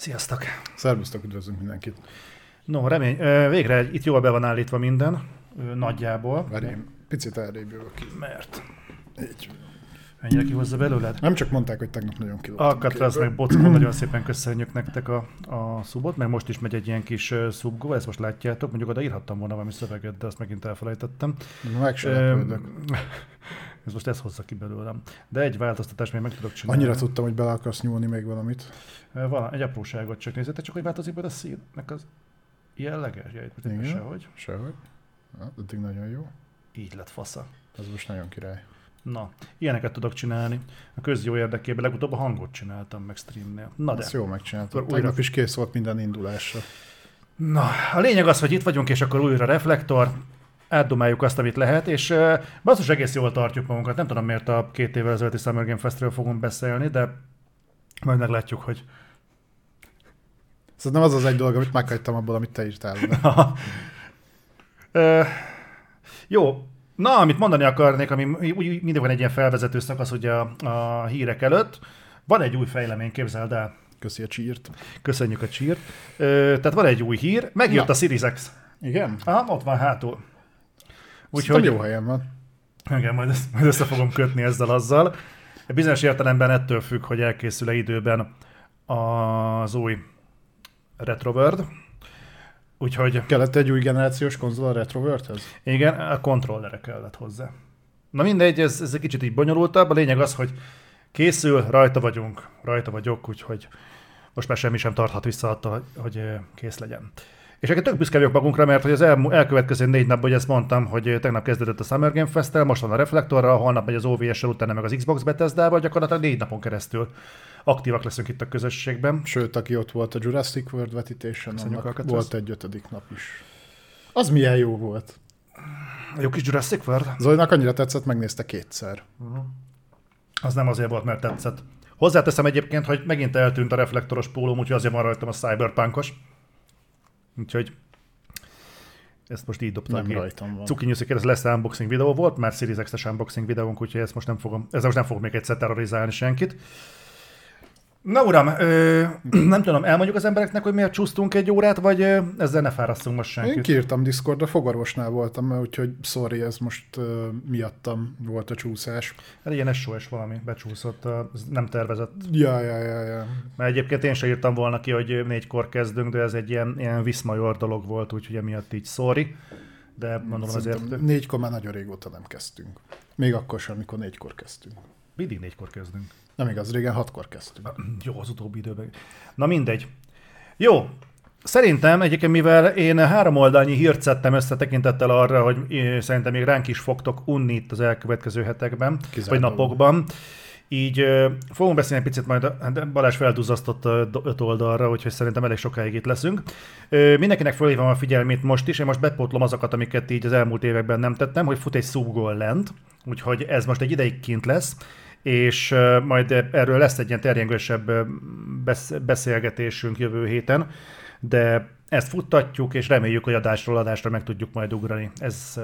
Sziasztok! Szervusztok, üdvözlünk mindenkit. No, remény, végre itt jól be van állítva minden, nagyjából. Várj, én picit elrébb jövök ki. Mert Így. Mennyire kihozza belőled? Nem csak mondták, hogy tegnap nagyon kilógtam. Alcatraz meg Bockon, nagyon szépen köszönjük nektek a, a szubot, meg most is megy egy ilyen kis szubgó, ezt most látjátok, mondjuk oda írhattam volna valami szöveget, de azt megint elfelejtettem. Meg sem ez most ez hozza ki belőlem. De egy változtatást még meg tudok csinálni. Annyira tudtam, hogy bele akarsz nyúlni még valamit. Vala, egy apróságot csak nézzétek, csak hogy változik majd a színnek az jellege. Ja, itt sehogy. Sehogy. Na, eddig nagyon jó. Így lett fasza. Ez most nagyon király. Na, ilyeneket tudok csinálni. A közjó érdekében legutóbb a hangot csináltam meg streamnél. Na de. Ezt jó megcsináltad. Akkor újra- Tegnap is kész volt minden indulásra. Na, a lényeg az, hogy itt vagyunk, és akkor újra reflektor, átdomáljuk azt, amit lehet, és uh, basszus egész jól tartjuk magunkat. Nem tudom, miért a két évvel ezelőtti Summer Game Festről fogunk beszélni, de majd meglátjuk, hogy Szerintem az az egy dolog, amit meghagytam abból, amit te írtál. Ö, jó, na, amit mondani akarnék, ami úgy mindig van egy ilyen felvezető szakasz ugye a, a hírek előtt, van egy új fejlemény, képzeld el. Köszi a csírt. Köszönjük a csírt. Ö, tehát van egy új hír, megjött Na. a Series X. Igen? Aha, ott van hátul. Úgyhogy Úgyhogy jó helyen van. igen, majd, ezt, majd össze fogom kötni ezzel azzal. Bizonyos értelemben ettől függ, hogy elkészül-e időben az új Retroworld. Úgyhogy Kellett egy új generációs konzol a Retroworldhez? Igen, a kontrollere kellett hozzá. Na mindegy, ez, ez egy kicsit így bonyolultabb. A lényeg az, hogy készül, rajta vagyunk, rajta vagyok, úgyhogy most már semmi sem tarthat vissza attól, hogy, kész legyen. És egyébként tök büszke vagyok magunkra, mert hogy az el, elkövetkező négy napban, hogy ezt mondtam, hogy tegnap kezdődött a Summer Game fest most van a Reflektorral, holnap megy az OVS-el, utána meg az Xbox Bethesda-val, gyakorlatilag négy napon keresztül aktívak leszünk itt a közösségben. Sőt, aki ott volt a Jurassic World vetítésen, Köszönjük, annak volt egy ötödik nap is. Az milyen jó volt. A jó kis Jurassic World. Zolinak annyira tetszett, megnézte kétszer. Az nem azért volt, mert tetszett. Hozzáteszem egyébként, hogy megint eltűnt a reflektoros pólóm, úgyhogy azért van rajtam a cyberpunkos. Úgyhogy ezt most így dobtam Nem ki. rajtam van. Cuki News ez lesz unboxing videó volt, már Series X-es unboxing videónk, úgyhogy ezt most nem fogom, ezzel most nem fogom még egyszer terrorizálni senkit. Na uram, ö, nem tudom, elmondjuk az embereknek, hogy miért csúsztunk egy órát, vagy ö, ezzel ne fárasztunk most Én senkit. kiírtam Discordra, fogorvosnál voltam, úgyhogy sorry, ez most uh, miattam volt a csúszás. Hát ilyen SOS valami becsúszott, ö, ez nem tervezett. Ja, ja, ja, ja. Mert egyébként én sem írtam volna ki, hogy négykor kezdünk, de ez egy ilyen, ilyen viszmajor dolog volt, úgyhogy emiatt így sorry. De mondom azért, négykor már nagyon régóta nem kezdtünk. Még akkor sem, amikor négykor kezdtünk. mindig négykor kezdünk. Nem igaz, régen hatkor kezdtünk. Jó, az utóbbi időben. Na mindegy. Jó, Szerintem egyébként, mivel én három oldalnyi hírt szedtem össze tekintettel arra, hogy szerintem még ránk is fogtok unni itt az elkövetkező hetekben, Kizárólag. vagy napokban, így ö, fogunk beszélni egy picit majd, hát Balázs felduzzasztott ö, do- öt oldalra, úgyhogy szerintem elég sokáig itt leszünk. Ö, mindenkinek felhívom a figyelmét most is, én most bepótlom azokat, amiket így az elmúlt években nem tettem, hogy fut egy subgoal lent, úgyhogy ez most egy ideig kint lesz, és majd erről lesz egy ilyen terjengősebb beszélgetésünk jövő héten, de ezt futtatjuk, és reméljük, hogy adásról adásra meg tudjuk majd ugrani. Ez,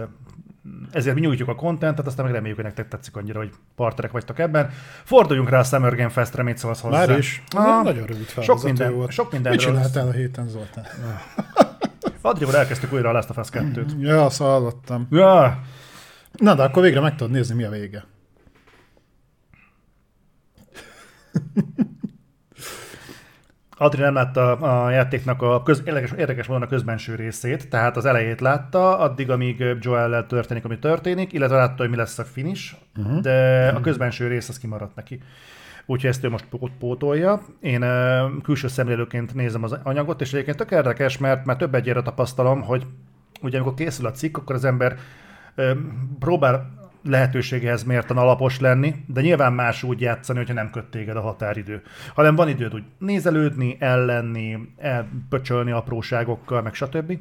ezért mi nyújtjuk a kontentet, aztán meg reméljük, hogy nektek tetszik annyira, hogy partnerek vagytok ebben. Forduljunk rá a Summer Game Festre, mit szólsz hozzá? Már is. Ah, nagyon rövid sok minden, volt. sok Mit mindenről. csináltál a héten, Zoltán? Adrival elkezdtük újra a Last of Us 2-t. Ja, azt hallottam. Ja, Na, de akkor végre meg tudod nézni, mi a vége. Adri nem látta a játéknak a köz, érdekes, érdekes módon a közbenső részét, tehát az elejét látta, addig, amíg Joel-lel történik, ami történik, illetve látta, hogy mi lesz a finish, uh-huh. de a közbenső rész az kimaradt neki. Úgyhogy ezt ő most pót pótolja. Én külső szemlélőként nézem az anyagot, és egyébként tök érdekes, mert már több egyére tapasztalom, hogy ugye amikor készül a cikk, akkor az ember próbál lehetőségehez mérten alapos lenni, de nyilván más úgy játszani, hogyha nem köt téged a határidő. Hanem van időd úgy nézelődni, ellenni, elpöcsölni apróságokkal, meg stb.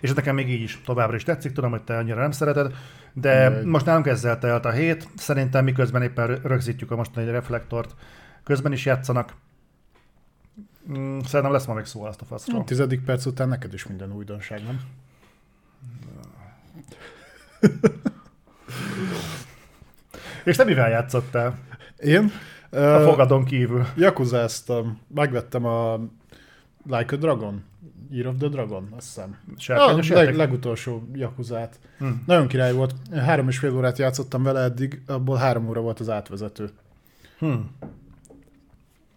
És ez nekem még így is továbbra is tetszik, tudom, hogy te annyira nem szereted, de De- most nálunk ezzel telt a hét. Szerintem miközben éppen rögzítjük a mostani reflektort, közben is játszanak. Mm, Szerintem lesz ma még szó azt a A faszról. tizedik perc után neked is minden újdonság, nem? És te mivel játszottál? Én? A fogadon kívül. Yakuzáztam. Megvettem a Like a Dragon. Year of the Dragon, azt hiszem. A Sárkányos leg, játék? legutolsó Yakuzát. Hm. Nagyon király volt. Három és fél órát játszottam vele eddig, abból három óra volt az átvezető. Hm.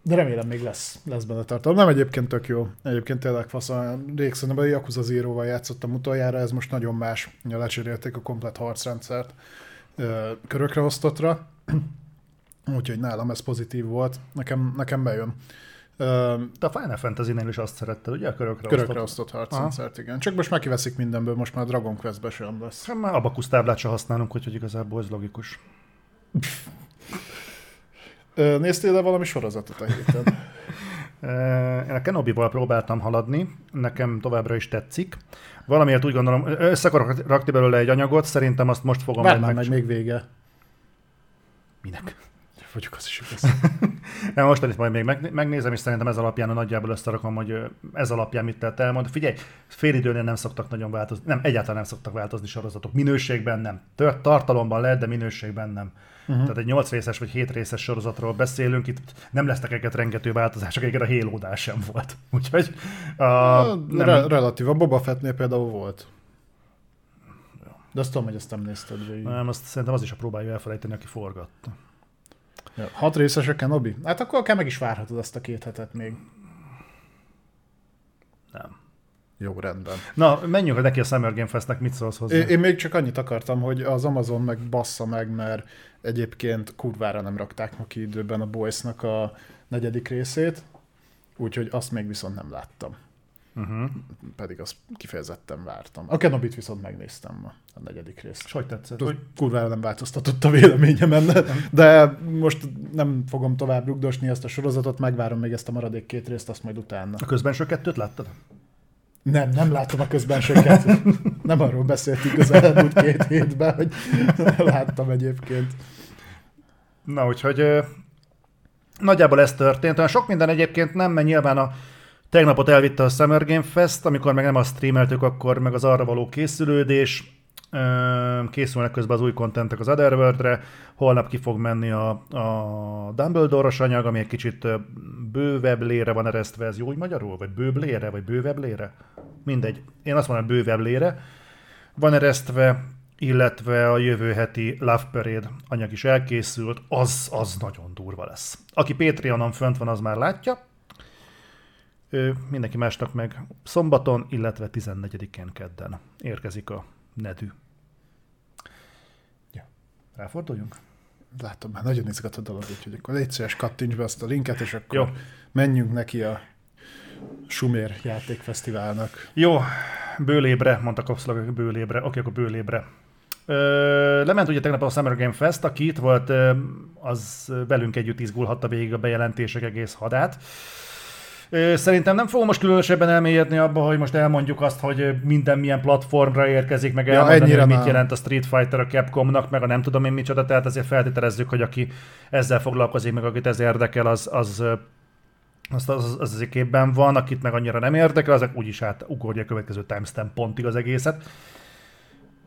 De remélem még lesz, lesz benne tartalom. Nem egyébként tök jó. Egyébként tényleg fasz. Rég szerintem a Yakuza Zero-val játszottam utoljára, ez most nagyon más. Ugye lecserélték a komplet harcrendszert ö, körökre osztottra. Úgyhogy nálam ez pozitív volt. Nekem, nekem bejön. Ö, Te a Final Fantasy-nél is azt szeretted, ugye? A körökre, körökre osztott. osztott harcrendszert, igen. Csak most már kiveszik mindenből, most már a Dragon Quest-be sem lesz. Hát már abakusz táblát se használunk, úgyhogy igazából ez logikus. Néztél le valami sorozatot a héten? Én a Kenobi-val próbáltam haladni, nekem továbbra is tetszik. Valamiért úgy gondolom, össze akarok rakni belőle egy anyagot, szerintem azt most fogom már meg még vége. Minek? Vagyok az is igaz. Nem, most itt majd még meg- megnézem, és szerintem ez alapján a nagyjából összerakom, hogy ez alapján mit tett elmond. Figyelj, fél időnél nem szoktak nagyon változni, nem, egyáltalán nem szoktak változni sorozatok. Minőségben nem. Tört, tartalomban lehet, de minőségben nem. Uh-huh. Tehát egy 8 részes vagy 7 részes sorozatról beszélünk, itt nem lesznek egyet rengető változások, egyébként a Halo sem volt. Úgyhogy uh, Nem. Re- relatív. A Boba Fettnél például volt. De azt tudom, hogy ezt nem nézted végig. nem, azt szerintem az is a próbálja elfelejteni, aki forgatta. Ja. Hat részes a Kenobi? Hát akkor akár meg is várhatod azt a két hetet még. Nem. Jó, rendben. Na, menjünk neki a Summer Game Festnek, mit szólsz hozzá? Én, én még csak annyit akartam, hogy az Amazon meg bassza meg, mert egyébként kurvára nem rakták ma ki időben a Boys-nak a negyedik részét, úgyhogy azt még viszont nem láttam. Uh-huh. Pedig azt kifejezetten vártam. A Kenobit viszont megnéztem ma, a negyedik részt. És hogy tetszett? Hogy... kurvára nem változtatott a véleményemen, de most nem fogom tovább rugdosni ezt a sorozatot, megvárom még ezt a maradék két részt, azt majd utána. A közbenső kettőt láttad? Nem, nem látom a közbensőket. Nem arról beszéltünk az elmúlt két hétben, hogy láttam egyébként. Na, úgyhogy nagyjából ez történt. Olyan sok minden egyébként nem, mert nyilván a tegnapot elvitte a Summer Game Fest, amikor meg nem azt streameltük, akkor meg az arra való készülődés. Készülnek közben az új kontentek az Otherworld-re, holnap ki fog menni a, a Dumbledore-os anyag, ami egy kicsit bővebb lére van eresztve, ez jó úgy magyarul? Vagy bőbb lére? Vagy bővebb lére? Mindegy. Én azt mondom, bővebb lére. Van eresztve, illetve a jövő heti Love Parade anyag is elkészült, az, az nagyon durva lesz. Aki Patreonon fönt van, az már látja. Ő, mindenki másnak meg szombaton, illetve 14-én kedden érkezik a nedű. Ráforduljunk? Látom, már nagyon izgat a dolog, úgyhogy akkor légy szíves, kattints be azt a linket, és akkor Jó. menjünk neki a Sumér játékfesztiválnak. Jó, bőlébre, mondta Kopszlag, bőlébre. Oké, akkor bőlébre. Ö, lement ugye tegnap a Summer Game Fest, aki itt volt, az velünk együtt izgulhatta végig a bejelentések egész hadát. Szerintem nem fogom most különösebben elmélyedni abba, hogy most elmondjuk azt, hogy minden milyen platformra érkezik, meg Ja, elmondani, ennyire hogy mit jelent a Street Fighter a Capcomnak, meg a nem tudom én micsoda, tehát azért feltételezzük, hogy aki ezzel foglalkozik, meg akit ez érdekel, az, az ö, az, az, az azért képben van, akit meg annyira nem érdekel, azok úgyis átugorja a következő timestamp pontig az egészet.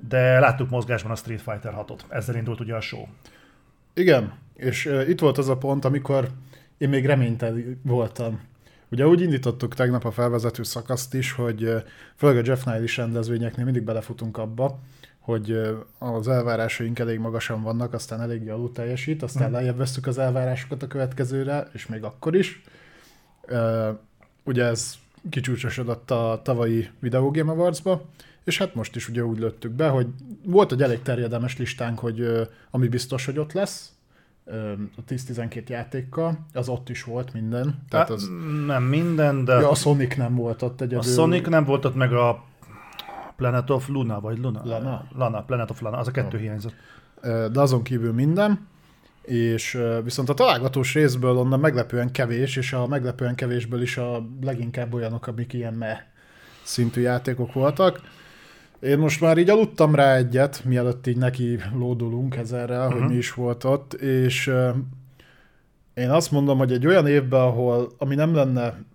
De láttuk mozgásban a Street Fighter 6-ot. Ezzel indult ugye a show. Igen, és uh, itt volt az a pont, amikor én még reményteli voltam. Ugye úgy indítottuk tegnap a felvezető szakaszt is, hogy főleg a Jeff Nile-is rendezvényeknél mindig belefutunk abba, hogy az elvárásaink elég magasan vannak, aztán eléggé alul teljesít, aztán lejjebb vesztük az elvárásokat a következőre, és még akkor is. Ugye ez kicsúcsosodott a tavalyi Video Game Awards-ba, és hát most is ugye úgy lőttük be, hogy volt egy elég terjedelmes listánk, hogy ami biztos, hogy ott lesz, a 10-12 játékkal, az ott is volt minden. Tehát az, Nem minden, de ja, a Sonic nem volt ott a egyedül. Sonic nem volt ott meg a Planet of Luna, vagy Luna? Lana? Lana, Planet of Lana, az a kettő hiányzott. Ö, de azon kívül minden, és viszont a találgatós részből onnan meglepően kevés, és a meglepően kevésből is a leginkább olyanok, amik ilyen me szintű játékok voltak. Én most már így aludtam rá egyet, mielőtt így neki lódulunk ezerrel, uh-huh. hogy mi is volt ott, és én azt mondom, hogy egy olyan évben, ahol, ami nem lenne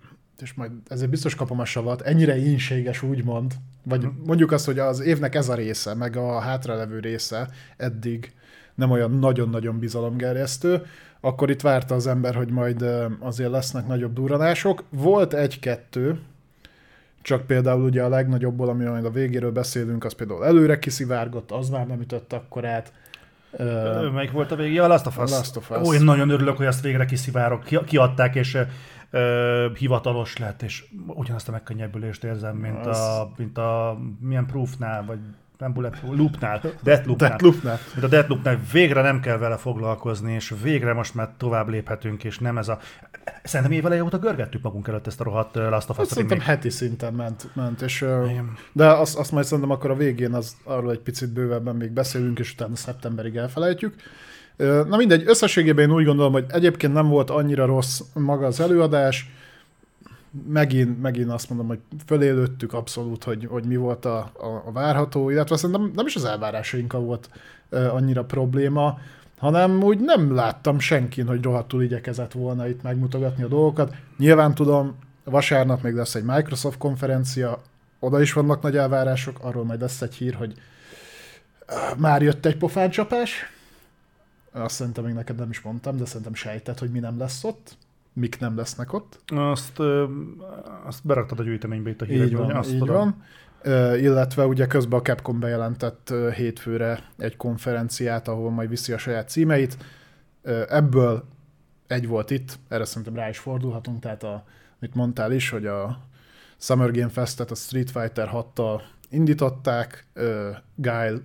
és majd ezért biztos kapom a savat, ennyire ínséges úgymond, vagy mondjuk azt, hogy az évnek ez a része, meg a hátralevő része eddig nem olyan nagyon-nagyon bizalomgerjesztő, akkor itt várta az ember, hogy majd azért lesznek nagyobb duranások. Volt egy-kettő, csak például ugye a legnagyobbból, ami a végéről beszélünk, az például előre kiszivárgott, az már nem ütött akkorát. Uh, Melyik volt a végé? A Last of Us. A Last of Us. Ó, én nagyon örülök, hogy ezt végre kiszivárok, ki, kiadták, és uh, hivatalos lett, és ugyanazt a megkönnyebbülést érzem, mint, az... a, mint a milyen proofnál, vagy nem Bullet Loopnál, Deathloopnál. Deathloopnál. Mint a Deathloopnál végre nem kell vele foglalkozni, és végre most már tovább léphetünk, és nem ez a... Szerintem éveleje óta görgettük magunk előtt ezt a rohadt Last of Us Szerintem heti szinten ment, ment és, Igen. de azt, azt majd szerintem akkor a végén az, arról egy picit bővebben még beszélünk, és utána szeptemberig elfelejtjük. Na mindegy, összességében én úgy gondolom, hogy egyébként nem volt annyira rossz maga az előadás, megint, megint azt mondom, hogy fölélőttük abszolút, hogy, hogy mi volt a, a, a várható, illetve szerintem nem is az elvárásainkkal volt uh, annyira probléma, hanem úgy nem láttam senkin, hogy rohadtul igyekezett volna itt megmutogatni a dolgokat. Nyilván tudom, vasárnap még lesz egy Microsoft konferencia, oda is vannak nagy elvárások, arról majd lesz egy hír, hogy már jött egy pofáncsapás. Azt szerintem még neked nem is mondtam, de szerintem sejtett, hogy mi nem lesz ott mik nem lesznek ott. Azt, ö, azt beraktad a gyűjteménybe itt a hírekben. Így van, azt így van. Uh, illetve ugye közben a Capcom bejelentett uh, hétfőre egy konferenciát, ahol majd viszi a saját címeit. Uh, ebből egy volt itt, erre szerintem rá is fordulhatunk, tehát a, amit mondtál is, hogy a Summer Game Fest-et a Street Fighter 6-tal indították, uh, Guile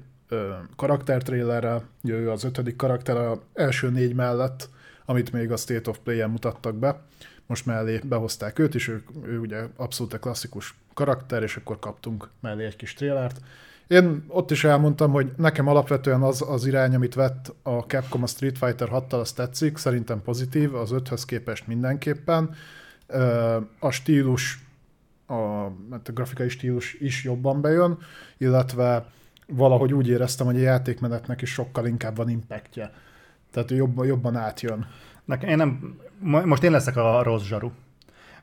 karaktertrailerrel, ő az ötödik karakter a első négy mellett, amit még a State of Play-en mutattak be. Most mellé behozták őt, és ő, ő ugye abszolút a klasszikus karakter, és akkor kaptunk mellé egy kis trélert. Én ott is elmondtam, hogy nekem alapvetően az az irány, amit vett a Capcom a Street Fighter 6-tal, az tetszik, szerintem pozitív, az 5-höz képest mindenképpen. A stílus, a, hát a grafikai stílus is jobban bejön, illetve valahogy úgy éreztem, hogy a játékmenetnek is sokkal inkább van impactje. Tehát jobban, jobban átjön. Nekem, én nem, most én leszek a rossz zsaru.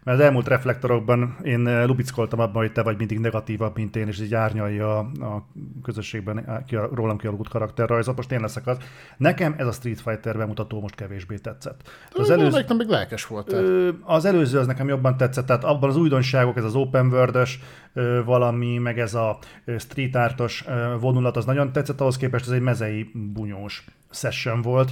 Mert az elmúlt reflektorokban én eh, lubickoltam abban, hogy te vagy mindig negatívabb, mint én, és így árnyalja a, a közösségben ki a, rólam kialakult karakterrajzot. Most én leszek az. Nekem ez a Street Fighter bemutató most kevésbé tetszett. Az előző, nem még lelkes volt. Ö, az előző az nekem jobban tetszett, tehát abban az újdonságok, ez az open world valami, meg ez a street artos vonulat, az nagyon tetszett, ahhoz képest ez egy mezei bunyós session volt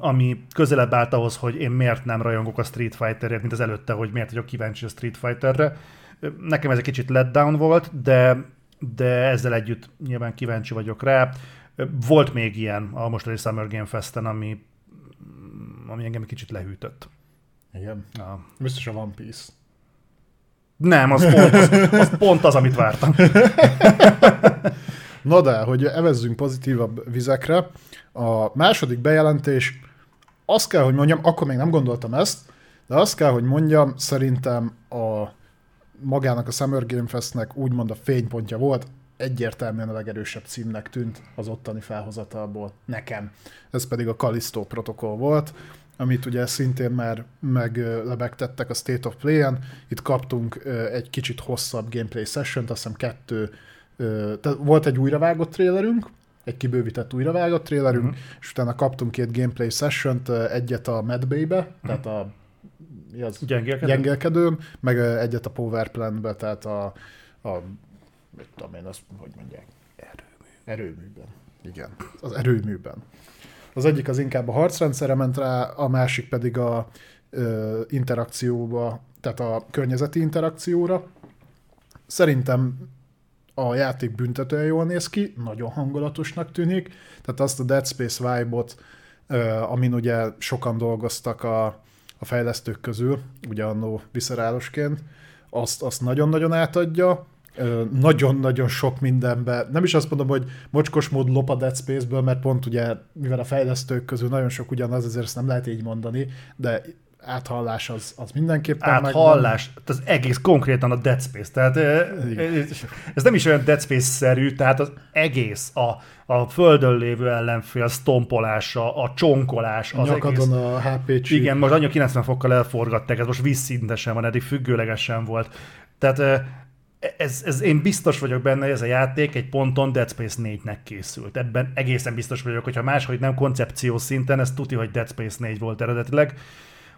ami közelebb állt ahhoz, hogy én miért nem rajongok a Street Fighterért, mint az előtte, hogy miért vagyok kíváncsi a Street Fighterre. Nekem ez egy kicsit letdown volt, de, de ezzel együtt nyilván kíváncsi vagyok rá. Volt még ilyen a mostani Summer Game Festen, ami, ami engem egy kicsit lehűtött. Igen. Ja. Biztos a One Piece. Nem, az pont az, az, pont az amit vártam. Na de, hogy evezzünk pozitívabb vizekre, a második bejelentés, azt kell, hogy mondjam, akkor még nem gondoltam ezt, de azt kell, hogy mondjam, szerintem a magának a Summer Game Festnek úgymond a fénypontja volt, egyértelműen a legerősebb címnek tűnt az ottani felhozatalból nekem. Ez pedig a Callisto protokoll volt, amit ugye szintén már meglebegtettek a State of Play-en. Itt kaptunk egy kicsit hosszabb gameplay session azt hiszem kettő, tehát volt egy újravágott trailerünk, egy kibővített újravágott trailerünk, uh-huh. és utána kaptunk két gameplay session egyet a Medbay-be, uh-huh. tehát a mi az? Gyengélkedő. Gyengélkedőm, meg egyet a Power Plant-be, tehát a, a mit tudom én, azt hogy mondják? Erőmű. Erőműben. Igen, az erőműben. Az egyik az inkább a harcrendszerre ment rá, a másik pedig a ö, interakcióba, tehát a környezeti interakcióra. Szerintem a játék büntetően jól néz ki, nagyon hangulatosnak tűnik, tehát azt a Dead Space vibe-ot, amin ugye sokan dolgoztak a, a fejlesztők közül, ugye annó viszerálosként, azt, azt nagyon-nagyon átadja, nagyon-nagyon sok mindenbe, nem is azt mondom, hogy mocskos mód lop a Dead Space-ből, mert pont ugye, mivel a fejlesztők közül nagyon sok ugyanaz, ezért ezt nem lehet így mondani, de áthallás az, az mindenképpen áthallás, az egész konkrétan a Dead Space, tehát ö, Igen. ez nem is olyan Dead Space-szerű, tehát az egész, a, a földön lévő ellenfél sztompolása, a csonkolás, az Nyakadon egész. a HP csíp. Igen, most annyi 90 fokkal elforgatták, ez most vízszintesen van, eddig függőlegesen volt. Tehát ez, ez, én biztos vagyok benne, hogy ez a játék egy ponton Dead Space 4-nek készült. Ebben egészen biztos vagyok, hogyha máshogy nem koncepció szinten, ez tuti, hogy Dead Space 4 volt eredetileg.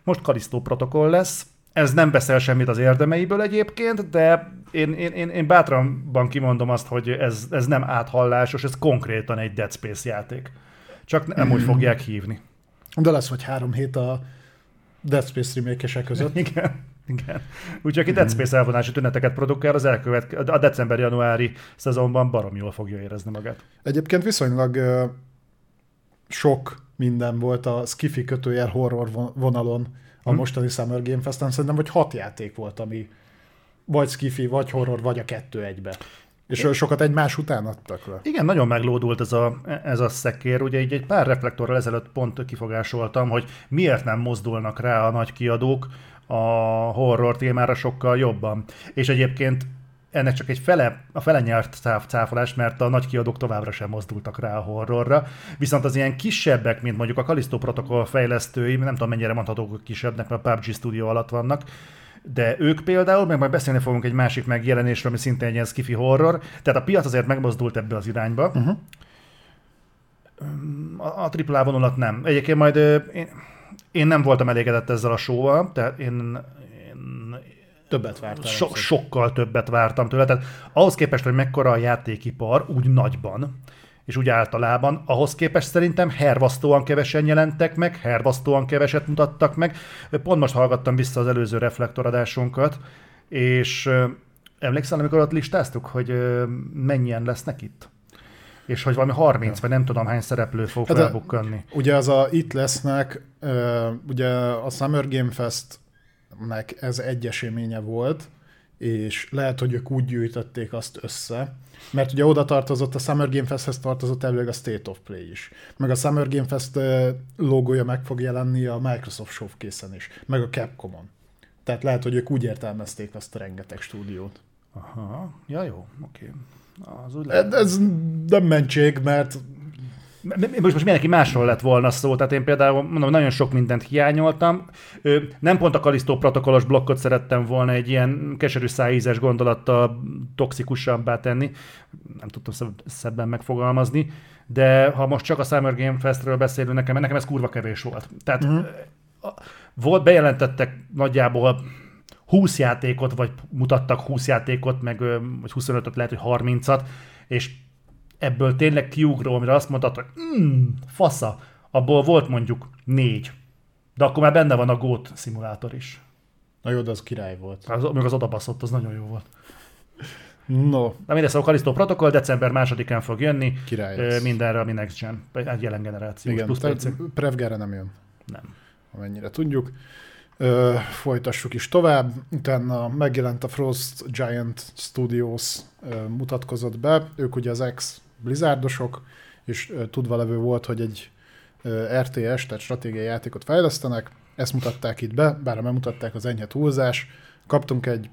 Most Kalisztó protokoll lesz. Ez nem beszél semmit az érdemeiből egyébként, de én, én, én, én bátranban kimondom azt, hogy ez, ez nem áthallásos, ez konkrétan egy Dead Space játék. Csak nem úgy fogják hívni. De lesz vagy három hét a Dead Space remake között. Igen. Igen. Úgyhogy aki Dead Space elvonási tüneteket produkál, az elkövet, a december-januári szezonban barom jól fogja érezni magát. Egyébként viszonylag sok minden volt a skifi kötőjel horror von- vonalon a Hm. mostani Summer Game Fest-en. Szerintem, hogy hat játék volt, ami vagy skifi, vagy horror, vagy a kettő egybe. És ö, sokat egymás után adtak le. Igen, nagyon meglódult ez a, ez a szekér. Ugye így egy pár reflektorral ezelőtt pont kifogásoltam, hogy miért nem mozdulnak rá a nagy kiadók a horror témára sokkal jobban. És egyébként ennek csak egy fele, a fele nyert cáf, cáfolás, mert a nagy kiadók továbbra sem mozdultak rá a horrorra. Viszont az ilyen kisebbek, mint mondjuk a Callisto protokoll fejlesztői, nem tudom mennyire mondhatók kisebbnek, mert a PUBG Studio alatt vannak, de ők például, meg majd beszélni fogunk egy másik megjelenésről, ami szintén egy ilyen skifi horror, tehát a piac azért megmozdult ebbe az irányba. Uh-huh. A, AAA vonulat nem. Egyébként majd én, én nem voltam elégedett ezzel a showval, tehát én Többet vártál. so, sokkal többet vártam tőle. Tehát ahhoz képest, hogy mekkora a játékipar, úgy nagyban, és úgy általában, ahhoz képest szerintem hervasztóan kevesen jelentek meg, hervasztóan keveset mutattak meg. Pont most hallgattam vissza az előző reflektoradásunkat, és emlékszel, amikor ott listáztuk, hogy mennyien lesznek itt? És hogy valami 30, vagy nem tudom hány szereplő fog Hát felbukkanni. Ugye az a itt lesznek, ugye a Summer Game Festnek ez egy eseménye volt, és lehet, hogy ők úgy gyűjtötték azt össze, mert ugye oda tartozott, a Summer Game Festhez tartozott elvileg a State of Play is. Meg a Summer Game Fest logója meg fog jelenni a Microsoft Showcase-en is, meg a Capcomon. Tehát lehet, hogy ők úgy értelmezték azt a rengeteg stúdiót. Aha, ja jó, oké. Az úgy lehet. Ez, nem mentség, mert Most, most mindenki másról lett volna szó, tehát én például mondom, nagyon sok mindent hiányoltam. Nem pont a Kalisztó protokollos blokkot szerettem volna egy ilyen keserű szájízes gondolattal toxikusabbá tenni, nem tudtam szebb- szebben megfogalmazni, de ha most csak a Summer Game Festről beszélünk, nekem, nekem ez kurva kevés volt. Tehát uh-huh. volt, bejelentettek nagyjából 20 játékot, vagy mutattak 20 játékot, meg vagy 25-öt, lehet, hogy 30-at, és ebből tényleg kiugró, amire azt mondtad, hogy mm, fasza, abból volt mondjuk négy. De akkor már benne van a GOAT szimulátor is. na jó, de az király volt. Az, még az odabaszott, az nagyon jó volt. No, De mindegy, szóval Kalisztó protokoll december másodikán fog jönni, király lesz. mindenre, ami next gen, egy jelen generáció. Igen, plusz tehát PC. Prevgerre nem jön. Nem. amennyire tudjuk. Ö, folytassuk is tovább. Utána megjelent a Frost Giant Studios, ö, mutatkozott be. Ők ugye az ex Blizzardosok, és tudva levő volt, hogy egy RTS, tehát stratégiai játékot fejlesztenek. Ezt mutatták itt be, bár nem mutatták az enyhe túlzás. Kaptunk egy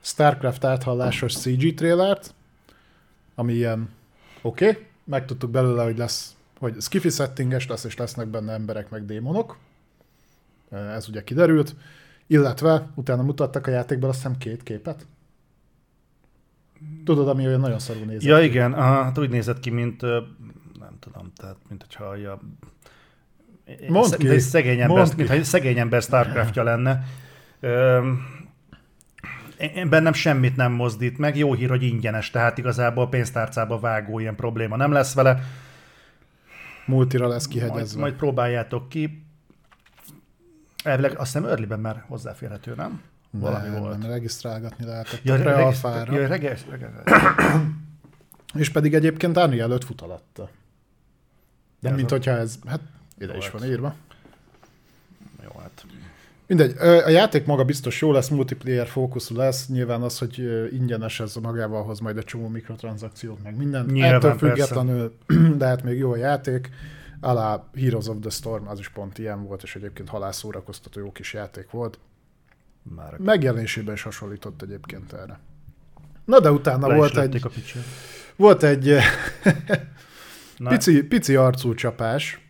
StarCraft áthallásos CG trailert, ami ilyen oké, okay. megtudtuk belőle, hogy lesz, hogy skifi settinges lesz, és lesznek benne emberek meg démonok. Ez ugye kiderült. Illetve utána mutattak a játékban azt hiszem két képet. Tudod, ami olyan nagyon szarul nézett. Ja ki. igen, hát úgy nézett ki, mint nem tudom, tehát mint hogyha a Mondd mint ki. egy szegény ember, Mondd ki. mint egy szegény ember Starcraftja lenne. Öm, én bennem semmit nem mozdít meg, jó hír, hogy ingyenes, tehát igazából pénztárcába vágó ilyen probléma nem lesz vele. Multira lesz Majd, kihegyezve. majd próbáljátok ki. Elvileg azt hiszem early már hozzáférhető, nem? Valami nem, volt. nem, regisztrálgatni lehetett Ja, a reg- prealfára. ja, És pedig egyébként Unreal 5 fut alatta. De mint a- hogyha ez, hát ide is Volt. van írva. Jó, hát Mindegy, a játék maga biztos jó lesz, multiplayer fókuszú lesz, nyilván az, hogy ingyenes ez magával hoz majd egy csomó mikrotranszakciót, meg minden. Nyilván, Ettől persze. függetlenül, de hát még jó a játék. alá Heroes of the Storm, az is pont ilyen volt, és egyébként halászórakoztató jó kis játék volt. Már Megjelenésében is hasonlított egyébként erre. Na de utána le volt egy, volt egy pici, pici arcú csapás,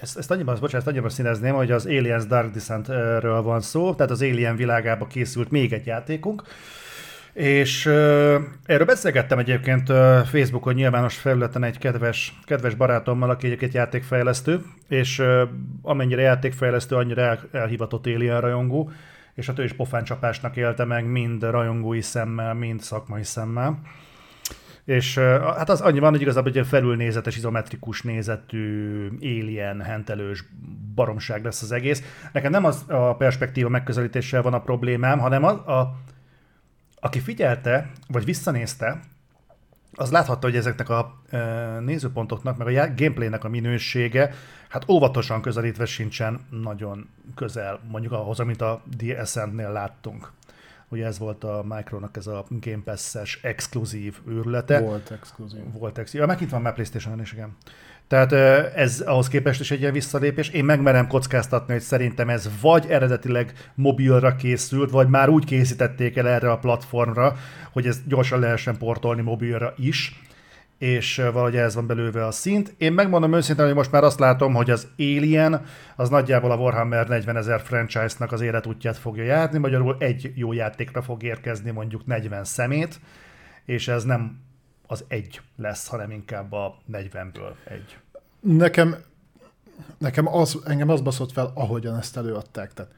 Ezt, ezt annyiban, bocsánat, ezt annyiban színezném, hogy az Aliens Dark Descent-ről van szó, tehát az Alien világába készült még egy játékunk, és uh, erről beszélgettem egyébként uh, Facebookon nyilvános felületen egy kedves, kedves barátommal, aki egyébként játékfejlesztő, és uh, amennyire játékfejlesztő, annyira el, elhivatott Alien rajongó, és hát ő is pofáncsapásnak élte meg mind rajongói szemmel, mind szakmai szemmel. És hát az annyi van, hogy igazából egy felülnézetes, izometrikus nézetű, alien, hentelős baromság lesz az egész. Nekem nem az a perspektíva megközelítéssel van a problémám, hanem az, a, aki figyelte, vagy visszanézte, az láthatta, hogy ezeknek a e, nézőpontoknak, meg a gameplaynek a minősége, hát óvatosan közelítve sincsen nagyon közel, mondjuk ahhoz, amit a DSN-nél láttunk. Ugye ez volt a Micronak ez a Game Pass-es exkluzív őrülete. volt exkluzív. Volt ex. Ja, meg itt van már playstation is, igen. Tehát ez ahhoz képest is egy ilyen visszalépés. Én megmerem kockáztatni, hogy szerintem ez vagy eredetileg mobilra készült, vagy már úgy készítették el erre a platformra, hogy ez gyorsan lehessen portolni mobilra is, és valahogy ez van belőve a szint. Én megmondom őszintén, hogy most már azt látom, hogy az Alien az nagyjából a Warhammer 40 ezer franchise-nak az életútját fogja járni, magyarul egy jó játékra fog érkezni mondjuk 40 szemét, és ez nem az egy lesz, hanem inkább a 40-ből egy. Nekem, nekem az, engem az baszott fel, ahogyan ezt előadták. Tehát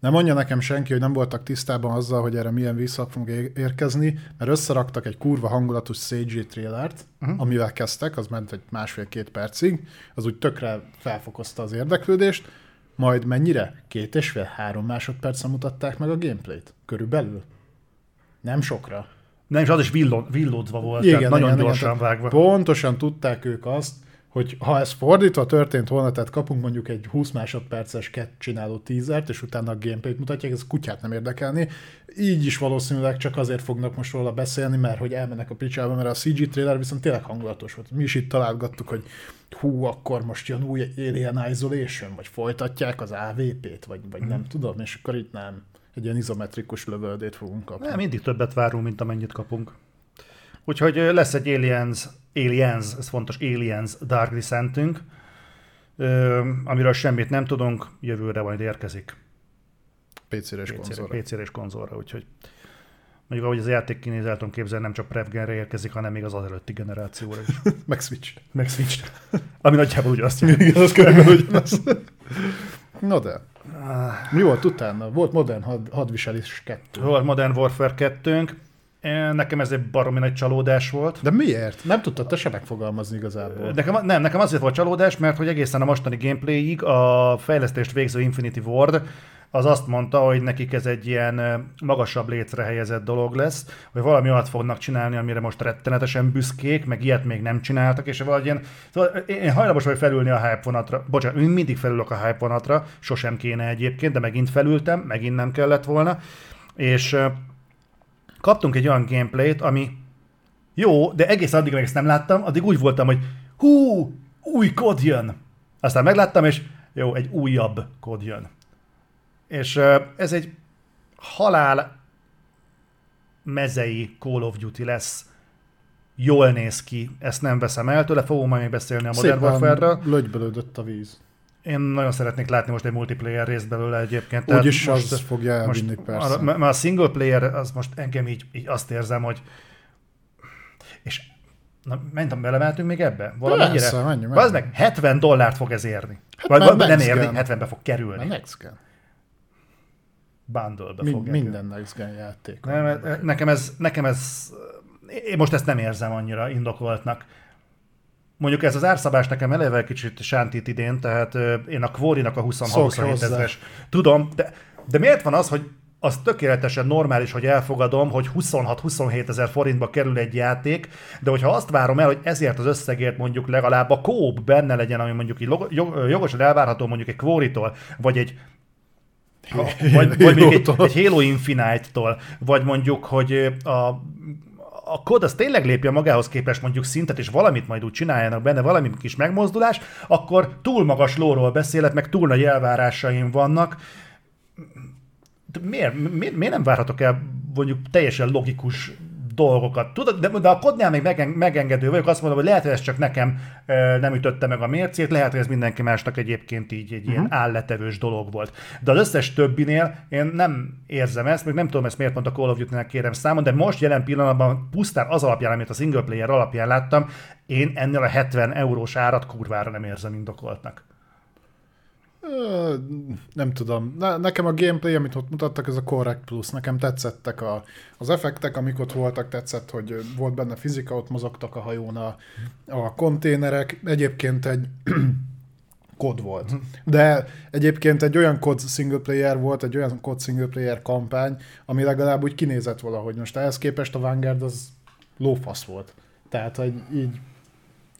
nem mondja nekem senki, hogy nem voltak tisztában azzal, hogy erre milyen visszak fog érkezni, mert összeraktak egy kurva hangulatos CG trailert, uh-huh. amivel kezdtek, az ment egy másfél-két percig, az úgy tökre felfokozta az érdeklődést, majd mennyire? Két és fél, három másodpercen mutatták meg a gameplayt? Körülbelül? Nem sokra. Nem, és az is villon, villódva volt, igen, tehát nagyon igen, gyorsan igen, vágva. Pontosan tudták ők azt, hogy ha ez fordítva történt volna, tehát kapunk mondjuk egy 20 másodperces ket csináló teasert, és utána a gameplayt mutatják, ez kutyát nem érdekelni. Így is valószínűleg csak azért fognak most róla beszélni, mert hogy elmennek a picsába, mert a CG trailer viszont tényleg hangulatos volt. Mi is itt találgattuk, hogy hú, akkor most jön új Alien Isolation, vagy folytatják az AVP-t, vagy, vagy nem tudom, és akkor itt nem. Egy ilyen izometrikus lövöldét fogunk kapni. Nem, mindig többet várunk, mint amennyit kapunk. Úgyhogy lesz egy Aliens, Aliens, ez fontos, Aliens Dark Descentünk, amiről semmit nem tudunk, jövőre majd érkezik. PC-re és PC-re, konzolra. PC-re és konzolra, úgyhogy mondjuk ahogy az játék kinéz, el tudom képzelni, nem csak Prevgenre érkezik, hanem még az az előtti generációra is. Meg Switch. Meg switch Ami nagyjából ugyanazt jelenti. Igen, az körülbelül ugyanaz. Na de. Mi volt utána? Volt Modern had, hadviselés 2. Volt Modern Warfare 2 Nekem ez egy baromi nagy csalódás volt. De miért? Nem tudtad te se megfogalmazni igazából. Nekem, nem, nekem azért volt csalódás, mert hogy egészen a mostani gameplayig a fejlesztést végző Infinity Ward az azt mondta, hogy nekik ez egy ilyen magasabb létre helyezett dolog lesz, hogy valami olyat fognak csinálni, amire most rettenetesen büszkék, meg ilyet még nem csináltak, és valahogy ilyen, szóval én hajlamos vagyok felülni a hype vonatra. Bocsánat, mindig felülök a hype vonatra, sosem kéne egyébként, de megint felültem, megint nem kellett volna, és kaptunk egy olyan gameplayt, ami jó, de egész addig, amíg ezt nem láttam, addig úgy voltam, hogy hú, új kód jön. Aztán megláttam, és jó, egy újabb kód jön. És ez egy halál mezei Call of Duty lesz. Jól néz ki, ezt nem veszem el tőle, fogom majd még beszélni a Modern Warfare-ről. lögybelődött a víz. Én nagyon szeretnék látni most egy multiplayer részt belőle egyébként. Tehát Úgyis most- az fogja elvinni, persze. arra- Mert a single player, az most engem így, így azt érzem, hogy és na, mentem, belemeltünk még ebbe? Valamennyire? Persze, menjünk, menjünk. Meg 70 dollárt fog ez érni. Hát vagy, nem next érni, gen. 70-be fog kerülni. Next. Bundle-be Min- fog minden next gen játék. nem, nekem ez, nekem ez, én most ezt nem érzem annyira indokoltnak. Mondjuk ez az árszabás nekem eleve kicsit sántít idén, tehát én a Quorinak a Szokj 26-27 hozzá. ezeres. Tudom, de, de miért van az, hogy az tökéletesen normális, hogy elfogadom, hogy 26-27 ezer forintba kerül egy játék, de hogyha azt várom el, hogy ezért az összegért mondjuk legalább a kóp benne legyen, ami mondjuk jogosan elvárható mondjuk egy Quoritól, vagy egy vagy, vagy mondjuk egy, egy Halo Infinite-tól, vagy mondjuk, hogy a, a kód az tényleg lépje magához képest mondjuk szintet, és valamit majd úgy csináljanak benne, valami kis megmozdulás, akkor túl magas lóról beszélek, meg túl nagy elvárásaim vannak. De miért, miért, miért nem várhatok el mondjuk teljesen logikus dolgokat. Tudod, de, de a kodnál még megen, megengedő vagyok, azt mondom, hogy lehet, hogy ez csak nekem e, nem ütötte meg a mércét, lehet, hogy ez mindenki másnak egyébként így egy uh-huh. ilyen álletevős dolog volt. De az összes többinél én nem érzem ezt, még nem tudom ezt miért pont a Call of Duty-nek kérem számon, de most jelen pillanatban pusztán az alapján, amit a single player alapján láttam, én ennél a 70 eurós árat kurvára nem érzem indokoltnak. Nem tudom. Ne, nekem a gameplay, amit ott mutattak, ez a Correct Plus. Nekem tetszettek a, az effektek, amik ott voltak, tetszett, hogy volt benne fizika, ott mozogtak a hajón a, a konténerek. Egyébként egy kod volt. De egyébként egy olyan kod single player volt, egy olyan kod single player kampány, ami legalább úgy kinézett valahogy. Most ehhez képest a Vanguard az lófasz volt. Tehát, hogy így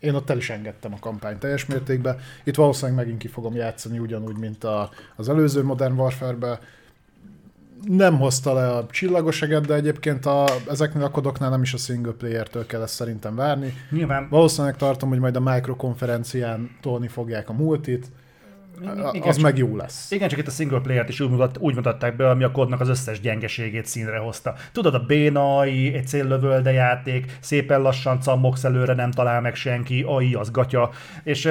én ott el is engedtem a kampány teljes mértékben. Itt valószínűleg megint ki fogom játszani ugyanúgy, mint a, az előző Modern Warfare-be. Nem hozta le a csillagoseget, de egyébként a, ezeknél a kodoknál nem is a single player-től kell ezt szerintem várni. Nyilván. Valószínűleg tartom, hogy majd a microkonferencián tolni fogják a multit, igen, az csak, meg jó lesz. Igen, csak itt a single player-t is úgy, mutat, úgy mutatták be, ami a kodnak az összes gyengeségét színre hozta. Tudod, a bénai, egy céllövölde játék, szépen lassan cammogsz előre, nem talál meg senki, AI az gatya, és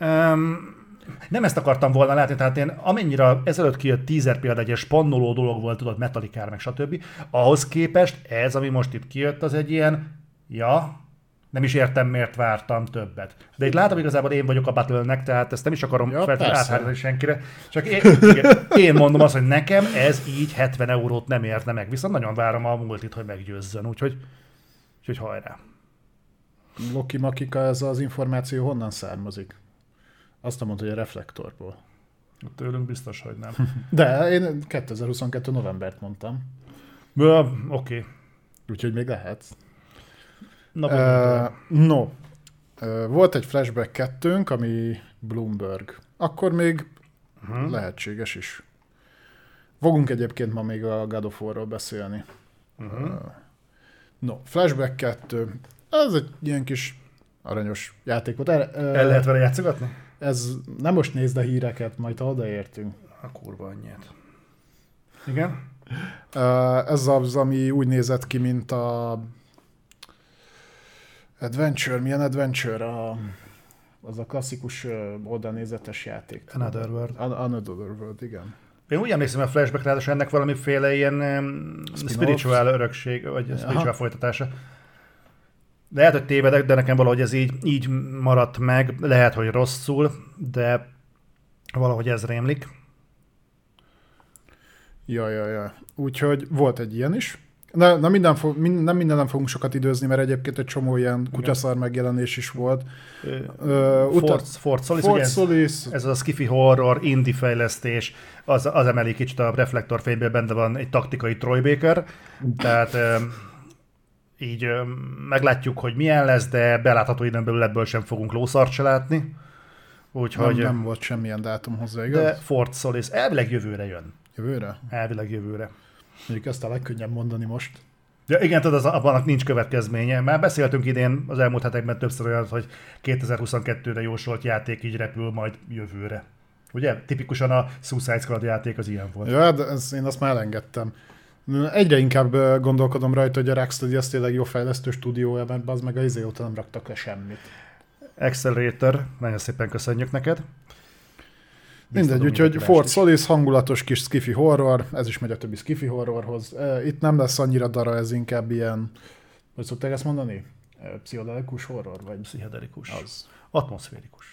um, nem ezt akartam volna látni, tehát én amennyire ezelőtt kijött teaser például egy spannoló dolog volt, tudod, Metallica meg stb. Ahhoz képest ez, ami most itt kijött, az egy ilyen, ja, nem is értem, miért vártam többet. De itt látom igazából én vagyok a battle tehát ezt nem is akarom ja, feltétlenül senkire. Csak én, én mondom azt, hogy nekem ez így 70 eurót nem érne meg. Viszont nagyon várom a multit, hogy meggyőzzön. Úgyhogy, úgyhogy hajrá. Loki Makika, ez az információ honnan származik? Azt mondta, hogy a reflektorból. Tőlünk biztos, hogy nem. De én 2022. novembert mondtam. Oké. Okay. Úgyhogy még lehet. Na, uh, no, uh, volt egy flashback kettőnk, ami Bloomberg. Akkor még uh-huh. lehetséges is. Fogunk egyébként ma még a God of War-ról beszélni. Uh-huh. Uh, no, Flashback 2. Ez egy ilyen kis aranyos játék volt. El, uh, El lehet vele játszogatni? Ez nem most nézd a híreket, majd ha odaértünk. A kurva annyit. Igen? Uh, ez az, ami úgy nézett ki, mint a Adventure, milyen Adventure? A, az a klasszikus oldalnézetes játék. Another World. Another World, igen. Én úgy emlékszem a flashback ráadásul ennek valamiféle ilyen um, spiritual örökség, vagy Aha. spiritual folytatása. Lehet, hogy tévedek, de nekem valahogy ez így, így maradt meg. Lehet, hogy rosszul, de valahogy ez rémlik. Ja, ja, ja. Úgyhogy volt egy ilyen is. Na, na minden fo- mind, nem minden nem fogunk sokat időzni, mert egyébként egy csomó ilyen kutyaszar megjelenés is volt. Uh, Fort, Fort Solis, Fort Solis. Ez az a skifi horror, indie fejlesztés, az, az emeli kicsit a reflektorfényből, benne van egy taktikai Troy Baker, tehát így meglátjuk, hogy milyen lesz, de belátható időn belül ebből sem fogunk lószart se látni. Úgyhogy, nem, nem volt semmilyen dátum hozzá, igaz? De Fort Solis elvileg jövőre jön. Jövőre? Elvileg jövőre. Mondjuk ezt a legkönnyebb mondani most. Ja, igen, tudod, az, abban nincs következménye. Már beszéltünk idén az elmúlt hetekben többször olyan, hogy 2022-re jósolt játék így repül majd jövőre. Ugye? Tipikusan a Suicide Squad játék az ilyen volt. Ja, de ez, én azt már elengedtem. Egyre inkább gondolkodom rajta, hogy a Rocksteady az tényleg jó fejlesztő stúdiója, mert az meg a izé óta nem raktak le semmit. Accelerator, nagyon szépen köszönjük neked. Mindegy, úgyhogy Fort Solis hangulatos kis skifi horror, ez is megy a többi skifi horrorhoz. Itt nem lesz annyira dara, ez inkább ilyen, hogy szokták ezt mondani? Pszichodelikus horror? Vagy pszichodelikus. Az. Atmoszférikus.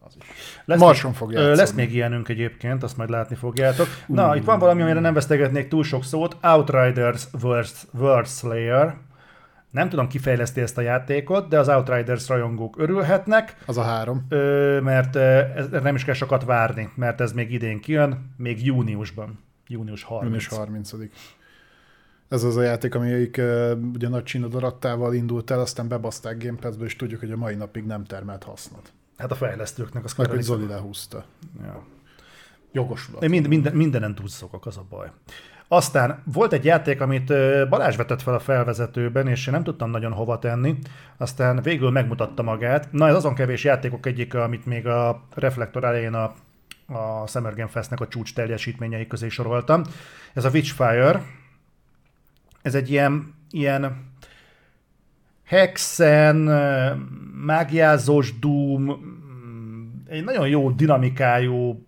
Az is. Lesz Marson fog játszani. Lesz még ilyenünk egyébként, azt majd látni fogjátok. Na, uh. itt van valami, amire nem vesztegetnék túl sok szót. Outriders World, World Slayer nem tudom, kifejleszti ezt a játékot, de az Outriders rajongók örülhetnek. Az a három. Ö, mert ez nem is kell sokat várni, mert ez még idén kijön, még júniusban. Június 30. Június 30 Ez az a játék, amelyik uh, ugye nagy csinadarattával indult el, aztán bebaszták Game Pass-be, és tudjuk, hogy a mai napig nem termelt hasznot. Hát a fejlesztőknek az Meg, hogy Zoli lehúzta. Ja. Jogos Én mind, minden, mindenen túlszokok, az a baj. Aztán volt egy játék, amit Balázs vetett fel a felvezetőben, és én nem tudtam nagyon hova tenni, aztán végül megmutatta magát. Na, ez azon kevés játékok egyik, amit még a Reflektor elején a, a Summer Game Festnek a csúcs teljesítményei közé soroltam. Ez a Witchfire. Ez egy ilyen, ilyen hexen, mágiázós Doom, mm, egy nagyon jó dinamikájú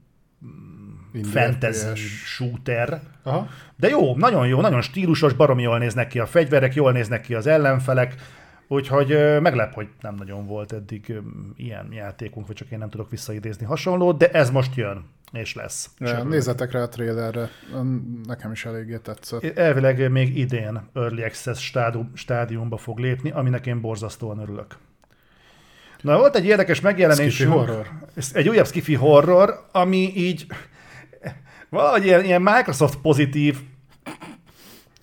Indie fantasy FPS. shooter. Aha. De jó, nagyon jó, nagyon stílusos, baromi jól néznek ki a fegyverek, jól néznek ki az ellenfelek, úgyhogy meglep, hogy nem nagyon volt eddig ilyen játékunk, vagy csak én nem tudok visszaidézni hasonlót, de ez most jön, és lesz. Ja. Nézzetek rá a trailerre, nekem is eléggé tetszett. Elvileg még idén Early Access stádium, stádiumba fog lépni, aminek én borzasztóan örülök. Na, volt egy érdekes megjelenés. Skifi horror. Egy újabb skifi horror, ami így valahogy ilyen, ilyen Microsoft pozitív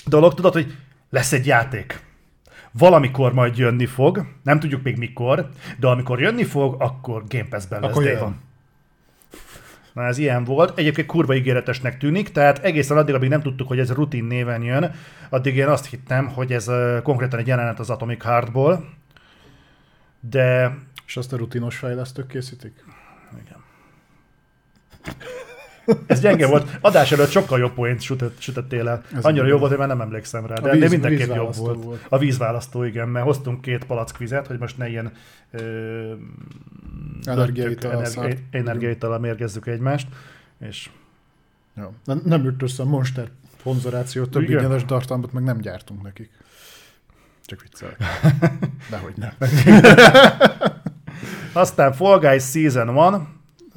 dolog, tudod, hogy lesz egy játék. Valamikor majd jönni fog, nem tudjuk még mikor, de amikor jönni fog, akkor Game Pass-ben lesz. Akkor jön. one. Na ez ilyen volt. Egyébként kurva ígéretesnek tűnik, tehát egészen addig, amíg nem tudtuk, hogy ez rutin néven jön, addig én azt hittem, hogy ez konkrétan egy jelenet az Atomic Heartból, de És azt a rutinos fejlesztők készítik? igen. Ez gyenge volt. Adás előtt sokkal jobb poént sütött, sütöttél el. Ez Annyira jó volt, hogy már nem emlékszem rá. De, víz- de mindenképp jobb volt. volt. A vízválasztó, igen, mert hoztunk két palackvizet, hogy most ne ilyen ö, Energiaital energi- szart. energiaital mérgezzük egymást. És Ja. Nem, nem jött össze a Monster szponzoráció, több Igen. ingyenes tartalmat meg nem gyártunk nekik. Csak viccelek. Dehogy nem. aztán Fall Guys Season 1,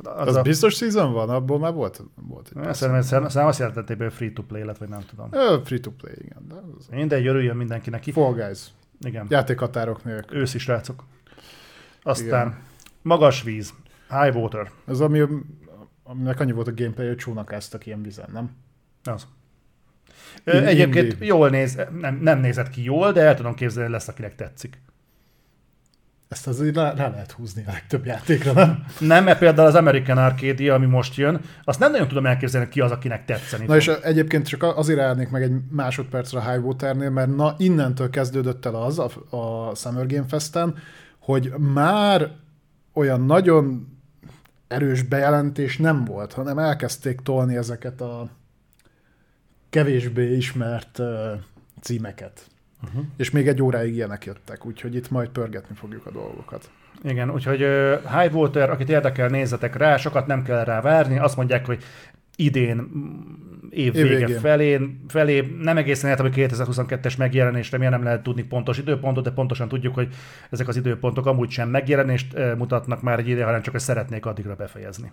az Az a, biztos season van? Abból már volt, volt egy Szerintem, szerintem szerintem azt jelentették, hogy free to play lett, vagy nem tudom. Free to play, igen. De az... Mindegy, örüljön mindenki neki. Fall Guys. Igen. Játékhatárok nélkül. Őszi srácok. Aztán Igen. magas víz, high water, Ez ami, aminek annyi volt a gameplay, hogy csónakáztak ilyen vizen, nem? az. Ö, Egyébként indie. jól néz, nem, nem nézett ki jól, de el tudom képzelni, lesz, akinek tetszik. Ezt azért rá, rá lehet húzni a legtöbb játékra, nem? Nem, mert például az American Arcadia, ami most jön, azt nem nagyon tudom elképzelni, ki az, akinek tetszeni Na fog. és egyébként csak azért állnék meg egy másodpercre a High Waternél, mert na innentől kezdődött el az a, a Summer Game Festen, hogy már olyan nagyon erős bejelentés nem volt, hanem elkezdték tolni ezeket a kevésbé ismert uh, címeket. Uh-huh. És még egy óráig ilyenek jöttek, úgyhogy itt majd pörgetni fogjuk a dolgokat. Igen, úgyhogy uh, High Water, akit érdekel, nézzetek rá, sokat nem kell rá várni. Azt mondják, hogy idén év vége végén. felé, nem egészen értem, hogy 2022-es megjelenésre miért nem lehet tudni pontos időpontot, de pontosan tudjuk, hogy ezek az időpontok amúgy sem megjelenést mutatnak már egy ide, hanem csak hogy szeretnék addigra befejezni.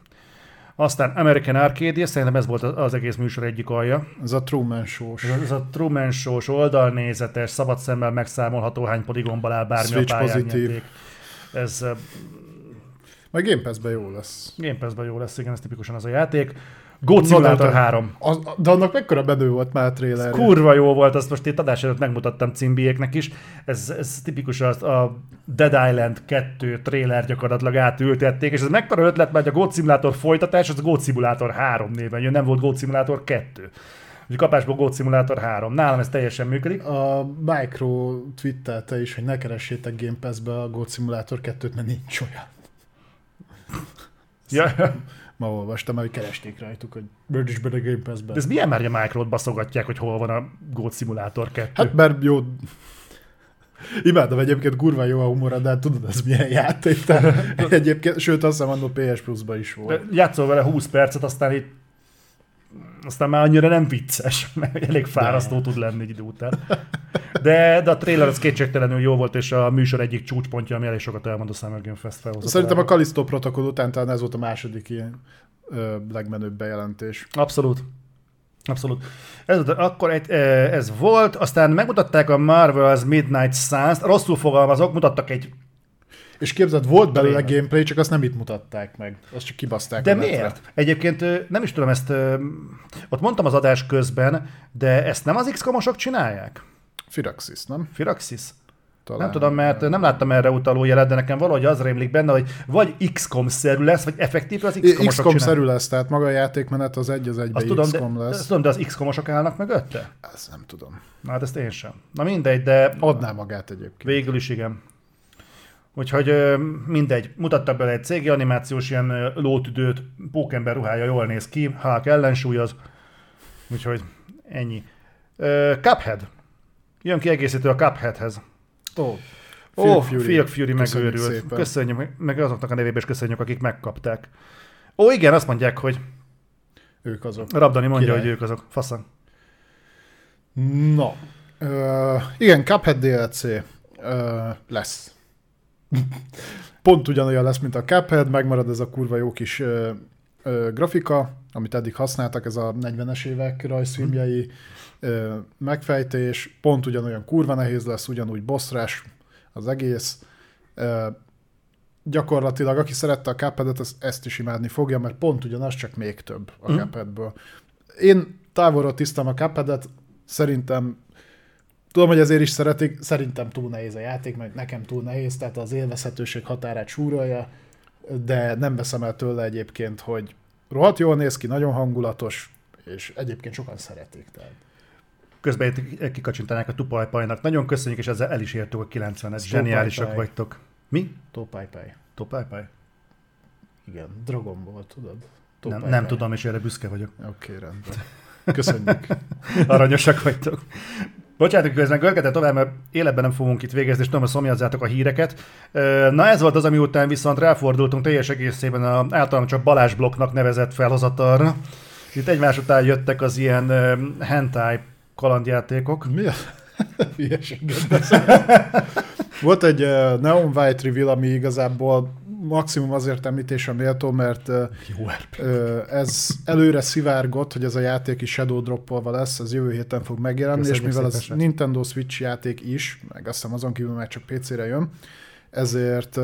Aztán American Arcadia, szerintem ez volt az egész műsor egyik alja. Ez a Truman Show-s. Ez, ez a Truman Show-s, oldalnézetes, szabad szemmel megszámolható, hány poligonban áll bármi Switch a pályán. Ez Majd Game Pass-ben jó lesz. Game Pass-ben jó lesz, igen, ez tipikusan az a játék. Goat Simulator de- 3. Az, de annak mekkora bedő volt már a trailer. Kurva jó volt, azt most itt adás előtt megmutattam címbiéknek is. Ez, ez tipikus az a Dead Island 2 trailer gyakorlatilag átültették, és ez mekkora ötlet, mert a Goat Simulator folytatás, az Goat Simulator 3 néven jön, nem volt Goat Simulator 2. Úgyhogy kapásból Goat Simulator 3. Nálam ez teljesen működik. A Micro twittelte is, hogy ne keressétek Game Pass-be a Goat Simulator 2-t, mert nincs olyan. Ja, Ma olvastam, hogy keresték rajtuk, hogy British be a Game de Pass-be. ez milyen már, hogy a Micro-t baszogatják, hogy hol van a Goat Simulator 2? Hát mert jó... Imádom egyébként kurva jó a humora, de hát tudod, ez milyen játék. Egyébként, sőt azt hiszem, annó PS Plus-ba is De volt. játszol vele 20 percet, aztán itt aztán már annyira nem vicces, mert elég fárasztó tud lenni egy idő után. De, de a trailer az kétségtelenül jó volt, és a műsor egyik csúcspontja, ami elég sokat elmond a Summer Game Fest felhozatára. Szerintem a Callisto protokoll után talán ez volt a második ilyen ö, legmenőbb bejelentés. Abszolút. Abszolút. Ez, akkor egy, ez volt, aztán megmutatták a Marvel's Midnight Suns-t, rosszul fogalmazok, mutattak egy... És képzeld, volt belőle gameplay, csak azt nem itt mutatták meg. Azt csak kibaszták. De netre. miért? Egyébként nem is tudom ezt, ott mondtam az adás közben, de ezt nem az XCOM-osok csinálják? Firaxis, nem? Firaxis? talán. Nem tudom, mert nem láttam erre utaló jelet, de nekem valahogy az rémlik benne, hogy vagy XCOM-szerű lesz, vagy effektív az XCOM-osok XCOM-szerű lesz, tehát maga a játékmenet az egy az egybe Azt tudom, XCOM de, lesz. azt tudom, de az XCOM-osok állnak mögötte? Ezt nem tudom. Na hát ezt én sem. Na mindegy, de Adná magát egyébként. végül is igen. Úgyhogy mindegy, mutattak bele egy CG animációs ilyen lótüdőt, pókember ruhája jól néz ki, Hulk ellensúlyoz, úgyhogy ennyi. Cuphead. Jön kiegészítő a Cupheadhez. Ó, Ó, Phil Fury Köszönjük megőrült. szépen. Köszönjük, meg- azoknak a nevében is köszönjük, akik megkapták. Ó, igen, azt mondják, hogy Ők azok. Rabdani mondja, Király. hogy ők azok. Faszan. Na, ö, igen, Cuphead DLC ö, lesz. Pont ugyanolyan lesz, mint a Cuphead, megmarad ez a kurva jó kis ö, ö, grafika, amit eddig használtak, ez a 40-es évek rajzfilmjei ö, megfejtés, pont ugyanolyan kurva nehéz lesz, ugyanúgy bosszrás az egész. Ö, gyakorlatilag, aki szerette a Cupheadet, az ezt is imádni fogja, mert pont ugyanaz, csak még több a Mhm. Cupheadből. Én távolról tisztem a Cupheadet, szerintem Tudom, hogy ezért is szeretik, szerintem túl nehéz a játék, meg nekem túl nehéz, tehát az élvezhetőség határát súrolja, de nem veszem el tőle egyébként, hogy rohadt jól néz ki, nagyon hangulatos, és egyébként sokan szeretik. Tehát. Közben kikacsintanák a tupajpajnak. Nagyon köszönjük, és ezzel el is értük a 90-et. Zseniálisak Tupajpaj. vagytok. Mi? Topájpáj. Tupajpaj? Igen, Dragon Ball, tudod? Nem, Topájpáj. nem tudom, és erre büszke vagyok. Oké, rendben. Köszönjük. Aranyosak vagytok. Bocsánat, közben görgetett tovább, mert életben nem fogunk itt végezni, és tudom, hogy szomjazzátok a híreket. Na ez volt az, ami után viszont ráfordultunk teljes egészében a általam csak Balázs blokknak nevezett felhozatalra. Itt egymás után jöttek az ilyen hentai kalandjátékok. Mi a? Volt egy uh, Neon White reveal, ami igazából maximum azért említésre méltó, mert Jó ez előre szivárgott, hogy ez a játék is Shadow Droppolva lesz, ez jövő héten fog megjelenni, Köszönjük és mivel szépen, ez. Nintendo Switch játék is, meg azt hiszem azon kívül már csak PC-re jön, ezért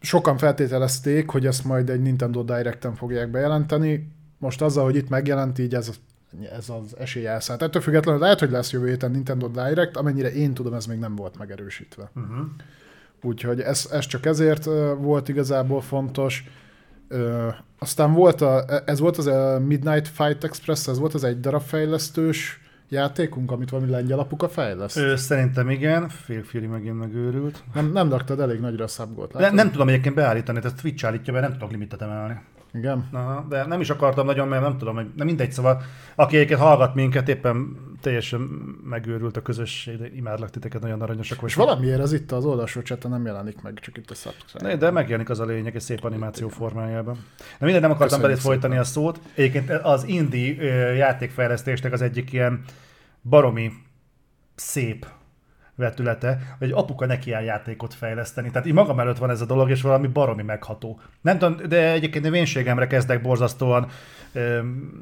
sokan feltételezték, hogy ezt majd egy Nintendo Direct-en fogják bejelenteni. Most azzal, hogy itt megjelent, így ez, ez az esély elszállt. Ettől függetlenül lehet, hogy lesz jövő héten Nintendo Direct, amennyire én tudom, ez még nem volt megerősítve. Uh-huh. Úgyhogy ez, ez csak ezért volt igazából fontos. Aztán volt a, ez volt az a Midnight Fight Express, ez volt az egy darab fejlesztős játékunk, amit valami lengyel apuka fejleszt. Ö, szerintem igen, Fury megint megőrült. Nem, nem raktad elég nagyra a szabgót, De nem tudom egyébként beállítani, tehát Twitch állítja, mert nem tudok limitet emelni. Igen. Aha, de nem is akartam nagyon, mert nem tudom, hogy nem mindegy, szóval aki egyébként hallgat minket, éppen teljesen megőrült a közösség, de imádlak titeket, nagyon aranyosak És vagytok. valamiért ez itt az oldalsó chaten nem jelenik meg, csak itt a subscribe. De megjelenik az a lényeg egy szép animáció formájában. De minden nem akartam belét folytani a szót. Egyébként az indie ö, játékfejlesztésnek az egyik ilyen baromi szép vetülete, hogy apuka neki áll játékot fejleszteni. Tehát így magam előtt van ez a dolog, és valami baromi megható. Nem tudom, de egyébként a vénségemre kezdek borzasztóan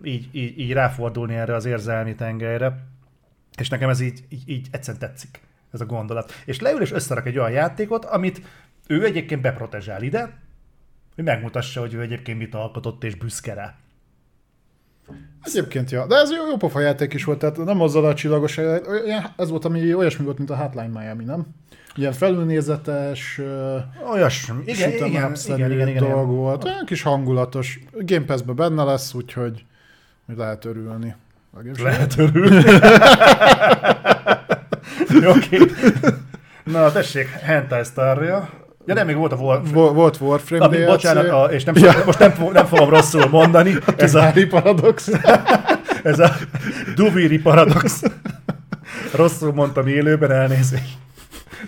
így, így, így ráfordulni erre az érzelmi tengelyre, és nekem ez így, így, így egyszerűen tetszik, ez a gondolat. És leül és összerak egy olyan játékot, amit ő egyébként beprotezsál ide, hogy megmutassa, hogy ő egyébként mit alkotott és büszke rá. Egyébként, ja. De ez jó, jó pofa játék is volt, tehát nem azzal a csillagos, ez volt, ami olyasmi volt, mint a Hotline Miami, nem? Ilyen felülnézetes, Olyasmi. Igen, igen, igen, igen, igen, igen, igen, dolg volt. Olyan kis hangulatos. Game Pass-ben benne lesz, úgyhogy hogy lehet örülni. Lehet örülni. Oké. Na, tessék, Hentai Starja. Ja, nem, még volt a War... Vo- Volt Warframe Ami, DLC. bocsánat, a, és nem, ja. most nem, nem fogom rosszul mondani, ez a, Paradox. ez a Duviri paradox. Rosszul mondtam élőben, elnézést.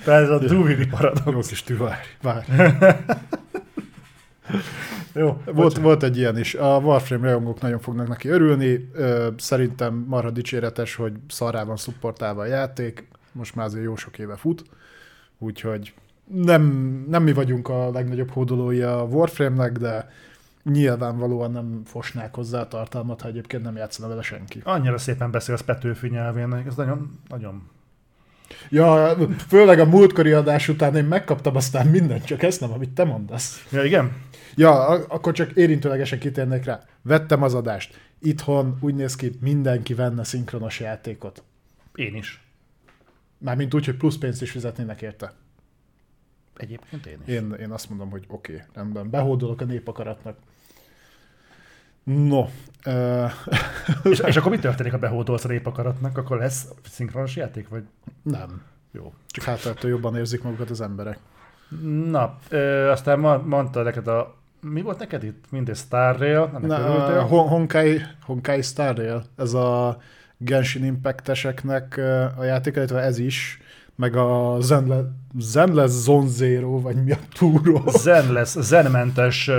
Tehát ez a Duviri Jó paradox. kis tüvár. Várj. Jó, Volt, volt egy ilyen is. A Warframe rajongók nagyon fognak neki örülni. Szerintem marha dicséretes, hogy szarrá van szupportálva a játék. Most már azért jó sok éve fut. Úgyhogy nem, nem mi vagyunk a legnagyobb hódolói a Warframe-nek, de nyilvánvalóan nem fosnák hozzá a tartalmat, ha egyébként nem játszana vele senki. Annyira szépen beszélsz Petőfi nyelvén, ez nagyon, nagyon Ja, főleg a múltkori adás után én megkaptam aztán mindent, csak ezt nem, amit te mondasz. Ja, igen? Ja, akkor csak érintőlegesen kitérnék rá. Vettem az adást. Itthon úgy néz ki, mindenki venne szinkronos játékot. Én is. Mármint úgy, hogy plusz pénzt is fizetnének érte. Egyébként én is. Én, én azt mondom, hogy oké, okay, rendben, behódolok a népakaratnak. No. Uh, és, és akkor mi történik, ha behódolsz a népakaratnak? Akkor lesz szinkronos játék, vagy? Nem. Jó. Csak hát ettől jobban érzik magukat az emberek. Na, ö, aztán mondta neked a... Mi volt neked itt? Mindegy Star Rail? Nem Na, a Honkai, Honkai Star Rail, ez a Genshin Impact-eseknek a játék, illetve ez is, meg a Zenless, Zenless Zone Zero, vagy mi a túró. Zenless, zenmentes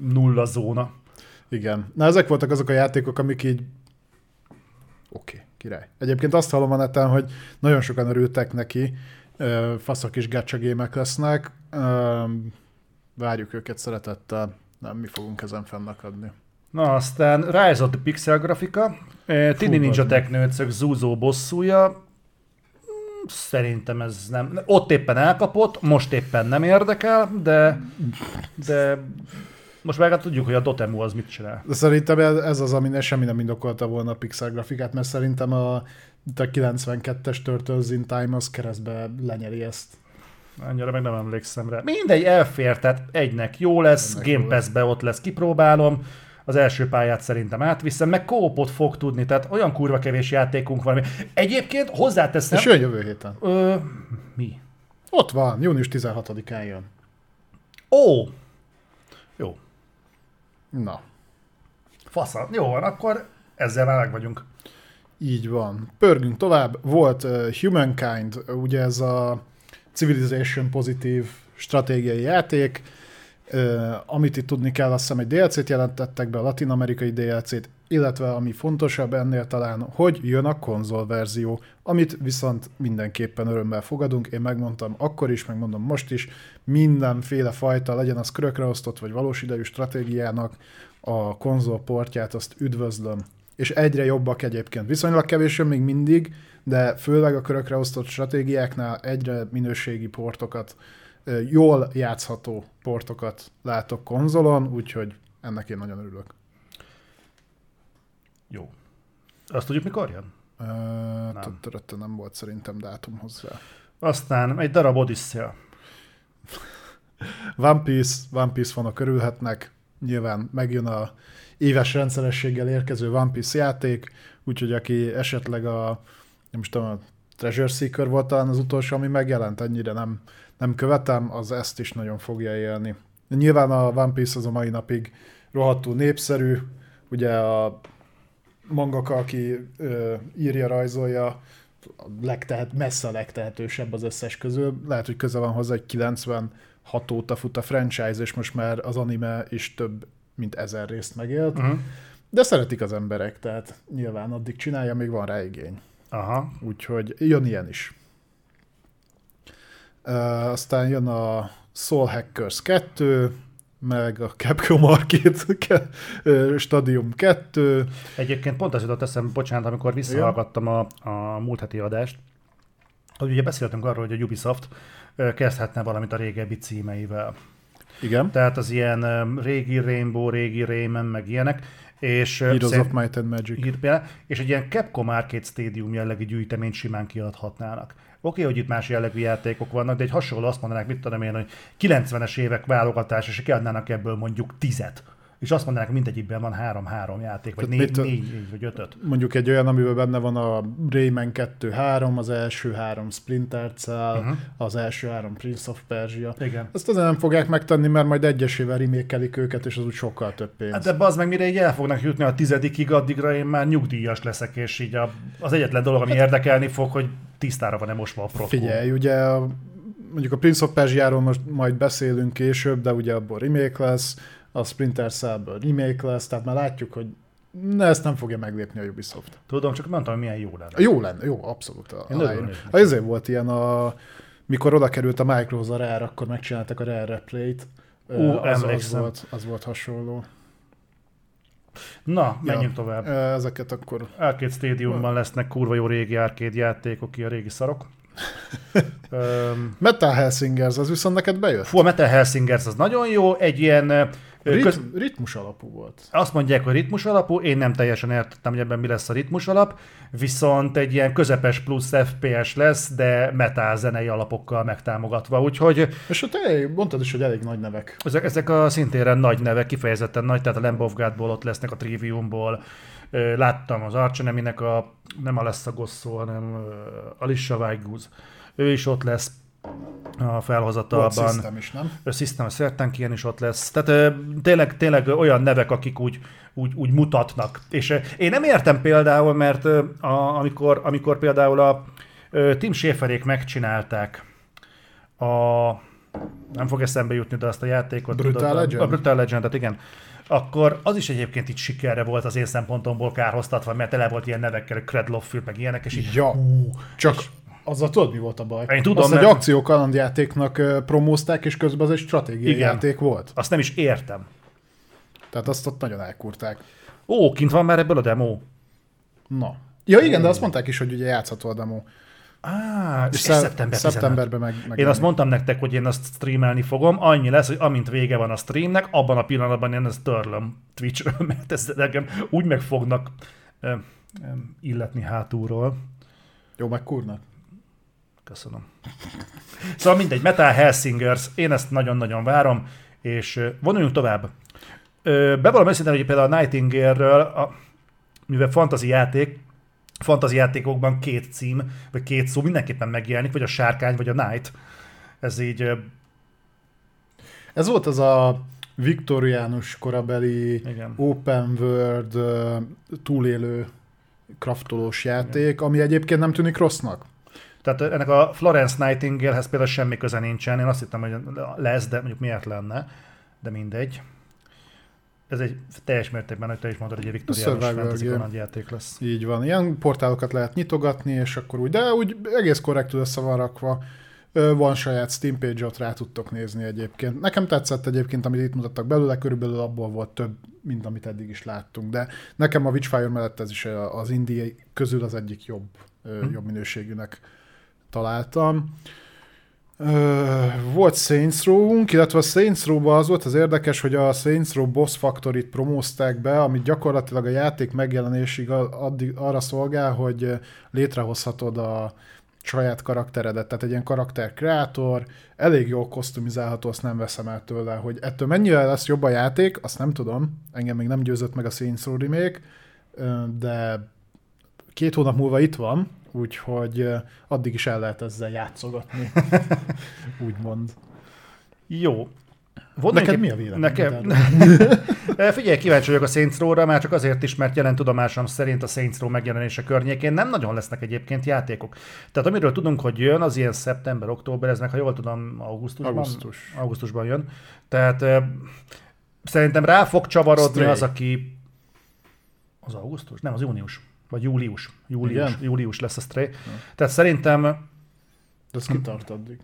nulla zóna. Igen. Na ezek voltak azok a játékok, amik így oké, okay, király. Egyébként azt hallom a neten, hogy nagyon sokan örültek neki, faszak is gacha gémek lesznek, várjuk őket szeretettel, nem mi fogunk ezen fennakadni. Na aztán Rise of the Pixel grafika, Tini Ninja Technőcök zúzó bosszúja, hmm, szerintem ez nem, ott éppen elkapott, most éppen nem érdekel, de, de most már hát tudjuk, hogy a Dotemu az mit csinál. De szerintem ez az, ami semmi nem indokolta volna a pixel grafikát, mert szerintem a, a 92-es Turtles in Time az keresztbe lenyeli ezt. Annyira meg nem emlékszem rá. Mindegy, elfér, tehát egynek jó lesz, Ennek Game Pass-be ott lesz, kipróbálom. Az első pályát szerintem átviszem, meg kópot fog tudni, tehát olyan kurva kevés játékunk van. Egyébként hozzáteszem... És jön jövő héten. Ö, mi? Ott van, június 16-án jön. Ó! Na. Fasza. Jó van, akkor ezzel már meg vagyunk. Így van. Pörgünk tovább. Volt uh, Humankind, ugye ez a Civilization pozitív stratégiai játék, uh, amit itt tudni kell, azt hiszem egy DLC-t jelentettek be, a latin-amerikai DLC-t, illetve ami fontosabb ennél talán, hogy jön a konzolverzió, amit viszont mindenképpen örömmel fogadunk. Én megmondtam akkor is, megmondom most is, mindenféle fajta, legyen az körökre osztott vagy valós idejű stratégiának a konzolportját, azt üdvözlöm. És egyre jobbak egyébként. Viszonylag kevés jön még mindig, de főleg a körökre osztott stratégiáknál egyre minőségi portokat, jól játszható portokat látok konzolon, úgyhogy ennek én nagyon örülök. Jó. Azt tudjuk, mikor jön? Nem. nem volt szerintem dátum hozzá. Aztán egy darab Odyssea. One Piece, One Piece vannak örülhetnek. Nyilván megjön a éves rendszerességgel érkező One Piece játék, úgyhogy aki esetleg a, nem is tudom, a Treasure Seeker volt talán az utolsó, ami megjelent, ennyire nem, nem követem, az ezt is nagyon fogja élni. Nyilván a One Piece az a mai napig rohadtul népszerű, ugye a mangaka, aki ö, írja, rajzolja, legtehet, messze a legtehetősebb az összes közül. Lehet, hogy köze van hozzá, hogy 96 óta fut a franchise, és most már az anime is több mint ezer részt megélt. Uh-huh. De szeretik az emberek, tehát nyilván addig csinálja, még van rá igény. Aha. Úgyhogy jön ilyen is. Uh, aztán jön a Soul Hackers 2, meg a Capcom Arcade Stadium 2. Egyébként pont az jutott eszem, bocsánat, amikor visszahallgattam a, a múlt heti adást, hogy ugye beszéltünk arról, hogy a Ubisoft kezdhetne valamit a régebbi címeivel. Igen. Tehát az ilyen régi Rainbow, régi Rayman, meg ilyenek. És, Heroes of Might and Magic. Hír, és egy ilyen Capcom Arcade Stadium jellegű gyűjteményt simán kiadhatnának. Oké, okay, hogy itt más jellegű játékok vannak, de egy hasonló azt mondanák, mit tudom én, hogy 90-es évek válogatás, és kiadnának ebből mondjuk tizet és azt mondanák, hogy mindegyikben van három-három játék, vagy négy, négy, négy, vagy ötöt. Mondjuk egy olyan, amiben benne van a Rayman 2-3, az első három Splinter Cell, uh-huh. az első három Prince of Persia. Igen. Ezt azért nem fogják megtenni, mert majd egyesével remékelik őket, és az úgy sokkal több pénz. Hát de az meg mire így el fognak jutni a tizedikig, addigra én már nyugdíjas leszek, és így a, az egyetlen dolog, ami hát, érdekelni fog, hogy tisztára van-e mosva a protokol. Figyelj, ugye a, mondjuk a Prince of Persia-ról most majd beszélünk később, de ugye abból remake lesz, a Splinter Cell-ből remake lesz, tehát már látjuk, hogy ne, ezt nem fogja meglépni a Ubisoft. Tudom, csak mondtam, hogy milyen jó lenne. Jó lenne, jó, abszolút. A, ezért volt ilyen a, mikor oda került a Microhoz a Rare, akkor megcsináltak a Rare Replay-t. Ú, az, az, volt, az volt hasonló. Na, menjünk ja, tovább. Ezeket akkor... Arcade Stadiumban lesznek kurva jó régi arcade játékok, ki a régi szarok. Metal Helsingers, az viszont neked bejött? Fú, a Metal Helsingers az nagyon jó, egy ilyen... köz- ritmus alapú volt. Azt mondják, hogy ritmus alapú, én nem teljesen értettem, hogy ebben mi lesz a ritmus alap, viszont egy ilyen közepes plusz FPS lesz, de metal zenei alapokkal megtámogatva, úgyhogy És ott elég, mondtad is, hogy elég nagy nevek. ezek, ezek a szintén nagy nevek, kifejezetten nagy, tehát a Lamb of God-ból ott lesznek a Triviumból, láttam az Archeneminek a, nem a lesz a Gosszó, hanem Alicia Weiguz, ő is ott lesz a Volt felhozatalban. System is, nem? A System Sertankian is ott lesz. Tehát tényleg, tényleg olyan nevek, akik úgy, úgy, úgy mutatnak. És én nem értem például, mert a, amikor, amikor például a Tim Schaferék megcsinálták a nem fog eszembe jutni, de azt a játékot. Brutal tudod, Legend? A Brutal Legend, igen. Akkor az is egyébként itt sikerre volt az én szempontomból kárhoztatva, mert tele volt ilyen nevekkel, Credloffield, meg ilyenek, és így Ja, csak azzal tudod, mi volt a baj? Én tudom, Azt egy mert- akciókalandjátéknak ö, promózták, és közben az egy stratégiai Igen. játék volt. azt nem is értem. Tehát azt ott nagyon elkurták. Ó, kint van már ebből a demo. Na. Ja igen, de azt mondták is, hogy ugye játszható a demo. Á, és, és szep- szeptember 15. szeptemberben meg, meg Én azt mondtam nektek, hogy én azt streamelni fogom, annyi lesz, hogy amint vége van a streamnek, abban a pillanatban én ezt törlöm Twitchről, mert ez nekem úgy meg fognak ö, illetni hátulról. Jó, meg kurnak. Köszönöm. Szóval mindegy, Metal Helsingers, én ezt nagyon-nagyon várom, és vonuljunk tovább. Bevallom őszintén, hogy például a Nightingale-ről, a, mivel fantasy játék, fantasy játékokban két cím, vagy két szó mindenképpen megjelenik, vagy a sárkány, vagy a Night. Ez így, Ez volt az a viktoriánus korabeli igen. open world túlélő kraftolós játék, ami egyébként nem tűnik rossznak. Tehát ennek a Florence Nightingalehez például semmi köze nincsen. Én azt hittem, hogy lesz, de mondjuk miért lenne, de mindegy. Ez egy teljes mértékben, hogy te is mondod, hogy egy viktoriánus fantasy game. kalandjáték lesz. Így van. Ilyen portálokat lehet nyitogatni, és akkor úgy, de úgy egész korrektül össze van rakva. Van saját Steam page ott rá tudtok nézni egyébként. Nekem tetszett egyébként, amit itt mutattak belőle, körülbelül abból volt több, mint amit eddig is láttunk. De nekem a Witchfire mellett ez is az indie közül az egyik jobb, ö, jobb minőségűnek találtam. Ö, volt Saints Row-unk, illetve a Saints Row-ban az volt az érdekes, hogy a Saints Row Boss Factory-t promózták be, amit gyakorlatilag a játék megjelenésig addig arra szolgál, hogy létrehozhatod a saját karakteredet, tehát egy ilyen karakterkreátor, elég jól kosztumizálható, azt nem veszem el tőle, hogy ettől mennyire lesz jobb a játék, azt nem tudom, engem még nem győzött meg a Saints Row remake, de két hónap múlva itt van, úgyhogy addig is el lehet ezzel játszogatni, úgymond. Jó. Volt Neked mi a véleményed Nekem... Eh, Figyelj, kíváncsi vagyok a Saints Row-ra, már csak azért is, mert jelen tudomásom szerint a Saints Row megjelenése környékén nem nagyon lesznek egyébként játékok. Tehát amiről tudunk, hogy jön, az ilyen szeptember, október, ez meg, ha jól tudom, augusztusban, Augusztus. augusztusban jön. Tehát eh, szerintem rá fog csavarodni Stray. az, aki... Az augusztus? Nem, az június. Vagy július. Július, Igen? július lesz a Stray. Tehát szerintem De ez kitart addig.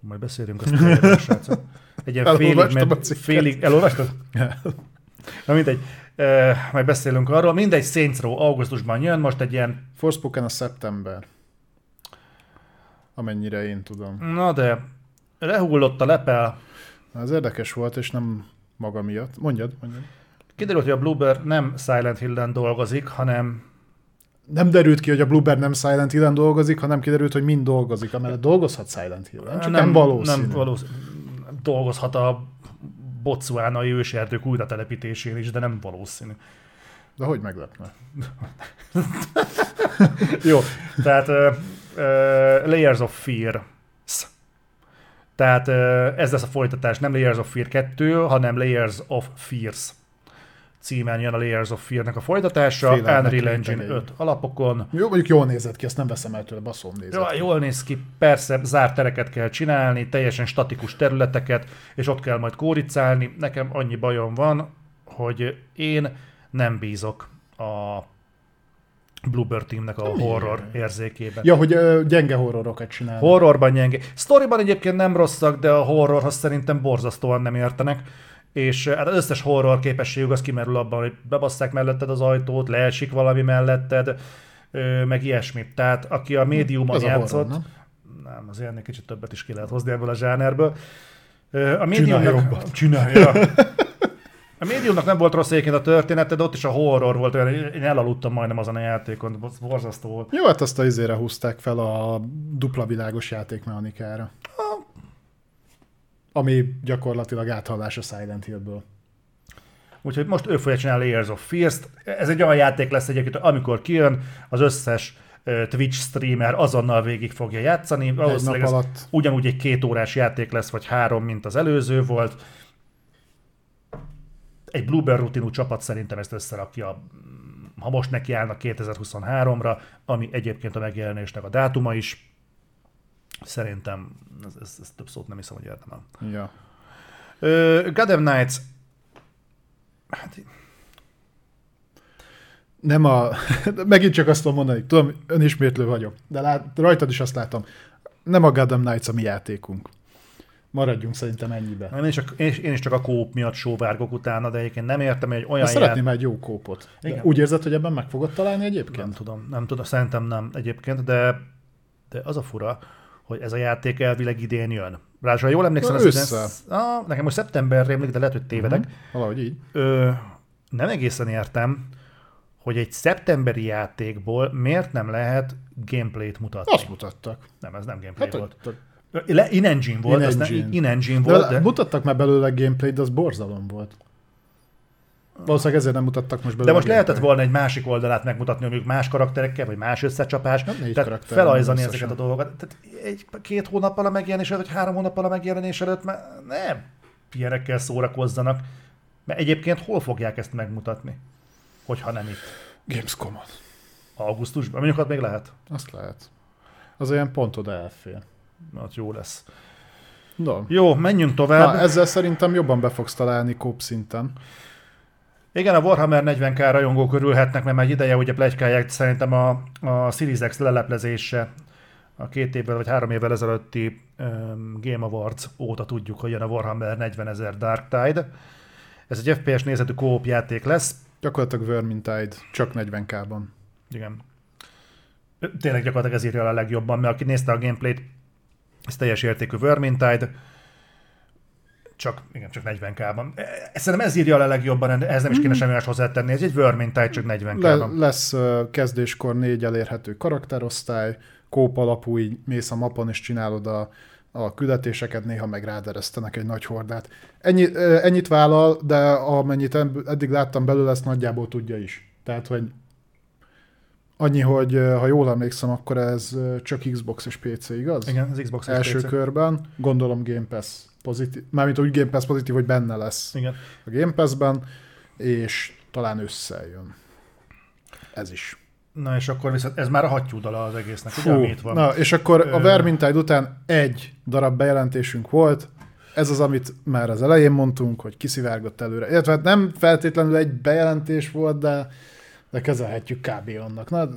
majd beszélünk a Stray-ről, srácok. Egy ilyen félig, med, félig, elolvastad? Na mindegy, e, majd beszélünk arról. Mindegy, Saints Row augusztusban jön, most egy ilyen, Forspoken a szeptember. Amennyire én tudom. na de lehullott a lepel. Ez érdekes volt, és nem maga miatt. Mondjad, mondjad. Kiderült, hogy a Bluebird nem Silent Hill-en dolgozik, hanem Nem derült ki, hogy a Bluebird nem Silent Hill-en dolgozik, hanem kiderült, hogy mind dolgozik. Amellett dolgozhat Silent Hill-en, csak nem, nem valószínű. Nem valószínű. Dolgozhat a bocuánai őserdők újratelepítésén is, de nem valószínű. De hogy meglepne? Jó, tehát uh, uh, Layers of Fear. Tehát uh, ez lesz a folytatás, nem Layers of Fear 2, hanem Layers of Fears címen jön a Layers of Fear-nek a folytatása, Unreal Engine rétegei. 5 alapokon. Jó, mondjuk jól nézett ki, ezt nem veszem el tőle, baszom nézett. Ja, jól néz ki, persze zárt tereket kell csinálni, teljesen statikus területeket, és ott kell majd kóricálni. Nekem annyi bajom van, hogy én nem bízok a Bluebird Teamnek a horror érzékében. Ja, hogy ö, gyenge horrorokat csinál. Horrorban gyenge. Storyban egyébként nem rosszak, de a horrorhoz szerintem borzasztóan nem értenek. És hát az összes horror képességük az kimerül abban, hogy bebasszák melletted az ajtót, leesik valami melletted, meg ilyesmi. Tehát aki a médiumon Ez a horror, játszott, nem? Nem, azért ennél kicsit többet is ki lehet hozni ebből a zsánerből. A médiumnak... Csinálja. A médiumnak nem volt rossz egyébként a története, de ott is a horror volt, olyan, én elaludtam majdnem azon a játékon, borzasztó volt. Jó, hát azt a izére húzták fel a dupla világos játékmechanikára. Ami gyakorlatilag áthallás a Silent Hillből. Úgyhogy most ő fogja csinálni Layers of Fears-t. Ez egy olyan játék lesz egyébként, amikor kijön, az összes Twitch streamer azonnal végig fogja játszani. Valószínűleg ez alatt. ugyanúgy egy két órás játék lesz, vagy három, mint az előző volt. Egy Bluebird rutinú csapat szerintem ezt összerakja, ha most nekiállnak 2023-ra, ami egyébként a megjelenésnek a dátuma is. Szerintem ez, ez, ez több szót nem hiszem, hogy érdemel. Ja. Ö, Gotham Knights Hát, Nem a... Megint csak azt tudom mondani, tudom, önismétlő vagyok, de lát, rajtad is azt látom. Nem a Gotham Knights a mi játékunk. Maradjunk szerintem ennyibe. én, is csak, én, én is csak a kóp miatt sóvárgok utána, de egyébként nem értem, hogy egy olyan Azt szeretném egy jó kópot. De Igen. úgy érzed, hogy ebben meg fogod találni egyébként? Nem tudom, nem tudom, szerintem nem egyébként, de, de az a fura, hogy ez a játék elvileg idén jön. Ráadásul, jól emlékszem, Na, az össze. idén- ah, nekem most szeptember rémlik, de lehet, hogy tévedek. Mhm, Valahogy így. Ö, nem egészen értem, hogy egy szeptemberi játékból miért nem lehet gameplayt mutatni. Azt mutattak. Nem, ez nem gameplay Hát, volt. Le, in-engine volt, In az nem, engine. in-engine de volt, de... mutattak már belőle gameplayt, de az borzalom volt. Valószínűleg ezért nem mutattak most belőle De most lehetett volna egy másik oldalát megmutatni, mondjuk más karakterekkel, vagy más összecsapás, Hát négy tehát karakter felajzani ezeket a dolgokat. Tehát egy, két hónappal a megjelenés előtt, vagy három hónappal a megjelenés előtt, mert nem ilyenekkel szórakozzanak. Mert egyébként hol fogják ezt megmutatni? Hogyha nem itt. Gamescom-on. Augusztusban? Mondjuk ott még lehet. Azt lehet. Az olyan pont oda elfér. Ott jó lesz. No. Jó, menjünk tovább. Na, ezzel szerintem jobban be fogsz találni kóp szinten. Igen, a Warhammer 40k rajongók örülhetnek, mert már egy ideje ugye plegykálják szerintem a, a Series X leleplezése a két évvel vagy három évvel ezelőtti um, Game Awards óta tudjuk, hogy jön a Warhammer 40 ezer Dark Tide. Ez egy FPS nézetű kóp játék lesz. Gyakorlatilag Vermintide, csak 40k-ban. Igen. Tényleg gyakorlatilag ez írja a legjobban, mert aki nézte a gameplayt, ez teljes értékű Vermintide, csak, igen, csak 40k-ban. E, Szerintem ez írja a legjobban, ez nem is kéne semmi más hozzátenni, ez egy Vermintide, csak 40k-ban. Le, lesz kezdéskor négy elérhető karakterosztály, kóp alapú, így mész a mapon és csinálod a, a küldetéseket, néha meg ráderesztenek egy nagy hordát. Ennyi, ennyit vállal, de amennyit eddig láttam belőle, ezt nagyjából tudja is. Tehát, hogy annyi, hogy ha jól emlékszem, akkor ez csak Xbox és PC, igaz? Igen, az Xbox és Első PC. körben, gondolom Game Pass pozitív, mármint úgy Game Pass pozitív, hogy benne lesz Igen. a Game Pass-ben, és talán összejön. Ez is. Na és akkor viszont ez már a hattyúdala az egésznek, ugye, ami itt van. Na, és akkor a Vermintide után egy darab bejelentésünk volt, ez az, amit már az elején mondtunk, hogy kiszivárgott előre. Illetve hát nem feltétlenül egy bejelentés volt, de, de kezelhetjük kb. annak. Na,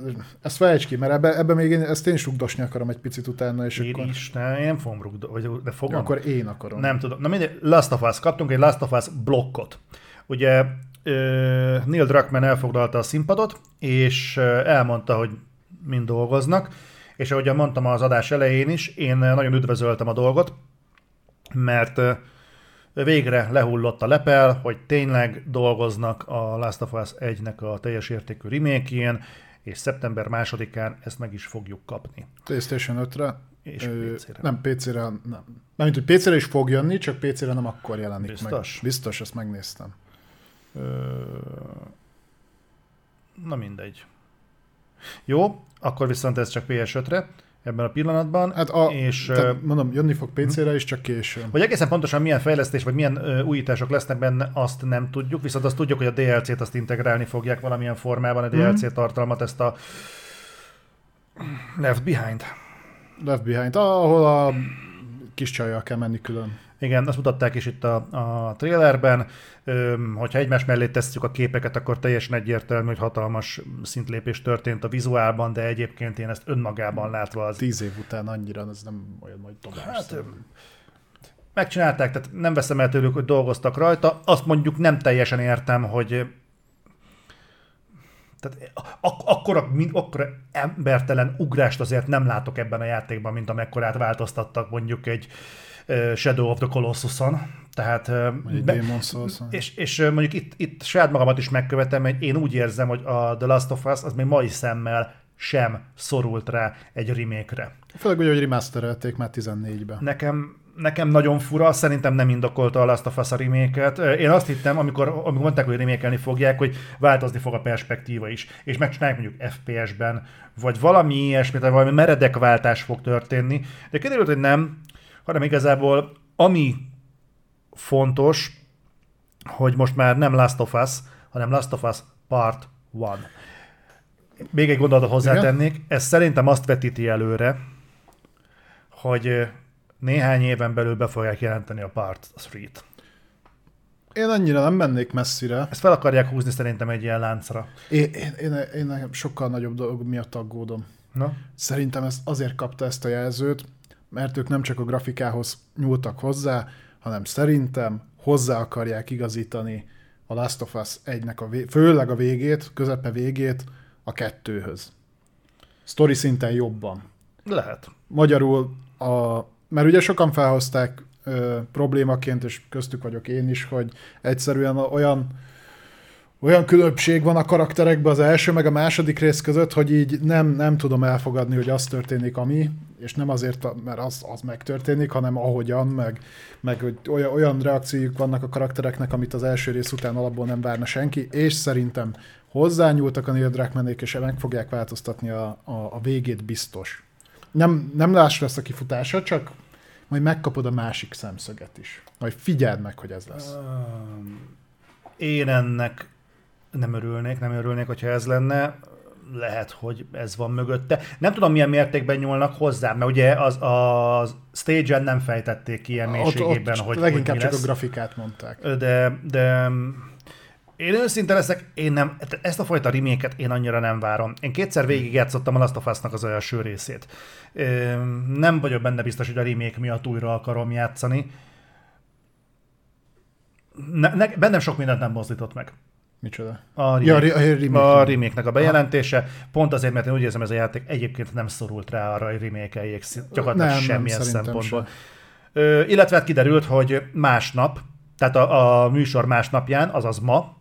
ezt fejtsd ki, mert ebbe, ebbe még én, ezt én is rugdosni akarom egy picit utána, és Én akkor, is, ne, én nem fogom rugdo, vagy de fogom. akkor én akarom. Nem tudom. Na mindegy, Last of Us, kaptunk egy Last of Us blokkot. Ugye Neil Druckmann elfoglalta a színpadot, és elmondta, hogy mind dolgoznak, és ahogyan mondtam az adás elején is, én nagyon üdvözöltem a dolgot, mert végre lehullott a lepel, hogy tényleg dolgoznak a Last of Us 1-nek a teljes értékű remake és szeptember másodikán ezt meg is fogjuk kapni. PlayStation 5-re, És Ö, PC-re. Nem, PC-re, nem. Mármint, hogy PC-re is fog jönni, csak PC-re nem akkor jelenik Biztos? meg. Biztos, ezt megnéztem. Ö, Na mindegy. Jó, akkor viszont ez csak PS5-re ebben a pillanatban. Hát a, és, tehát, mondom, jönni fog PC-re is, csak későn. hogy egészen pontosan milyen fejlesztés, vagy milyen ö, újítások lesznek benne, azt nem tudjuk, viszont azt tudjuk, hogy a DLC-t azt integrálni fogják valamilyen formában, a DLC tartalmat, ezt a Left Behind. Left Behind, ahol a kis csajjal kell menni külön. Igen, azt mutatták is itt a, a trailerben. Öm, hogyha egymás mellé tesszük a képeket, akkor teljesen egyértelmű, hogy hatalmas szintlépés történt a vizuálban, de egyébként én ezt önmagában látva az Tíz év után annyira, ez nem olyan majd dobás. Hát, öm, megcsinálták, tehát nem veszem el tőlük, hogy dolgoztak rajta. Azt mondjuk nem teljesen értem, hogy Tehát ak- akkora, mint, akkora embertelen ugrást azért nem látok ebben a játékban, mint amekkorát változtattak mondjuk egy Shadow of the Colossus-on. Tehát, souls és, és mondjuk itt, itt saját magamat is megkövetem, hogy én úgy érzem, hogy a The Last of Us az még mai szemmel sem szorult rá egy remake-re. Főleg úgy, hogy remasterelték már 14-ben. Nekem, nekem nagyon fura, szerintem nem indokolta a Last of Us a remake Én azt hittem, amikor, amikor mondták, hogy remake fogják, hogy változni fog a perspektíva is, és megcsinálják mondjuk FPS-ben, vagy valami ilyesmit, vagy valami meredek váltás fog történni, de kiderült, hogy nem, hanem igazából ami fontos, hogy most már nem Last of Us, hanem Last of Us Part 1. Még egy gondolatot hozzátennék, Igen? ez szerintem azt vetíti előre, hogy néhány éven belül be fogják jelenteni a Part 3-t. Én annyira nem mennék messzire. Ezt fel akarják húzni szerintem egy ilyen láncra. Én, én, én, én sokkal nagyobb dolog miatt aggódom. Na? Szerintem ez azért kapta ezt a jelzőt, mert ők nem csak a grafikához nyúltak hozzá, hanem szerintem hozzá akarják igazítani a Last of Us 1-nek a vé- főleg a végét, közepe végét a kettőhöz. Story szinten jobban. Lehet. Magyarul, a, mert ugye sokan felhozták ö, problémaként, és köztük vagyok én is, hogy egyszerűen olyan olyan különbség van a karakterekben az első meg a második rész között, hogy így nem, nem tudom elfogadni, hogy az történik, ami, és nem azért, mert az, az megtörténik, hanem ahogyan, meg, meg hogy olyan, olyan reakciójuk vannak a karaktereknek, amit az első rész után alapból nem várna senki, és szerintem hozzányúltak a Neil Druckmannék, és meg fogják változtatni a, a, a végét biztos. Nem, nem láss lesz a kifutása, csak majd megkapod a másik szemszöget is. Majd figyeld meg, hogy ez lesz. Én ennek nem örülnék, nem örülnék, hogyha ez lenne. Lehet, hogy ez van mögötte. Nem tudom, milyen mértékben nyúlnak hozzá, mert ugye az, a stage-en nem fejtették ki ilyen mélységében, ott, ott hogy Leginkább hogy csak lesz. a grafikát mondták. De, de én őszinte leszek, én nem, ezt a fajta reméket én annyira nem várom. Én kétszer végigjátszottam a Last of Us-nak az első részét. Nem vagyok benne biztos, hogy a remake miatt újra akarom játszani. Ne, ne, bennem sok mindent nem mozdított meg. Micsoda? A Ja, remake, a remake. a remake-nek a bejelentése, pont azért, mert én úgy érzem, ez a játék egyébként nem szorult rá arra, hogy remake gyakorlatilag Nem, nem, semmilyen szerintem szempontból. Ö, illetve hát kiderült, hogy másnap, tehát a, a műsor másnapján, azaz ma,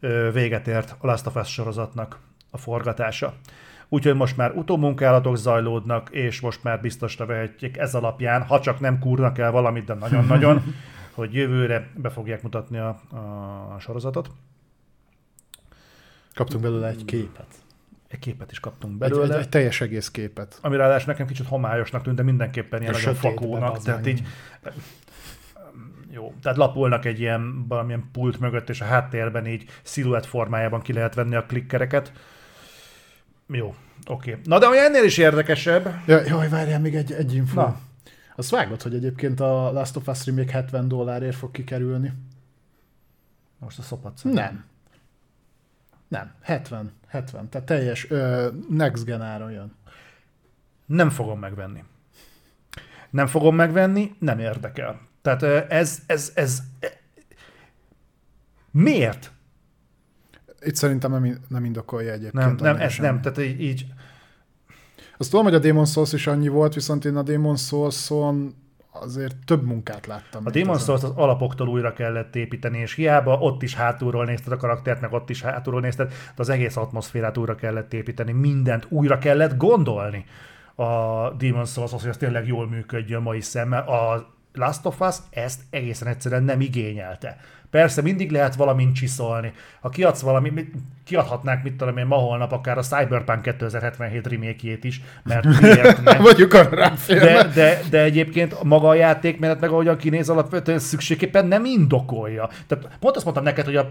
ö, véget ért a Last of Us sorozatnak a forgatása. Úgyhogy most már utómunkálatok zajlódnak, és most már biztosra vehetjük ez alapján, ha csak nem kúrnak el valamit, de nagyon-nagyon, hogy jövőre be fogják mutatni a, a sorozatot. Kaptunk belőle egy képet. Egy képet is kaptunk Egy, belőle. egy, egy teljes egész képet. ami ráadásul nekem kicsit homályosnak tűnt, de mindenképpen ilyen nagyon fakónak, tehát meg. így jó, tehát lapolnak egy ilyen valamilyen pult mögött, és a háttérben így sziluett formájában ki lehet venni a klikkereket. Jó, oké. Na de ami ennél is érdekesebb, Ja, jaj, várjál még egy, egy info. Na. Azt vágod, hogy egyébként a Last of Us remake 70 dollárért fog kikerülni? most a szopat Nem. Nem, 70. 70. Tehát teljes ö, next gen áron jön. Nem fogom megvenni. Nem fogom megvenni, nem érdekel. Tehát ö, ez, ez, ez, miért? Itt szerintem nem, nem indokolja egyébként. Nem, nem, ez sem. nem, tehát így, így Azt tudom, hogy a Demon Souls is annyi volt, viszont én a Demon Souls-on azért több munkát láttam. A ezen. Souls az alapoktól újra kellett építeni, és hiába ott is hátulról nézted a karaktert, meg ott is hátulról nézted, de az egész atmoszférát újra kellett építeni, mindent újra kellett gondolni a Demon's souls hogy ez tényleg jól működjön mai szemmel. A Last of Us ezt egészen egyszerűen nem igényelte. Persze mindig lehet valamint csiszolni. Ha kiadsz valami, mit- kiadhatnák, mit tudom én, ma holnap akár a Cyberpunk 2077 remake is, mert miért nem? Ráférne. De, de, de egyébként maga a játékmenet, meg ahogyan kinéz alapvetően szükségképpen nem indokolja. Tehát pont azt mondtam neked, hogy a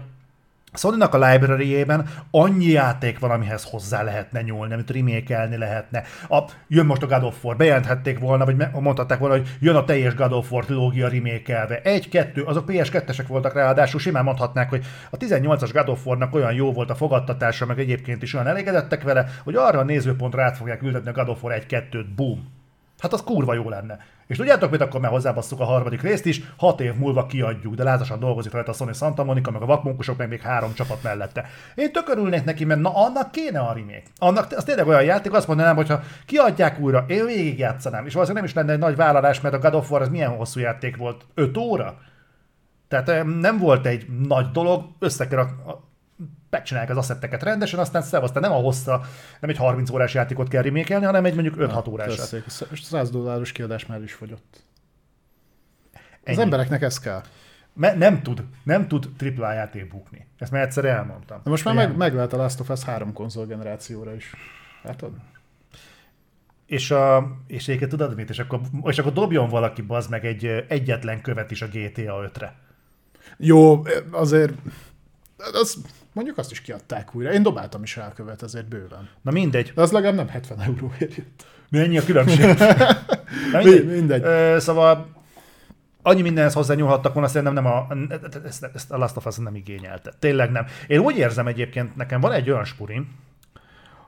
sony a library-ében annyi játék van, amihez hozzá lehetne nyúlni, amit remake lehetne. A, jön most a God of War, bejelenthették volna, vagy mondhatták volna, hogy jön a teljes God of War trilógia remake Egy, kettő, azok PS2-esek voltak ráadásul, simán mondhatnák, hogy a 18-as God of War-nak olyan jó volt a fogadtatása, meg egyébként is olyan elégedettek vele, hogy arra a nézőpontra át fogják ültetni a God of War 1-2-t, boom. Hát az kurva jó lenne. És tudjátok, mit akkor már hozzábasszuk a harmadik részt is, hat év múlva kiadjuk, de lázasan dolgozik rajta a Sony Santa Monica, meg a vakmunkusok, meg még három csapat mellette. Én tök örülnék neki, mert na annak kéne a remake. Annak az tényleg olyan játék, azt mondanám, hogy ha kiadják újra, én végig játszanám. És valószínűleg nem is lenne egy nagy vállalás, mert a God of War az milyen hosszú játék volt? 5 óra? Tehát em, nem volt egy nagy dolog, össze kell a, a megcsinálják az asszetteket rendesen, aztán szevasztán nem a hossza, nem egy 30 órás játékot kell remékelni, hanem egy mondjuk 5-6 órásat. Tessék, és 100 dolláros kiadás már is fogyott. Az Ennyi. embereknek ez kell. Me- nem tud, nem tud AAA játék bukni. Ezt már egyszer elmondtam. De most már meg, meg lehet a Last of Us három konzol generációra is. Látod? És, a, és egyébként tudod mit? És akkor, és akkor dobjon valaki bazd meg egy egyetlen követ is a GTA 5-re. Jó, azért az, mondjuk azt is kiadták újra. Én dobáltam is rá a követ, ezért bőven. Na mindegy. De az legalább nem 70 euróért jött. Mennyi a különbség? Na, Mi- mindegy. Ö, szóval annyi mindenhez hozzányúlhattak volna, szerintem nem a, ezt, ezt a Last of Us nem igényelte. Tényleg nem. Én úgy érzem egyébként, nekem van egy olyan spurim,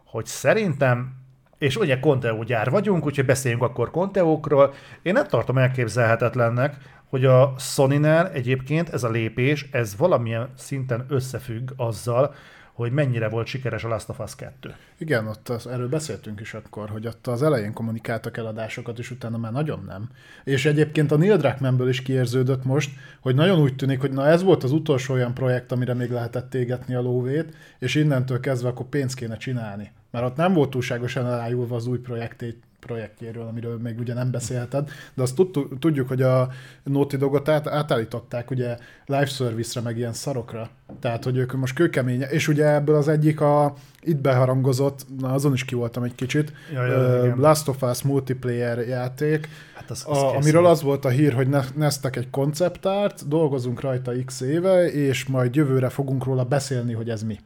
hogy szerintem, és ugye Conteo gyár vagyunk, úgyhogy beszéljünk akkor Conteókról. Én nem tartom elképzelhetetlennek, hogy a sony egyébként ez a lépés, ez valamilyen szinten összefügg azzal, hogy mennyire volt sikeres a Last of Us 2. Igen, ott az, erről beszéltünk is akkor, hogy ott az elején kommunikáltak eladásokat, és utána már nagyon nem. És egyébként a Neil Druckmannből is kiérződött most, hogy nagyon úgy tűnik, hogy na ez volt az utolsó olyan projekt, amire még lehetett égetni a lóvét, és innentől kezdve akkor pénzt kéne csinálni. Mert ott nem volt túlságosan elájulva az új projektét, projektjéről, amiről még ugye nem beszélheted, de azt tud, tudjuk, hogy a Naughty Dogot át, átállították ugye live service-re, meg ilyen szarokra. Tehát, hogy ők most kőkemény, és ugye ebből az egyik a itt beharangozott, na azon is ki voltam egy kicsit, Ja, ja, ö, igen. Last of Us multiplayer játék, Hát az, a, amiről az volt a hír, hogy ne- neztek egy konceptárt, dolgozunk rajta x éve, és majd jövőre fogunk róla beszélni, hogy ez mi.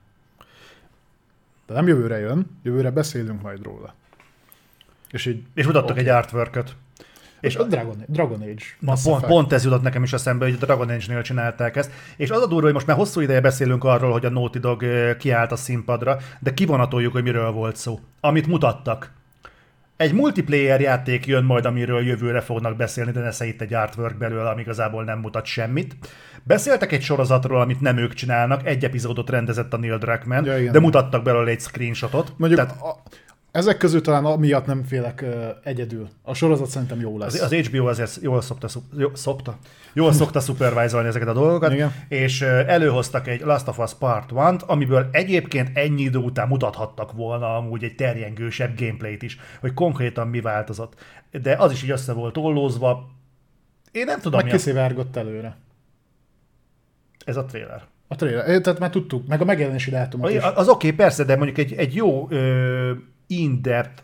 De nem jövőre jön, jövőre beszélünk majd róla. És így, És mutattak egy artwork és a Dragon, Dragon Age. Na, pont, pont ez jutott nekem is eszembe, hogy a Dragon Age-nél csinálták ezt. És az a durva, hogy most már hosszú ideje beszélünk arról, hogy a Naughty Dog kiállt a színpadra, de kivonatoljuk, hogy miről volt szó. Amit mutattak. Egy multiplayer játék jön majd, amiről jövőre fognak beszélni, de nesze itt egy artwork belőle, ami igazából nem mutat semmit. Beszéltek egy sorozatról, amit nem ők csinálnak, egy epizódot rendezett a Neil Druckmann, Ja, igen. de mutattak belőle egy screenshotot. Mondjuk Tehát a, ezek közül talán amiatt nem félek ö, egyedül. A sorozat szerintem jó lesz. Az, az HBO azért jól szokta, jó, szokta, jól szokta supervisolni ezeket a dolgokat, Igen. és ö, előhoztak egy Last of Us Part 1 amiből egyébként ennyi idő után mutathattak volna amúgy egy terjengősebb gameplayt is, hogy konkrétan mi változott. De az is így össze volt ollózva. Én nem tudom, Meg kiszivárgott előre. ez a trailer. A trailer. Tehát már tudtuk, meg a megjelenési dátumot is. Az oké, okay, persze, de mondjuk egy, egy jó ö, in-depth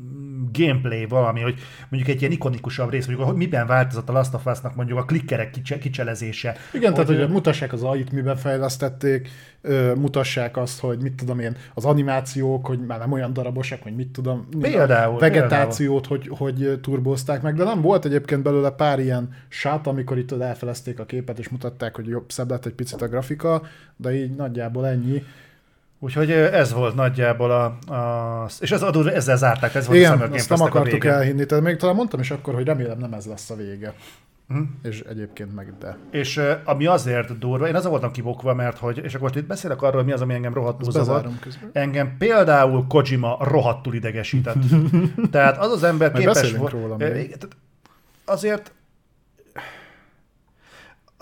mm, gameplay valami, hogy mondjuk egy ilyen ikonikusabb rész, mondjuk, hogy miben változott a Last of Us-nak mondjuk a klikkerek kicse, kicselezése. Igen, tehát ö, hogy mutassák az AI-t, miben fejlesztették, mutassák azt, hogy mit tudom én, az animációk, hogy már nem olyan darabosak, vagy mit tudom, Például, vegetációt, hogy, hogy turbózták meg, de nem volt egyébként belőle pár ilyen sát, amikor itt elfelezték a képet, és mutatták, hogy jobb, szebb lett egy picit a grafika, de így nagyjából ennyi. Úgyhogy ez volt nagyjából a, a és ez adó, ezzel zárták, ez volt a Igen, Summer Game azt nem a akartuk elhinni, tehát még talán mondtam is akkor, hogy remélem nem ez lesz a vége. Mhm. És egyébként meg de. És ami azért durva, én azon voltam kibokva, mert hogy, és akkor most itt beszélek arról, mi az, ami engem rohadtul zavar. Engem például Kojima rohadtul idegesített. Tehát az az ember képes volt... róla még. Azért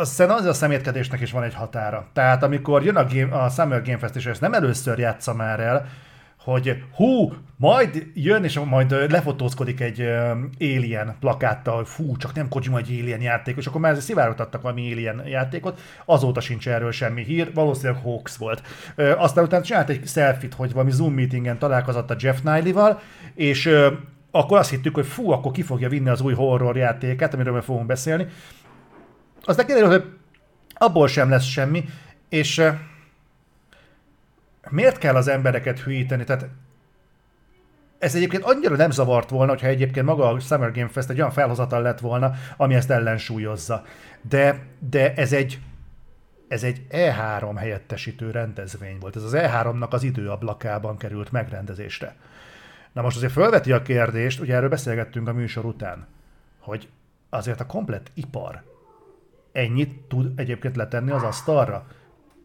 az szerintem az a szemétkedésnek is van egy határa. Tehát amikor jön a, game, a Summer Game Fest, és ezt nem először játsza már el, hogy hú, majd jön, és majd lefotózkodik egy Alien plakáttal, hogy fú, csak nem Kojima egy Alien játék, és akkor már szivárogtattak valami Alien játékot, azóta sincs erről semmi hír, valószínűleg hoax volt. Aztán utána csinált egy selfit, hogy valami Zoom meetingen találkozott a Jeff Niley-val, és akkor azt hittük, hogy fú, akkor ki fogja vinni az új horror játékát, amiről majd fogunk beszélni. Aztán kiderült, hogy abból sem lesz semmi, és ö, miért kell az embereket hülyíteni? Tehát ez egyébként annyira nem zavart volna, hogyha egyébként maga a Summer Game Fest egy olyan felhozatal lett volna, ami ezt ellensúlyozza. De, de ez egy ez egy E3 helyettesítő rendezvény volt. Ez az E3-nak az időablakában került megrendezésre. Na most azért felveti a kérdést, ugye erről beszélgettünk a műsor után, hogy azért a komplett ipar ennyit tud egyébként letenni az asztalra.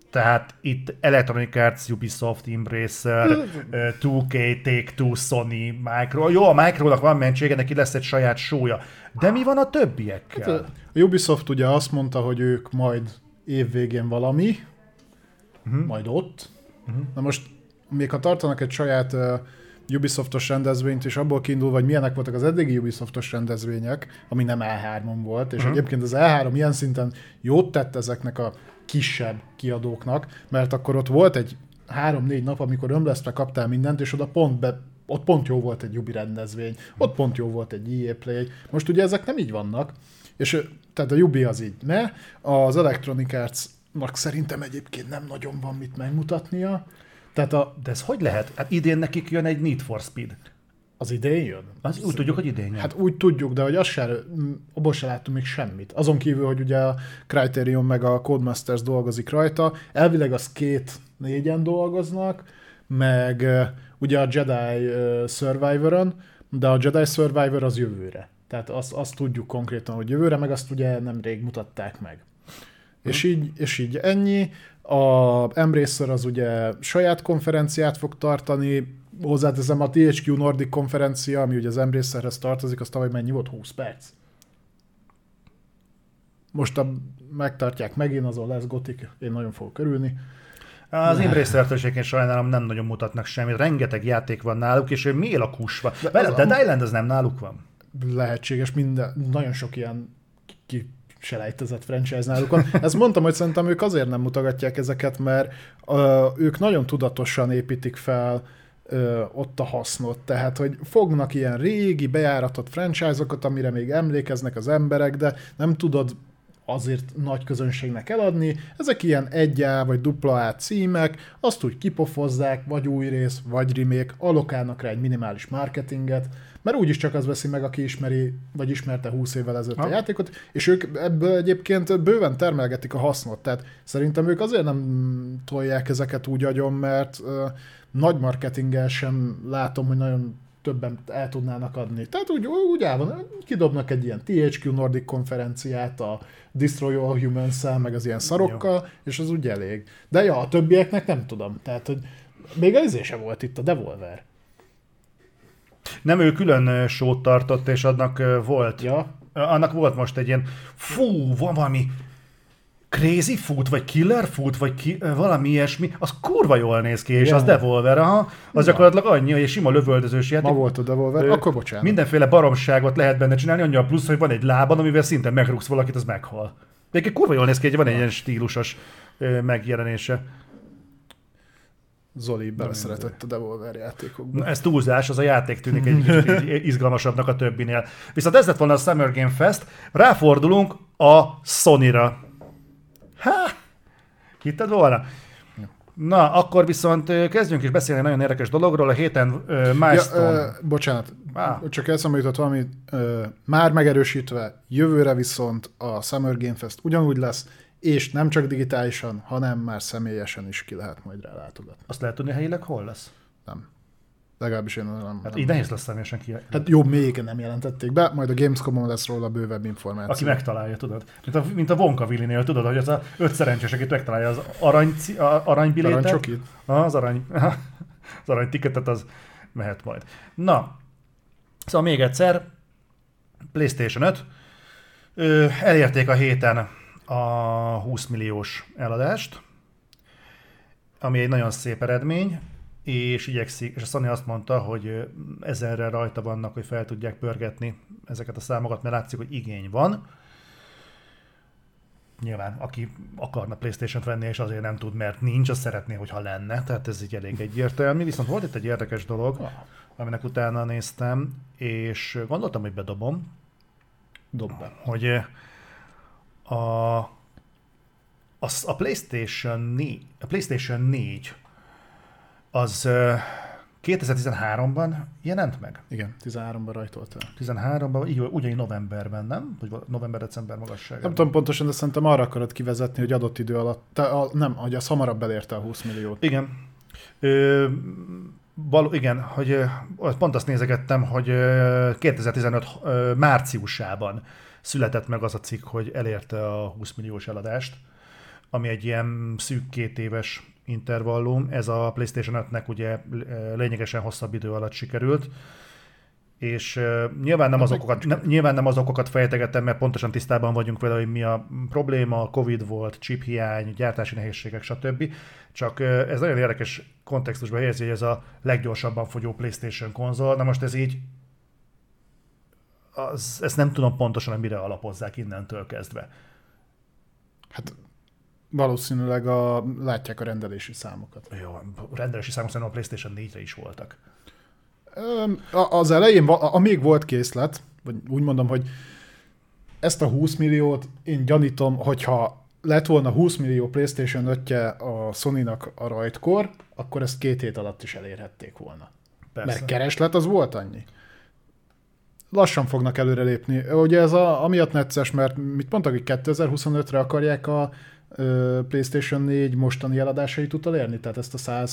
Tehát itt Electronic Arts, Ubisoft, Embracer, ö, 2K, Take-Two, Sony, Micro. Jó, a Micronak van mentsége, neki lesz egy saját sója. De mi van a többiekkel? A Ubisoft ugye azt mondta, hogy ők majd évvégén valami, uh-huh. majd ott. Uh-huh. Na most, még ha tartanak egy saját uh, Ubisoftos rendezvényt, és abból kiindul, hogy milyenek voltak az eddigi Ubisoftos rendezvények, ami nem E3-on volt, és uh-huh. egyébként az E3 ilyen szinten jót tett ezeknek a kisebb kiadóknak, mert akkor ott volt egy három-négy nap, amikor ömlesztve kaptál mindent, és oda pont be, ott pont jó volt egy Ubi rendezvény, ott pont jó volt egy EA Play. Most ugye ezek nem így vannak, és tehát a Ubi az így ne, az Electronic Arts-nak szerintem egyébként nem nagyon van mit megmutatnia. Tehát a, De ez hogy lehet? Hát idén nekik jön egy Need for Speed. az idén jön? Az úgy tudjuk, hogy idén jön. Hát úgy tudjuk, de hogy azt se, abból se láttunk még semmit. Azon kívül, hogy ugye a Criterion meg a Codemasters dolgozik rajta, elvileg az két négyen dolgoznak, meg ugye a Jedi Survivor-on, de a Jedi Survivor az jövőre. Tehát azt, azt tudjuk konkrétan, hogy jövőre, meg azt ugye nemrég mutatták meg. És így, és így ennyi. A Embracer az ugye saját konferenciát fog tartani, hozzáteszem a THQ Nordic konferencia, ami ugye az Embracerhez tartozik, az tavaly mennyi volt? 20 perc? Most a, megtartják megint, azon lesz gotik, én nagyon fogok örülni. Az Embracer-től egyébként sajnálom nem nagyon mutatnak semmit. Rengeteg játék van náluk, és ő mi a kusva? De az a Dead Island az nem náluk van? lehetséges, minden, nagyon sok ilyen ki selejtezett franchise náluk van. Ezt mondtam, hogy szerintem ők azért nem mutogatják ezeket, mert ö, ők nagyon tudatosan építik fel ö, ott a hasznot. Tehát, hogy fognak ilyen régi, bejáratott franchise-okat, amire még emlékeznek az emberek, de nem tudod azért nagy közönségnek eladni. Ezek ilyen 1A vagy dupla A címek, azt úgy kipofozzák, vagy új rész, vagy remake, alokálnak rá egy minimális marketinget, mert úgyis csak az veszi meg, aki ismeri, vagy ismerte 20 évvel ezelőtt a játékot, és ők ebből egyébként bőven termelgetik a hasznot. Tehát szerintem ők azért nem tolják ezeket úgy agyon, mert nagy marketinggel sem látom, hogy nagyon többen el tudnának adni. Tehát úgy, úgy áll van, kidobnak egy ilyen THQ Nordic konferenciát, a Destroy All humans meg az ilyen szarokkal, és az úgy elég. De ja, a többieknek nem tudom. Tehát, hogy még az izé sem volt itt a Devolver. Nem, ő külön sót tartott, és annak volt. Ja, Annak volt most egy ilyen, fú, van valami Crazy Food, vagy Killer Food, vagy ki, valami ilyesmi, az kurva jól néz ki, és Ja. az Devolver, aha, az gyakorlatilag annyi, hogy egy sima lövöldözős játék. ma volt a Devolver, Ö, akkor bocsánat. Mindenféle baromságot lehet benne csinálni, annyi a plusz, hogy van egy lábad, amivel szinte megrúgsz valakit, az meghal. De egyébként kurva jól néz ki, van egy ilyen stílusos megjelenése. Zoli beleszeretett a Devolver játékokba. Na, ez túlzás, az a játék tűnik egy, egy izgalmasabbnak a többinél. Viszont ez lett volna a Summer Game Fest, ráfordulunk a Sony-ra. Ha! Hitted volna? Na, akkor viszont kezdjünk is beszélni egy nagyon érdekes dologról. A héten Ja, Milestone. ö, bocsánat, Á. csak eszembe jutott valami, ö, már megerősítve, jövőre viszont a Summer Game Fest ugyanúgy lesz, és nem csak digitálisan, hanem már személyesen is ki lehet majd rá látogatni. Azt lehet tudni helyileg hol lesz? Nem. Legalábbis én nem. Hát nem. így nehéz lesz személyesen ki. Hát jó, még nem jelentették be, majd a Gamescom-on lesz róla bővebb információ. Aki megtalálja, tudod? Mint a, mint a Wonka Willinél, tudod, hogy az a öt szerencsés, akit megtalálja az arany, aranybilétet. Aranycsokit? Az arany, az arany tiketet az mehet majd. Na, szóval még egyszer, PlayStation 5, ö, elérték a héten a 20 milliós eladást, ami egy nagyon szép eredmény, és igyekszik, és a Sony azt mondta, hogy ezerre rajta vannak, hogy fel tudják pörgetni ezeket a számokat, mert látszik, hogy igény van. Nyilván, aki akarna Playstation-t venni, és azért nem tud, mert nincs, az szeretné, hogyha lenne, tehát ez így elég egyértelmű. Viszont volt itt egy érdekes dolog, Ah, aminek utána néztem, és gondoltam, hogy bedobom, dob be. hogy a, a, a PlayStation 4, a PlayStation 4 az eh, 2013-ban jelent meg. Igen, 13-ban rajtolt el. 13-ban, így, ugyanígy novemberben, nem? Vagy val- november-december magasságában. Nem tudom pontosan, de szerintem arra akarod kivezetni, hogy adott idő alatt, te, a, nem, hogy az hamarabb elérte a 20 milliót. Igen. Ö, Való, igen, hogy pont azt nézegettem, hogy ö, 2015 ö, márciusában született meg az a cikk, hogy elérte a 20 milliós eladást, ami egy ilyen szűk két éves intervallum. Ez a PlayStation 5-nek ugye ö, lényegesen hosszabb idő alatt sikerült és uh, nyilván, nem az okokat, nem, nyilván nem az okokat fejtegettem, mert pontosan tisztában vagyunk vele, hogy mi a probléma, Covid volt, chip hiány, gyártási nehézségek, stb. Csak uh, ez nagyon érdekes kontextusban helyezi, hogy ez a leggyorsabban fogyó PlayStation konzol. Na most ez így, az, ezt nem tudom pontosan, mire alapozzák innentől kezdve. Hát valószínűleg a, látják a rendelési számokat. Jó, a rendelési számok szerintem a PlayStation 4-re is voltak. Az elején, amíg volt készlet, vagy úgy mondom, hogy ezt a 20 milliót én gyanítom, hogyha lett volna 20 millió PlayStation 5 a Sony-nak a rajtkor, akkor ezt két hét alatt is elérhették volna. Persze. Mert kereslet az volt annyi. Lassan fognak előrelépni. Ugye ez a, amiatt necces, mert mit mondtak, hogy 2025-re akarják a ö, PlayStation 4 mostani eladásait utolérni? Tehát ezt a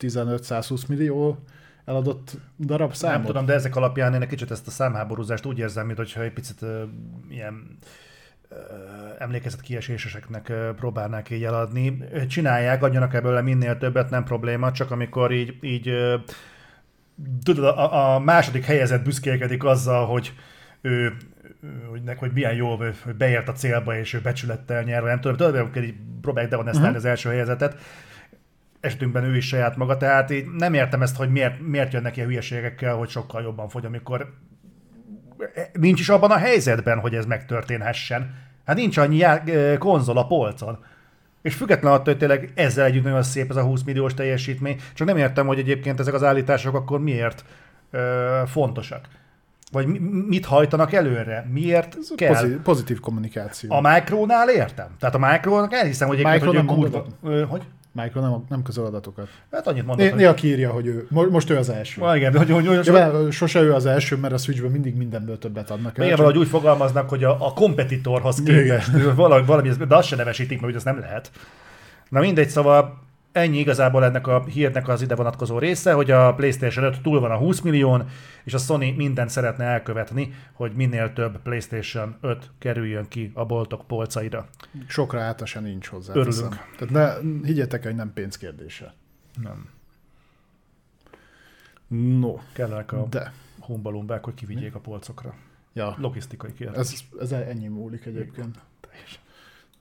115-120 millió eladott darab számot? Nem tudom, de ezek alapján én egy kicsit ezt a számháborúzást úgy érzem, mintha egy picit uh, ilyen uh, emlékezet kieséseseknek próbálnák így eladni. Csinálják, adjanak ebből minél többet, nem probléma, csak amikor így, így tudod, a, a második helyezett büszkélkedik azzal, hogy ő hogy, nek, hogy milyen jó, hogy beért a célba, és ő becsülettel nyer, nem tudom, tudod, így próbálják dehonestálni uh-huh. az első helyezetet, esetünkben ő is saját maga, tehát így nem értem ezt, hogy miért, miért jönnek ilyen hülyeségekkel, hogy sokkal jobban fogy, amikor nincs is abban a helyzetben, hogy ez megtörténhessen. Hát nincs annyi já- ö, konzol a polcon. És független attól, hogy tényleg ezzel együtt nagyon szép ez a 20 milliós teljesítmény, csak nem értem, hogy egyébként ezek az állítások akkor miért ö, fontosak. Vagy mi, mit hajtanak előre? Miért Ez kell? Pozitív, pozitív kommunikáció. A Micronál értem. Tehát a Micronak elhiszem, hogy egyébként, Micro hogy Hogy? Micro nem, nem közöl adatokat. Hát annyit mondok, Né- hogy... Néha kiírja, hogy ő, mo- most ő az első. Ah, igen, de hogy, hogy, hogy, Ja, mert sose ő az első, mert a Switchben mindig mindenből többet adnak el. csak- valahogy úgy fogalmaznak, hogy a, a kompetitorhoz képest, valahogy, valami, de azt se nevesítik, mert úgy az nem lehet. Na mindegy, szóval ennyi igazából ennek a hírnek az ide vonatkozó része, hogy a PlayStation 5 túl van a 20 millión, és a Sony mindent szeretne elkövetni, hogy minél több PlayStation 5 kerüljön ki a boltok polcaira. Sokra se nincs hozzá. Örülünk. teszem. Tehát ne, higgyetek hogy nem pénzkérdése. Nem. No, Kellenek a de. humbalumbák, hogy kivigyék a polcokra. Ja, Logisztikai kérdés. ez, ez ennyi múlik egyébként.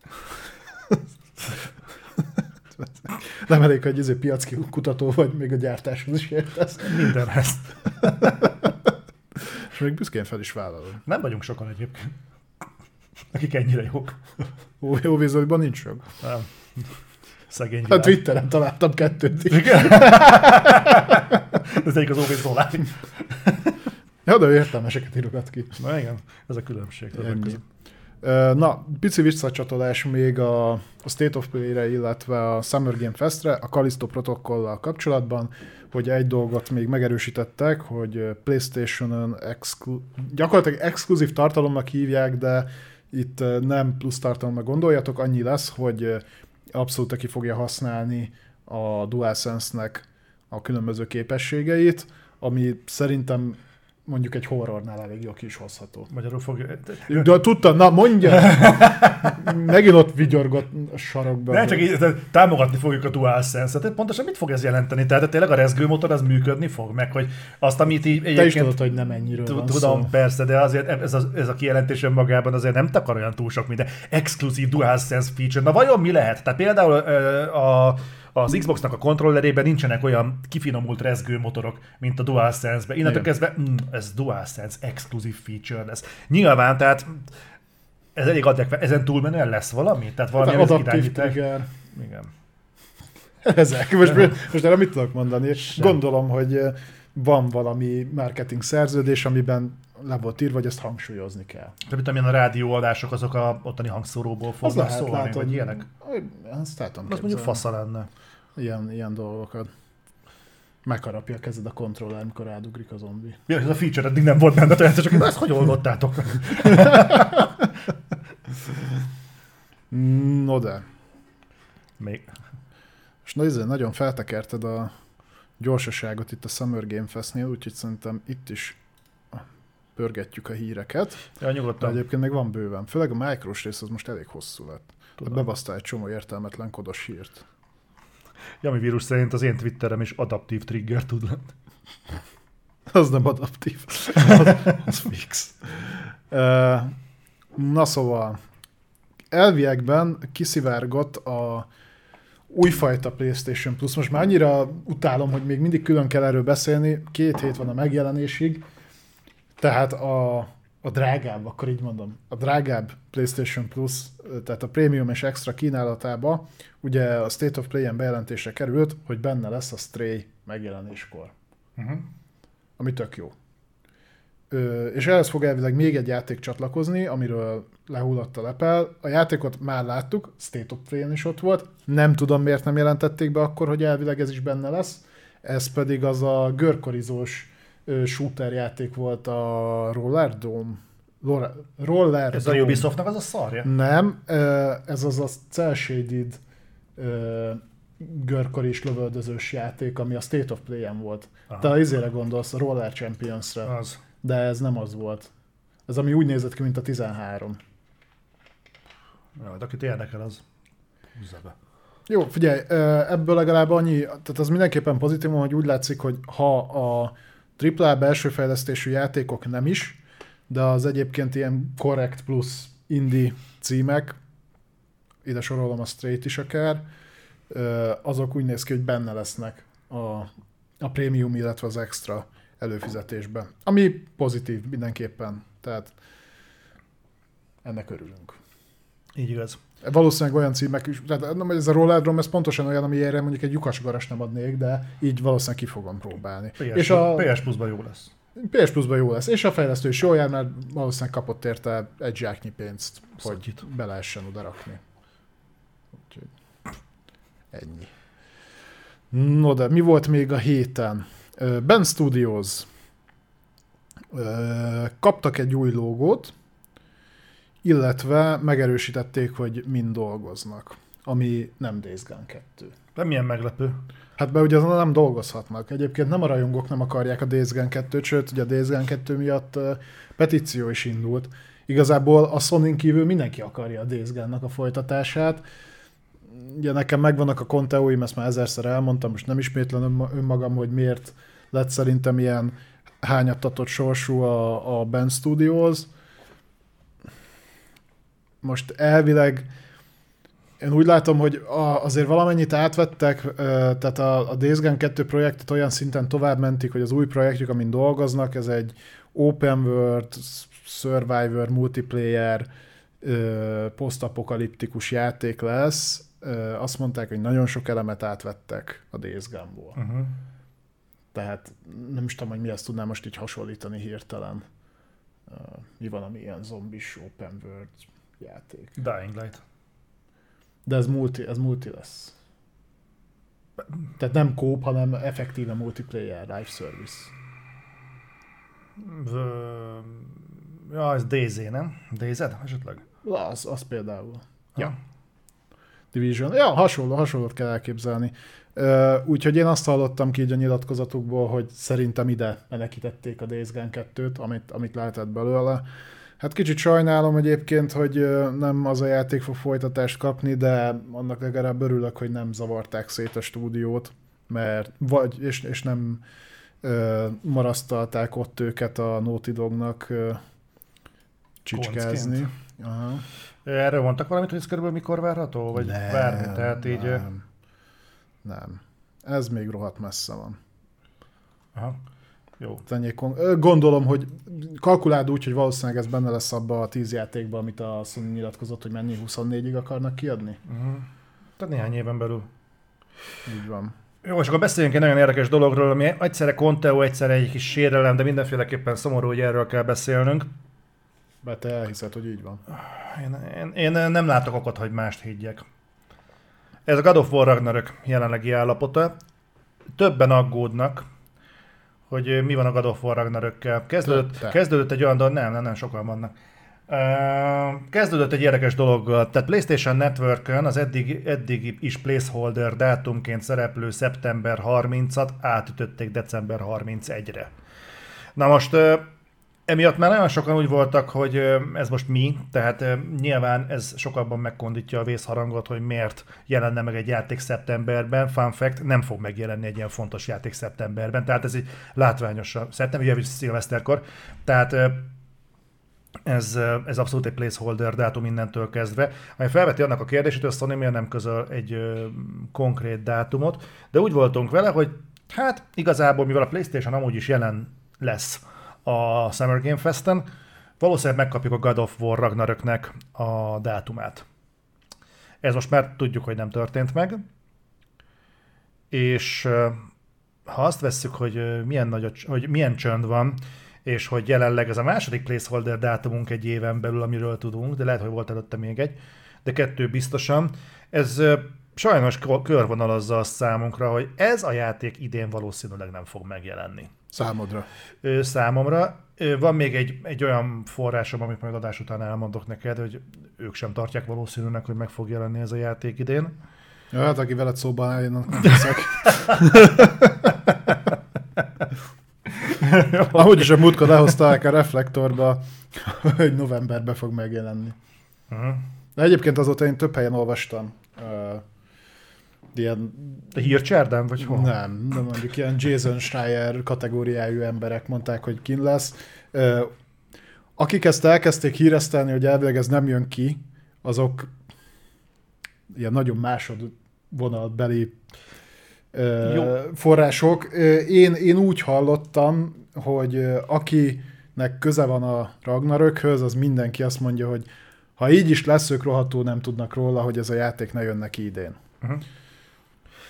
Nem elég, hogy ez piac kutató vagy, még a gyártáshoz is értesz. Mindenhez. És még büszkén fel is vállalom. Nem vagyunk sokan egyébként. Akik ennyire jók. Jó vízolban nincs sok. Nem. Szegény világ. Twitteren találtam kettőt is. Igen. Ez egyik az óvész Zolán. Ja, de ő értelmeseket írogat ki. Na igen, ez a különbség. Ennyi. Na, pici visszacsatolás még a, a State of Play-re, illetve a Summer Game Fest-re, a Callisto protokollal kapcsolatban, hogy egy dolgot még megerősítettek, hogy PlayStation-on exklu- gyakorlatilag exkluzív tartalomnak hívják, de itt nem plusz tartalomra gondoljatok, annyi lesz, hogy abszolút ki fogja használni a DualSense-nek a különböző képességeit, ami szerintem mondjuk egy horrornál elég jól ki is hozható. Magyarul fog... De tudtam, na mondja! Megint ott vigyorgott a sarokban. Ne, csak így, támogatni fogjuk a DualSense-et. Tehát Pontosan mit fog ez jelenteni? Tehát tényleg a rezgőmotor az működni fog? Meg hogy azt, amit így Te is tudod, hogy nem ennyiről van Tudom, szó. persze, de azért ez a, ez a kijelentés önmagában azért nem takar olyan túl sok minden. Exkluzív DualSense feature. Na vajon mi lehet? Tehát például ö, a, az Xboxnak a kontrollerében nincsenek olyan kifinomult rezgő motorok, mint a DualSense-ben. Innentől kezdve, mm, ez DualSense exkluzív feature lesz. Nyilván, tehát ez elég adekvát. Ezen túlmenően lesz valami? Tehát valami, Hát adaptív trigger. Igen. Ezek. Most, most erre mit tudok mondani? Gondolom, hogy van valami marketing szerződés, amiben le volt írva, hogy ezt hangsúlyozni kell. De mit én, a rádióadások azok a ottani hangszóróból Az fognak lehet, szólni, vagy ilyenek? Azt látom Az mondjuk fasza lenne. Ilyen, ilyen dolgokat. Megharapja a kezed a kontroller, amikor rádugrik a zombi. Ja, ez a feature eddig nem volt benne, tehát csak ezt hogy oldottátok? No de. Még. És na, izé, nagyon feltekerted a gyorsaságot itt a Summer Game Fest-nél, úgyhogy szerintem itt is pörgetjük a híreket. Ja, De nyugodtan. egyébként még van bőven. Főleg a micros rész az most elég hosszú lett. Tudom. Bebasztál egy csomó értelmetlen kodos hírt. Jami vírus szerint az én Twitterem is adaptív trigger tud lenni. Az nem adaptív. az, az fix. Na szóval, elviekben kiszivárgott a újfajta PlayStation Plus. Most már annyira utálom, hogy még mindig külön kell erről beszélni. Két hét van a megjelenésig. Tehát a, a drágább, akkor így mondom, a drágább PlayStation Plus, tehát a Premium és Extra kínálatába, ugye a State of Play-en bejelentésre került, hogy benne lesz a Stray megjelenéskor Uh-huh. ami tök jó. Ö, és ehhez fog elvileg még egy játék csatlakozni, amiről lehullott a lepel. A játékot már láttuk, State of Play-en is ott volt. Nem tudom, miért nem jelentették be akkor, hogy elvileg ez is benne lesz. Ez pedig az a görkorizós shooter játék volt a Roller Dome. Roller, Roller Ez a Dome. Ubisoftnak az a szarja? Nem, ez az a cel shaded ö, görkoris lövöldözős játék, ami a State of Play-en volt. Aha. Te izére gondolsz, a Roller Champions-re, Az. de ez nem az volt. Ez ami úgy nézett ki, mint a 13. Ja, de akit érdekel, az húzza be. Jó, figyelj, ebből legalább annyi, tehát az mindenképpen pozitív, hogy úgy látszik, hogy ha a AAA belső fejlesztésű játékok nem is, de az egyébként ilyen korrekt plusz indie címek, ide sorolom a Straight is akár, azok úgy néz ki, hogy benne lesznek a, a prémium, illetve az extra előfizetésben. Ami pozitív mindenképpen, tehát ennek örülünk. Így igaz. Valószínűleg olyan címek is, tehát nem, ez a Roller Drum, ez pontosan olyan, ami erre mondjuk egy lyukas garas nem adnék, de így valószínűleg ki fogom próbálni. PS, és a PS Plus-ban jó lesz. PS Plus-ban jó lesz, és a fejlesztő is jól jár, mert valószínűleg kapott érte egy zsáknyi pénzt, hogy Szatyit. be lehessen oda rakni. Úgyhogy ennyi. No de mi volt még a héten? Ben Studios kaptak egy új logót, illetve megerősítették, hogy mind dolgoznak, ami nem Days Gone 2. Nem milyen meglepő. Hát be ugye azon nem dolgozhatnak. Egyébként nem a rajongók nem akarják a Days Gone 2-t, sőt, ugye a Days Gone 2 miatt petíció is indult. Igazából a sony kívül mindenki akarja a Days Gone-nak a folytatását. Ugye nekem megvannak a konteóim, ezt már ezerszer elmondtam, most nem ismétlem önma- önmagam, hogy miért lett szerintem ilyen hányattatott sorsú a, a Ben Studios. Most elvileg én úgy látom, hogy a, azért valamennyit átvettek, tehát a, a Days Gone 2 projektet olyan szinten tovább mentik, hogy az új projektjük, amin dolgoznak, ez egy open world, survivor, multiplayer, posztapokaliptikus játék lesz. Azt mondták, hogy nagyon sok elemet átvettek a Days Gone-ból. Uh-huh. Tehát nem is tudom, hogy mi ezt tudnám most így hasonlítani hirtelen. Mi van, ami ilyen zombis open world játék. Dying Light. De ez multi, ez multi lesz. Tehát nem kóp, hanem effektíve multiplayer live service. V- Ja, ez DZ, nem? DZ esetleg? Az, az például. Ja. Division. Ja, hasonló, hasonlót kell elképzelni. Ö, Úgyhogy én azt hallottam ki így a nyilatkozatukból, hogy szerintem ide menekítették a Days Gone 2-t, amit, amit lehetett belőle. Hát kicsit sajnálom egyébként, hogy nem az a játék fog folytatást kapni, de annak legalább örülök, hogy nem zavarták szét a stúdiót, mert vagy, és, és nem ö, marasztalták ott őket a Naughty Dognak ö, csicskázni. Aha. Erről mondtak valamit, hogy ez körülbelül mikor várható? Vagy Nem, bármi? Tehát így... Nem. nem. Ez még rohadt messze van. Aha. Jó. Ennyi kon- Ö, Gondolom, hogy kalkuláld úgy, hogy valószínűleg ez benne lesz abba a 10 játékban, amit a Sony nyilatkozott, hogy mennyi 24-ig akarnak kiadni. Uh-huh. Tehát néhány éven belül. Így van. Jó, és akkor beszéljünk egy nagyon érdekes dologról, ami egyszerre Conteo, egyszerre egy kis sérelem, de mindenféleképpen szomorú, hogy erről kell beszélnünk. Be te elhiszed, hogy így van. Én, én, én nem látok okot, hogy mást higgyek. Ez a God of War Ragnarök jelenlegi állapota. Többen aggódnak, hogy mi van a God of War Ragnarökkel. Kezdődött, kezdődött egy olyan dolog, nem, nem, nem, sokan vannak. Kezdődött egy érdekes dologgal, tehát PlayStation Network-ön az eddig, eddig is placeholder dátumként szereplő szeptember 30-at átütötték december 31-re. Na most emiatt már nagyon sokan úgy voltak, hogy ez most mi, tehát nyilván ez sokabban megkondítja a vészharangot, hogy miért jelenne meg egy játék szeptemberben. Fun fact, nem fog megjelenni egy ilyen fontos játék szeptemberben, tehát ez egy látványos szeptember, jövő szilveszterkor. Tehát ez, ez abszolút egy placeholder dátum innentől kezdve, ami felveti annak a kérdését, hogy a Sony miért nem közöl egy ö, konkrét dátumot, de úgy voltunk vele, hogy hát igazából, mivel a PlayStation amúgy is jelen lesz a Summer Game Festen, valószínűleg megkapjuk a God of War Ragnaröknek a dátumát. Ez most már tudjuk, hogy nem történt meg, és ha azt vesszük, hogy milyen, nagy a, hogy milyen csönd van, és hogy jelenleg ez a második placeholder dátumunk egy éven belül, amiről tudunk, de lehet, hogy volt előtte még egy, de kettő biztosan. Ez sajnos körvonalazza a számunkra, hogy ez a játék idén valószínűleg nem fog megjelenni. Számodra? Számomra. Van még egy, egy olyan forrásom, amit majd adás után elmondok neked, hogy ők sem tartják valószínűnek, hogy meg fog jelenni ez a játék idén. Ja, hát aki veled szóban eljön, nem hiszek. Ahogy is a múltkor lehozták a reflektorba, hogy novemberben fog megjelenni. Uh-huh. De egyébként azóta én több helyen olvastam. Uh, ilyen... A hírcsárdán, vagy hol? Nem, de mondjuk ilyen Jason Schreier kategóriájú emberek mondták, hogy kin lesz. Akik ezt elkezdték híresztelni, hogy elvileg ez nem jön ki, azok ilyen nagyon másodvonalbeli jó. források. Én, én úgy hallottam, hogy akinek köze van a Ragnarökhöz, az mindenki azt mondja, hogy ha így is lesz, ők rohadtul nem tudnak róla, hogy ez a játék ne jön neki idén. Uh-huh.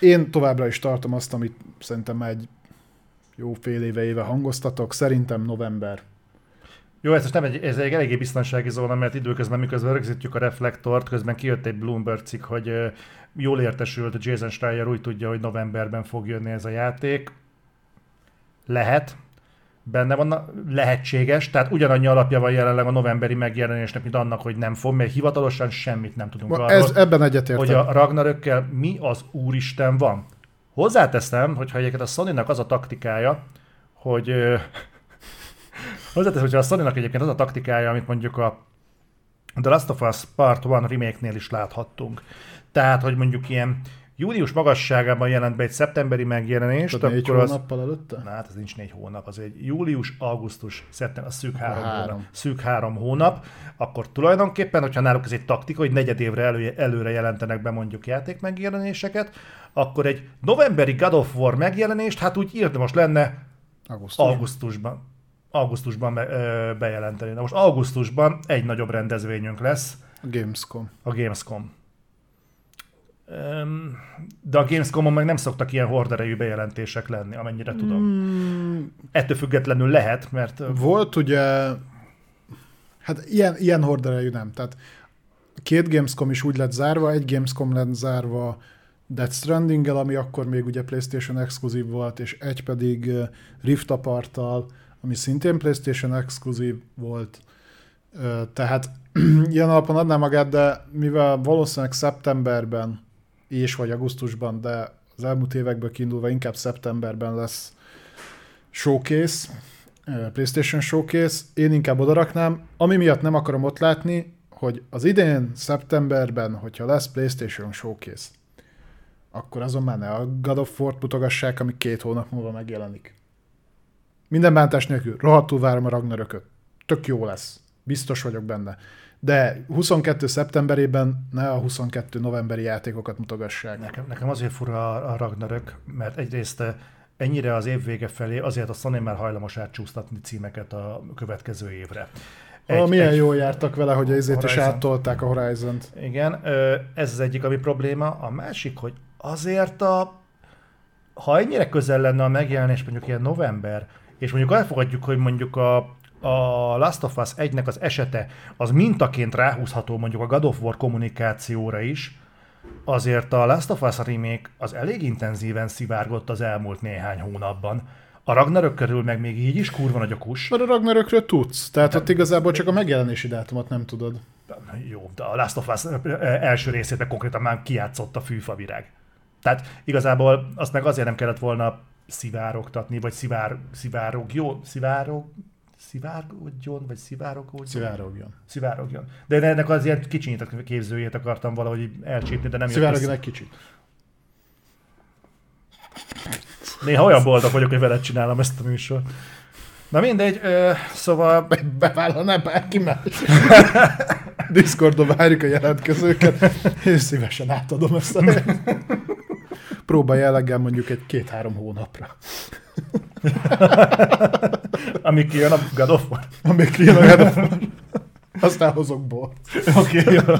Én továbbra is tartom azt, amit szerintem egy jó fél éve éve hangoztatok, szerintem november. Jó, ez nem egy, ez egy eléggé biztonsági zóna, mert időközben, miközben rögzítjük a reflektort, közben kijött egy Bloomberg cikk, hogy jól értesült Jason Schreier úgy tudja, hogy novemberben fog jönni ez a játék. Lehet, benne van, lehetséges, tehát ugyanannyi alapja van jelenleg a novemberi megjelenésnek, mint annak, hogy nem fog, mert hivatalosan semmit nem tudunk Ma, ez, ebben egyetértem. Hogy a Ragnarökkel mi az úristen van. Hozzáteszem, hogyha egyébként a sony az a taktikája, hogy hozzáteszem, hogyha a sony egyébként az a taktikája, amit mondjuk a The Last of Us Part 1 remake-nél is láthattunk. Tehát, hogy mondjuk ilyen június magasságában jelent be egy szeptemberi megjelenést, akkor négy hónappal előtte? Na, hát ez nincs négy hónap, az egy július, augusztus, szeptember, a szűk három, három. hónap. Szűk három hónap, akkor tulajdonképpen, hogyha náluk ez egy taktika, hogy negyed évre elő, előre jelentenek be mondjuk játék megjelenéseket, akkor egy novemberi God of War megjelenést, hát úgy érdemes lenne Augusztus. augusztusban augusztusban be, ö, bejelenteni. Na most augusztusban egy nagyobb rendezvényünk lesz. A Gamescom. A Gamescom de a Gamescom-on meg nem szoktak ilyen horderejű bejelentések lenni, amennyire tudom. Mm. Ettől függetlenül lehet, mert... Volt ugye, hát ilyen, ilyen horderejű nem, tehát két Gamescom is úgy lett zárva, egy Gamescom lett zárva Death stranding ami akkor még ugye PlayStation exkluzív volt, és egy pedig Rift apart ami szintén PlayStation exkluzív volt. Tehát ilyen alapon adná magát, de mivel valószínűleg szeptemberben és vagy augusztusban, de az elmúlt évekből kiindulva inkább szeptemberben lesz showcase, PlayStation showcase, én inkább odaraknám. Ami miatt nem akarom ott látni, hogy az idén szeptemberben, hogyha lesz PlayStation showcase, akkor azon már ne a God of War mutogassák, ami két hónap múlva megjelenik. Minden bántás nélkül, rohadtul várom a Ragnarököt. Tök jó lesz. Biztos vagyok benne de 22. szeptemberében ne a 22. novemberi játékokat mutogassák. Nekem, nekem azért fura a Ragnarök, mert egyrészt eh, ennyire az év vége felé azért a Sony már hajlamos átcsúsztatni címeket a következő évre. Egy, ah, milyen egy, jól jártak vele, hogy ezért is áttolták a Horizon-t. Igen, ez az egyik, ami probléma. A másik, hogy azért a ha ennyire közel lenne a megjelenés, mondjuk ilyen november, és mondjuk elfogadjuk, hogy mondjuk a a Last of Us 1-nek az esete az mintaként ráhúzható mondjuk a God of War kommunikációra is, azért a Last of Us remake az elég intenzíven szivárgott az elmúlt néhány hónapban. A Ragnarök körül meg még így is kurva nagy a kus. Mert a Ragnarökről tudsz, tehát ott igazából csak a megjelenési dátumot nem tudod. Jó, de a Last of Us első részét konkrétan már kiátszott a fűfavirág. Tehát igazából azt meg azért nem kellett volna szivárogtatni, vagy szivár, szivárog, jó, szivárog, szivárogjon, vagy szivárogjon? Szivárogjon. Szivárogjon. De ennek az ilyen kicsinyített képzőjét akartam valahogy elcsípni, de nem Szivárogjon egy kicsit. Néha olyan boldog vagyok, hogy veled csinálom ezt a műsort. Na mindegy, ö, szóval... Be- Bevállalná bárki más. Discordon várjuk a jelentkezőket, és szívesen átadom ezt a Próbálj jelleggel mondjuk egy két-három hónapra. Amíg kijön a God of War. Amíg kijön a God of War. Aztán hozok bort. Oké, okay, jó.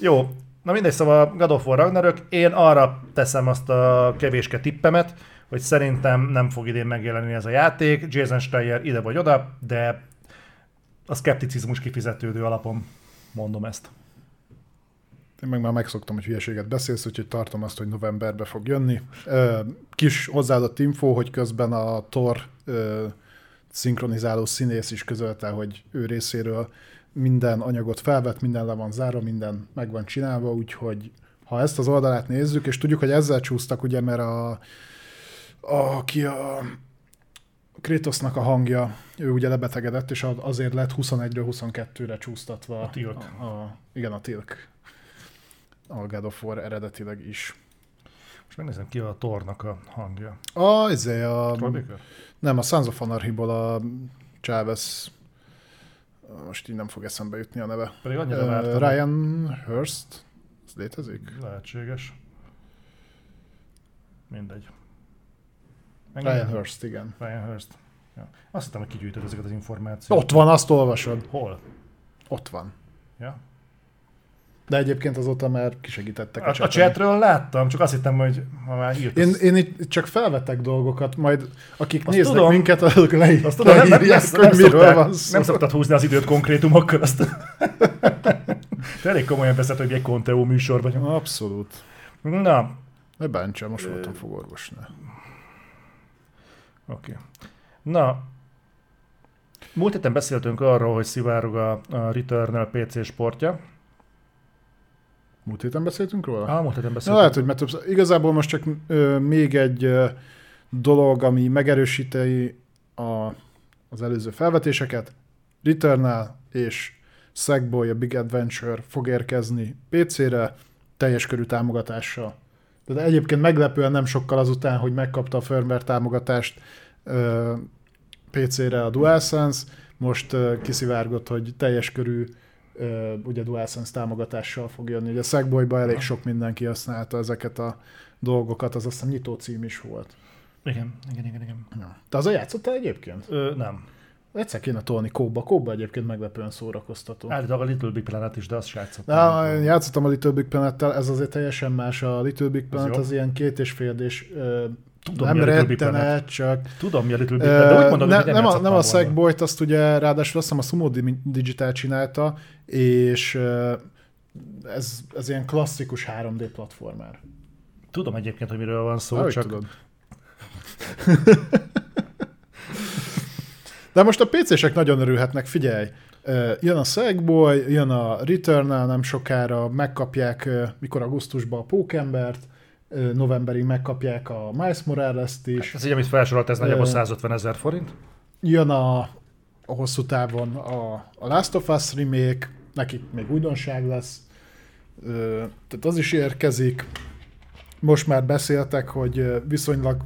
jó. Na mindegy, szóval God of War Ragnarök. Én arra teszem azt a kevéske tippemet, hogy szerintem nem fog idén megjelenni ez a játék. Jason Schreier ide vagy oda, de a szkepticizmus kifizetődő alapon mondom ezt. Én meg már megszoktam, hogy hülyeséget beszélsz, úgyhogy tartom azt, hogy novemberbe fog jönni. Kis hozzáadott info, hogy közben a Thor ö, szinkronizáló színész is közölte, hogy ő részéről minden anyagot felvett, minden le van zárva, minden meg van csinálva, úgyhogy ha ezt az oldalát nézzük, és tudjuk, hogy ezzel csúsztak, ugye, mert a, a aki a Kratosnak a hangja, ő ugye lebetegedett, és azért lett 21-ről 22-re csúsztatva. A Tilk. A, a, igen, a Tilk. A God of War eredetileg is. Most megnézem ki a Tornak a hangja. A, izé, a, Troy nem, a Sons of Anarchy-ból a Chávez, most így nem fog eszembe jutni a neve. Pedig annyira Uh, vártam. Ryan Hurst, ez létezik? Lehetséges. Mindegy. Ryan Hurst, igen. Ryan Hurst. Ja. Azt hittem, hogy kigyűjtöd ezeket az információkat. Ott van, azt olvasod. Hol? Ott van. Ja. De egyébként azóta már kisegítettek A, a chaten. chatről láttam, csak azt hittem, hogy ha már írt. Én, én itt csak felvetek dolgokat, majd akik Azt néznek tudom. minket, azok le, Azt tudom, nem, nem, nem, leírják, nem, hogy miről szoktál, van szó. nem szoktad húzni az időt konkrétumokkal, azt... Te elég komolyan veszed, hogy egy Conteo műsor vagyunk. Abszolút. Na, Ne bántsa, most voltam fogorvosnál. oké. Okay. Na, múlt héten beszéltünk arról, hogy szivárog a, a Returnal PC sportja. Múlt héten beszéltünk róla? Ah, múlt héten Na, beszéltünk. lehet, hogy mert többször. Igazából most csak ö, még egy ö, dolog, ami megerősíti a, az előző felvetéseket. Returnal és Sackboy a Big Adventure fog érkezni PC-re teljes körű támogatással. De egyébként meglepően nem sokkal azután, hogy megkapta a firmware támogatást ö, PC-re a DualSense, most ö, kiszivárgott, hogy teljes körű ugye DualSense támogatással fog jönni. Ugye a Sackboy-ban elég sok mindenki használta ezeket a dolgokat, az azt hiszem nyitó cím is volt. Igen, igen, igen, igen. Ja. Te az a játszottál egyébként? Ö, nem. Egyszer kéne tolni kóba. Kóba egyébként meglepően szórakoztató. Állítólag a Little Big Planet is, de azt játszottam. Na, én játszottam a Little Big Planet-tel, ez azért teljesen más. A Little Big Planet jó. az ilyen két és fél és Tudom, nem rettenet, csak Tudom, mi a Little Big Planet, de úgy mondom, ne, hogy nem, nem, a, nem a. Sackboy-t, azt ugye ráadásul azt hiszem a Sumo Di- Digital csinálta, és ez, ez ilyen klasszikus 3D platformer. Tudom egyébként, hogy miről van szó, Ahogy csak tudod. De most a PC-sek nagyon örülhetnek, figyelj! Jön a Sackboy, jön a Returnal nem sokára, megkapják mikor augusztusban a Pókembert, novemberig megkapják a Miles Morales-t is, ez így, amit felsorolt, ez nagyjából Ö. 150 ezer forint. jön a, a hosszú távon a, a Last of Us remake, nekik még újdonság lesz, tehát az is érkezik. Most már beszéltek, hogy viszonylag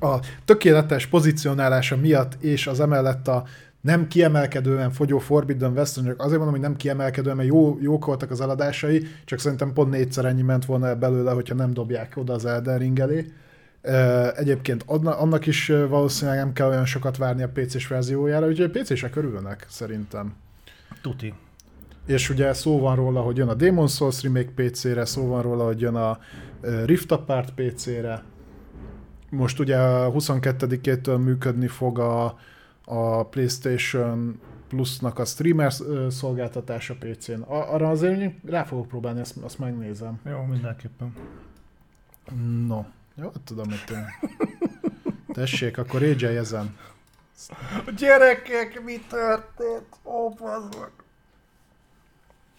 a tökéletes pozicionálása miatt és az emellett a nem kiemelkedően fogyó Forbidden West, azért mondom, hogy nem kiemelkedően, mert jó, jók voltak az eladásai, csak szerintem pont négyszer ennyi ment volna el belőle, hogyha nem dobják oda az Elden Ring elé. Egyébként annak is valószínűleg nem kell olyan sokat várni a PC-s verziójára, úgyhogy PC-sek örülnek szerintem. Tuti. És ugye szó van róla, hogy jön a Demon Souls remake PC-re, szó van róla, hogy jön a Rift Apart PC-re. Most ugye a 22-től működni fog a, a PlayStation Plus-nak a streamer szolgáltatása PC-n. A- Arra azért rá fogok próbálni, azt, azt megnézem. Jó, mindenképpen. No. Jó, tudom, hogy te... Tessék, akkor age ezen. Gyerekek, mi történt? Ó, bazdmeg.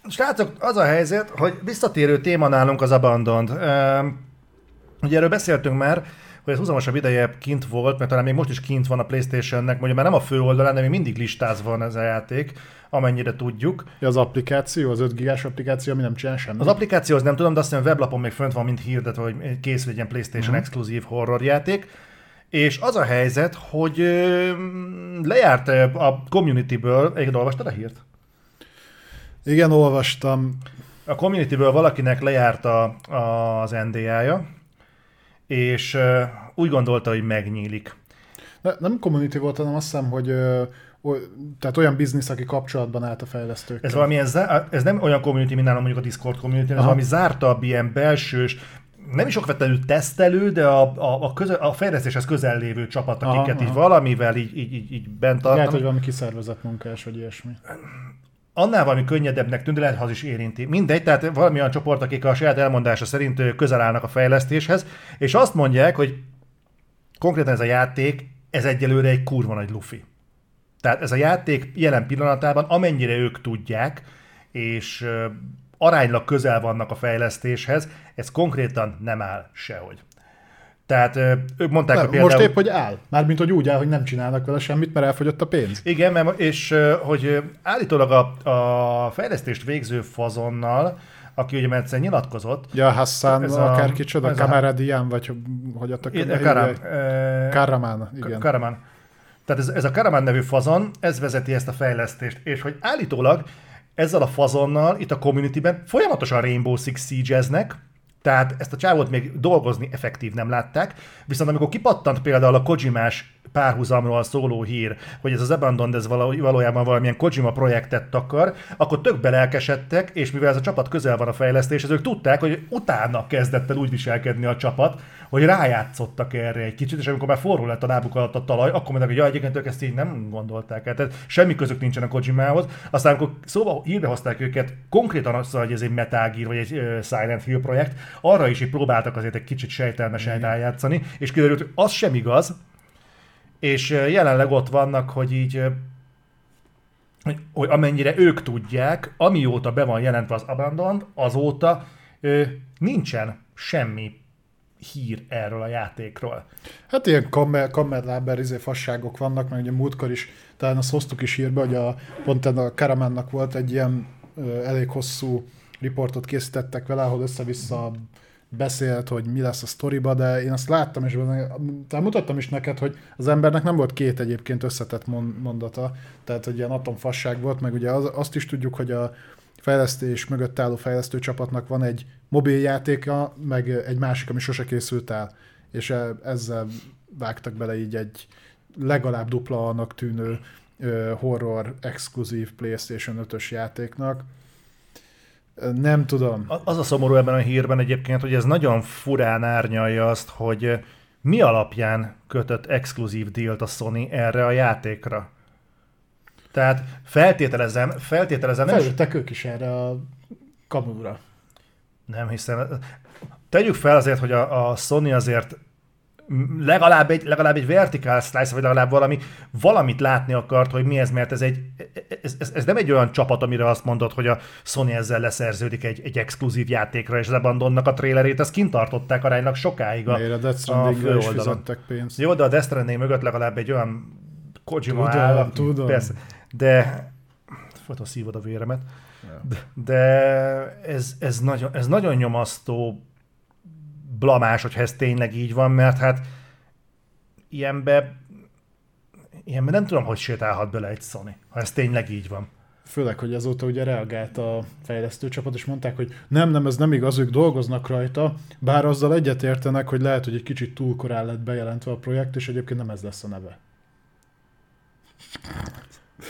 Srácok, az a helyzet, hogy visszatérő téma nálunk az Abandoned. Ugye erről beszéltünk már, hogy ez húzamosabb ideje kint volt, mert talán még most is kint van a Playstation-nek, mondjuk már nem a fő oldalán, de még mindig listázva van ez a játék, amennyire tudjuk. Ja, az applikáció, az 5 gigás applikáció, ami nem csinál semmit. Az applikáció az nem tudom, de azt hiszem a weblapon még fönt van, mint hirdetve, hogy készül egy ilyen PlayStation uh-huh. exkluzív horror játék. És az a helyzet, hogy ö, lejárt a communityből, egy olvastad a hírt? Igen, olvastam. A communityből valakinek lejárt a, a, az NDA-ja, és úgy gondolta, hogy megnyílik. Ne, nem community volt, hanem azt hiszem, hogy tehát olyan biznisz, aki kapcsolatban állt a fejlesztőkkel. Ez, valamilyen, zá- ez nem olyan community, mint nálam mondjuk a Discord community, ez Aha. valami zártabb, ilyen belsős, nem is okvetlenül tesztelő, de a, a, a, köze, a fejlesztéshez közel lévő csapat, Aha, akiket így aha. valamivel így, így, így, így bent Lehet, hogy tartanak. valami kiszervezett munkás, vagy ilyesmi. Annál valami könnyedebbnek tűnt, lehet, ha az is érinti. Mindegy, tehát valami olyan csoport, akik a saját elmondása szerint közel állnak a fejlesztéshez, és azt mondják, hogy konkrétan ez a játék, ez egyelőre egy kurva nagy lufi. Tehát ez a játék jelen pillanatában, amennyire ők tudják, és aránylag közel vannak a fejlesztéshez, ez konkrétan nem áll sehogy. Tehát ők mondták, Nem, hogy például... Most épp, hogy áll. Mármint, hogy úgy áll, hogy nem csinálnak vele semmit, mert elfogyott a pénz. Igen, mert, és hogy állítólag a, a fejlesztést végző fazonnal, aki ugye mert egyszer nyilatkozott, Ja, Hassan, Ez a- akár kicsoda, ez a- Kameradian, vagy hogy- adtak Karam, Karam, ö, Karaman, igen. Karaman. Tehát ez, ez a Karaman nevű fazon, ez vezeti ezt a fejlesztést, és hogy állítólag ezzel a fazonnal itt a communityben folyamatosan Rainbow Six Siege-eznek, tehát ezt a csávót még dolgozni effektív nem látták, viszont amikor kipattant például a Kojimás párhuzamról szóló hír, hogy ez az Abandoned ez való, valójában valamilyen Kojima projektet takar, akkor tök belelkesedtek, és mivel ez a csapat közel van a fejlesztéshez, ők tudták, hogy utána kezdett el úgy viselkedni a csapat, hogy rájátszottak erre egy kicsit, és amikor már forró lett a lábuk alatt a talaj, akkor mondták, hogy ja, egyébként ők ezt így nem gondolták el. Tehát semmi közük nincsen a Kojimához. Aztán, amikor szóba hírbe hozták őket, konkrétan azt, hogy ez egy Metal Gear, vagy egy uh, Silent Hill projekt, arra is így próbáltak azért egy kicsit sejtelmesen rájátszani, és kiderült, hogy az sem igaz, és jelenleg ott vannak, hogy így hogy, amennyire ők tudják, amióta be van jelentve az Abandoned, azóta ö, nincsen semmi hír erről a játékról. Hát ilyen kammer, kammerláber izé fasságok vannak, meg ugye múltkor is, talán azt hoztuk is hírbe, hogy a, pont a Karamannak volt egy ilyen ö, elég hosszú riportot készítettek vele, ahol össze-vissza beszélt, hogy mi lesz a sztoriba, de én azt láttam, és talán mutattam is neked, hogy az embernek nem volt két egyébként összetett mon- mondata, tehát hogy ilyen atomfasság volt, meg ugye az, azt is tudjuk, hogy a fejlesztés mögött álló fejlesztő csapatnak van egy mobiljátéka, meg egy másik, ami sose készült el, és e- ezzel vágtak bele így egy legalább dupla annak tűnő horror exkluzív PlayStation 5-ös játéknak. Nem tudom. Az a szomorú ebben a hírben egyébként, hogy ez nagyon furán árnyalja azt, hogy mi alapján kötött exkluzív dílt a Sony erre a játékra. Tehát feltételezem, feltételezem, Felültek ők is erre a kamúra. nem hiszem. Tegyük fel azért, hogy a, a Sony azért legalább egy, legalább egy vertical slice, vagy legalább valami, valamit látni akart, hogy mi ez, mert ez, egy, ez, ez, ez nem egy olyan csapat, amire azt mondod, hogy a Sony ezzel leszerződik egy, egy exkluzív játékra, és az Abandonnak a trailerét, ezt kint tartották aránylag sokáig a, Miért a Death Strandingra is fizettek pénzt. Jó, de a Death Stranding mögött legalább egy olyan Kojima Tudom, áll, tudom. Persze, de foton szívod a véremet. De, de ez, ez, nagyon, ez nagyon nyomasztó blamás, hogyha ez tényleg így van, mert hát ilyenbe, ilyenbe nem tudom, hogy sétálhat bele egy Sony, ha ez tényleg így van. Főleg, hogy azóta ugye reagált a fejlesztő csapat, és mondták, hogy nem, nem, ez nem igaz, ők dolgoznak rajta, bár azzal egyetértenek, hogy lehet, hogy egy kicsit túl korán lett bejelentve a projekt, és egyébként nem ez lesz a neve.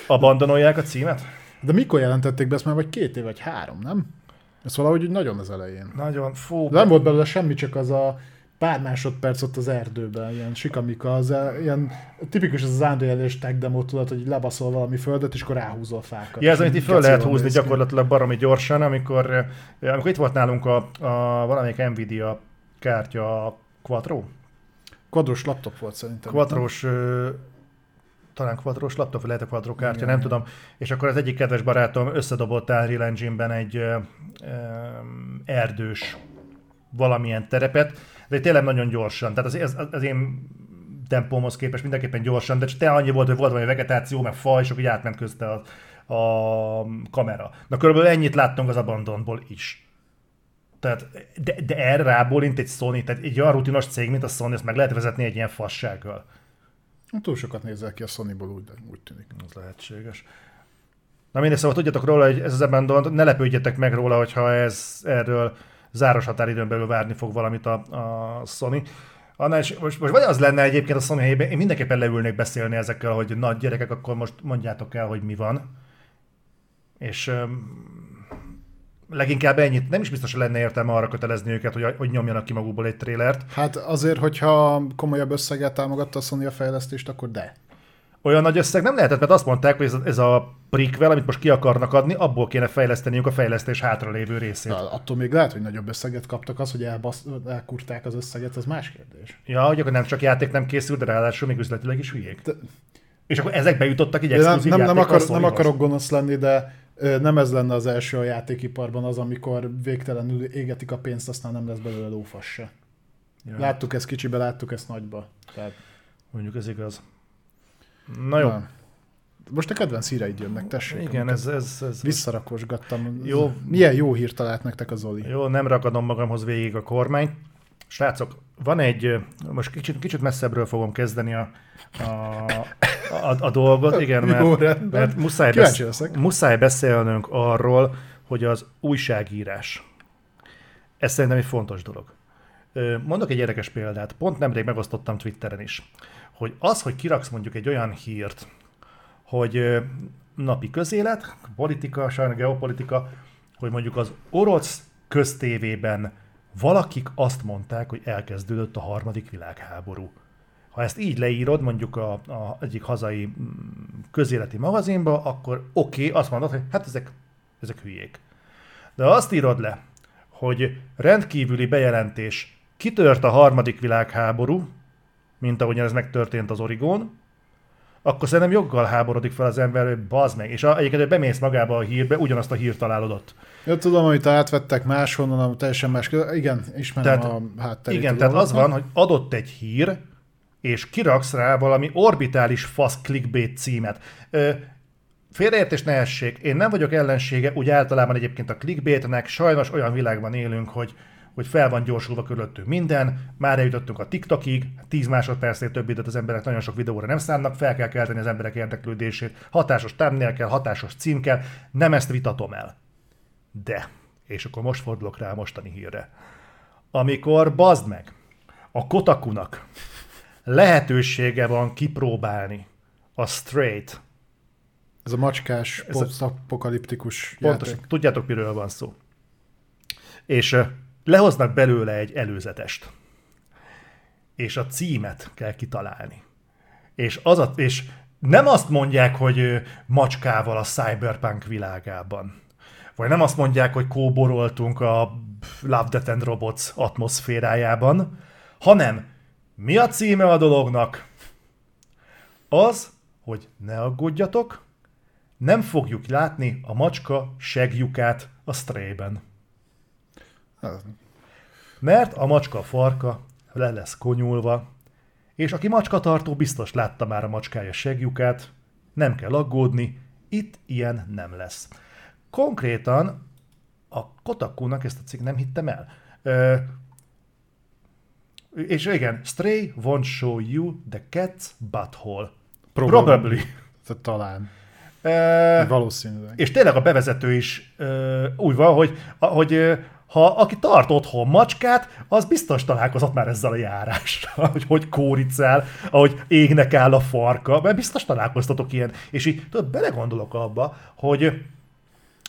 Abandonolják a címet? De mikor jelentették be ezt már, vagy két év, vagy három, nem? Ez valahogy úgy nagyon az elején. Nagyon fú. De nem volt belőle semmi, csak az a pár másodperc ott az erdőben, ilyen sikamika, az a- ilyen tipikus az az Unreal-es tech demo, tudod, hogy lebaszol valami földet, és akkor ráhúzol fákat. Ja, ez, amit így föl lehet húzni néz ki. gyakorlatilag baromi gyorsan, amikor, eh, amikor itt volt nálunk a, a valamelyik Nvidia kártya a Quattro, Quadros laptop volt szerintem. Quadros, talán quadros laptop, lehet a quadro kártya, nem tudom. És akkor az egyik kedves barátom összedobott Unreal Engine-ben egy ö, ö, erdős valamilyen terepet, de tényleg nagyon gyorsan. Tehát az, az, az én tempómhoz képest mindenképpen gyorsan, de csak te annyi volt, hogy volt valami vegetáció, meg faj, és akkor így átment közte a, a kamera. Na körülbelül ennyit láttunk az Abandonból is. Tehát, de, de erre rábólint egy Sony, tehát egy olyan rutinos cég, mint a Sony, ezt meg lehet vezetni egy ilyen fassággal. Túl sokat nézel ki a Sonyból, úgy, úgy tűnik. Ez lehetséges. Na mindegy, szóval tudjatok róla, hogy ez az Abandon, ne lepődjetek meg róla, hogyha ez erről záros határidőn belül várni fog valamit a, a Sony. Annál is, most, most vagy az lenne egyébként a Sony helyében, én mindenképpen leülnék beszélni ezekkel, hogy nagy gyerekek, akkor most mondjátok el, hogy mi van. És um, leginkább ennyit, nem is biztos, hogy lenne értelme arra kötelezni őket, hogy, hogy nyomjanak ki magukból egy trélert. Hát azért, hogyha komolyabb összeget támogatta a Sony a fejlesztést, akkor de. Olyan nagy összeg nem lehetett, mert azt mondták, hogy ez, ez a prequel, amit most ki akarnak adni, abból kéne fejleszteniük a fejlesztés hátralévő részét. Na, attól még lehet, hogy nagyobb összeget kaptak, az, hogy elbasz, elkurták az összeget, az más kérdés. Ja, hogy akkor nem csak játék nem készült, de ráadásul még üzletileg is hülyék. De- És akkor ezekbe jutottak így nem, exkluzív nem, nem, játékkal akar, a nem akarok gonosz lenni, de nem ez lenne az első a játékiparban az, amikor végtelenül égetik a pénzt, aztán nem lesz belőle lófasz se. Ja, Láttuk ezt kicsibe, láttuk ezt nagyba. Tehát, Mondjuk ez igaz. Na jó. Na. Most a kedvenc híreid jönnek, tessék. Igen, ez, ez, ez, Visszarakosgattam. Jó. Milyen jó hírt talált nektek a Zoli? Jó, nem ragadom magamhoz végig a kormányt. Srácok, van egy, most kicsit, kicsit messzebbről fogom kezdeni a, a, a, a dolgot, igen, Jó, mert, rendben. mert muszáj, Kíváncsi besz, leszek. muszáj beszélnünk arról, hogy az újságírás. Ez szerintem egy fontos dolog. Mondok egy érdekes példát. Pont nemrég megosztottam Twitteren is, hogy az, hogy kiraksz mondjuk egy olyan hírt, hogy napi közélet, politika, sajnos geopolitika, hogy mondjuk az orosz köztévében valakik azt mondták, hogy elkezdődött a harmadik világháború. Ha ezt így leírod mondjuk a, a egyik hazai mm, közéleti magazinba, akkor oké, okay, azt mondod, hogy hát ezek, ezek hülyék. De ha azt írod le, hogy rendkívüli bejelentés, kitört a harmadik világháború, mint ahogyan ez megtörtént az Origón, akkor szerintem joggal háborodik fel az ember, hogy bazd meg. És a- egyébként, hogy bemész magába a hírbe, ugyanazt a hírt találod ott. Ja, tudom, amit átvettek máshonnan, ami teljesen más. Igen, ismerem Tehát- a hátterét. Igen, tehát az van, hogy adott egy hír, és kiraksz rá valami orbitális fasz clickbait címet. Ö, Félreértés ne essék, én nem vagyok ellensége, úgy általában egyébként a clickbaitnek, sajnos olyan világban élünk, hogy hogy fel van gyorsulva körülöttünk minden, már eljutottunk a TikTokig, 10 másodpercnél több időt az emberek nagyon sok videóra nem szánnak, fel kell kelteni az emberek érdeklődését, hatásos thumbnail kell, hatásos cím kell, nem ezt vitatom el. De, és akkor most fordulok rá a mostani hírre. Amikor bazd meg, a Kotakunak lehetősége van kipróbálni a straight, Ez a macskás, Ez a- posztapokaliptikus pontosan, játék. tudjátok miről van szó. És lehoznak belőle egy előzetest. És a címet kell kitalálni. És, az a, és nem azt mondják, hogy macskával a cyberpunk világában. Vagy nem azt mondják, hogy kóboroltunk a Love, Death and Robots atmoszférájában, hanem mi a címe a dolognak? Az, hogy ne aggódjatok, nem fogjuk látni a macska segjukát a strében. Mert a macska farka le lesz konyulva, és aki macskatartó biztos látta már a macskája segjukát, nem kell aggódni, itt ilyen nem lesz. Konkrétan a Kotakunak ezt a cikk nem hittem el. Ö, és igen, Stray won't show you the cat's butthole. Probably. Probably. Talán. Ö, Valószínűleg. és tényleg a bevezető is ö, úgy van, hogy, a- hogy ha aki tart otthon macskát, az biztos találkozott már ezzel a járással, hogy hogy kóricál, ahogy égnek áll a farka, mert biztos találkoztatok ilyen. És így tudod, belegondolok abba, hogy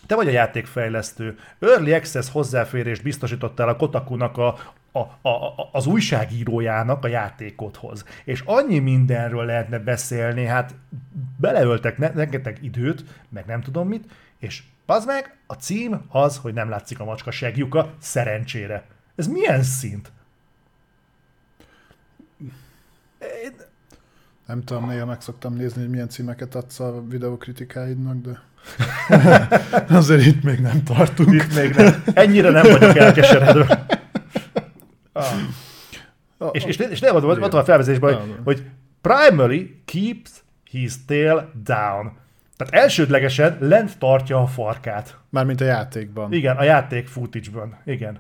te vagy a játékfejlesztő, Early Access hozzáférést biztosítottál a Kotakunak a, a, a, az újságírójának a játékodhoz. És annyi mindenről lehetne beszélni, hát beleöltek ne, rengeteg időt, meg nem tudom mit, és az meg, a cím az, hogy nem látszik a macska segjuka, szerencsére. Ez milyen szint? Nem tudom, néha meg szoktam nézni, hogy milyen címeket adsz a videokritikáidnak, de azért itt még nem tartunk. Itt még nem. Ennyire nem vagyok elkeseredve. Ah. És, és, és nem mondom, ott van a felvezésben, hogy, hogy primary keeps his tail down. Tehát elsődlegesen lent tartja a farkát. Mármint a játékban. Igen, a játék footage-ben. Igen.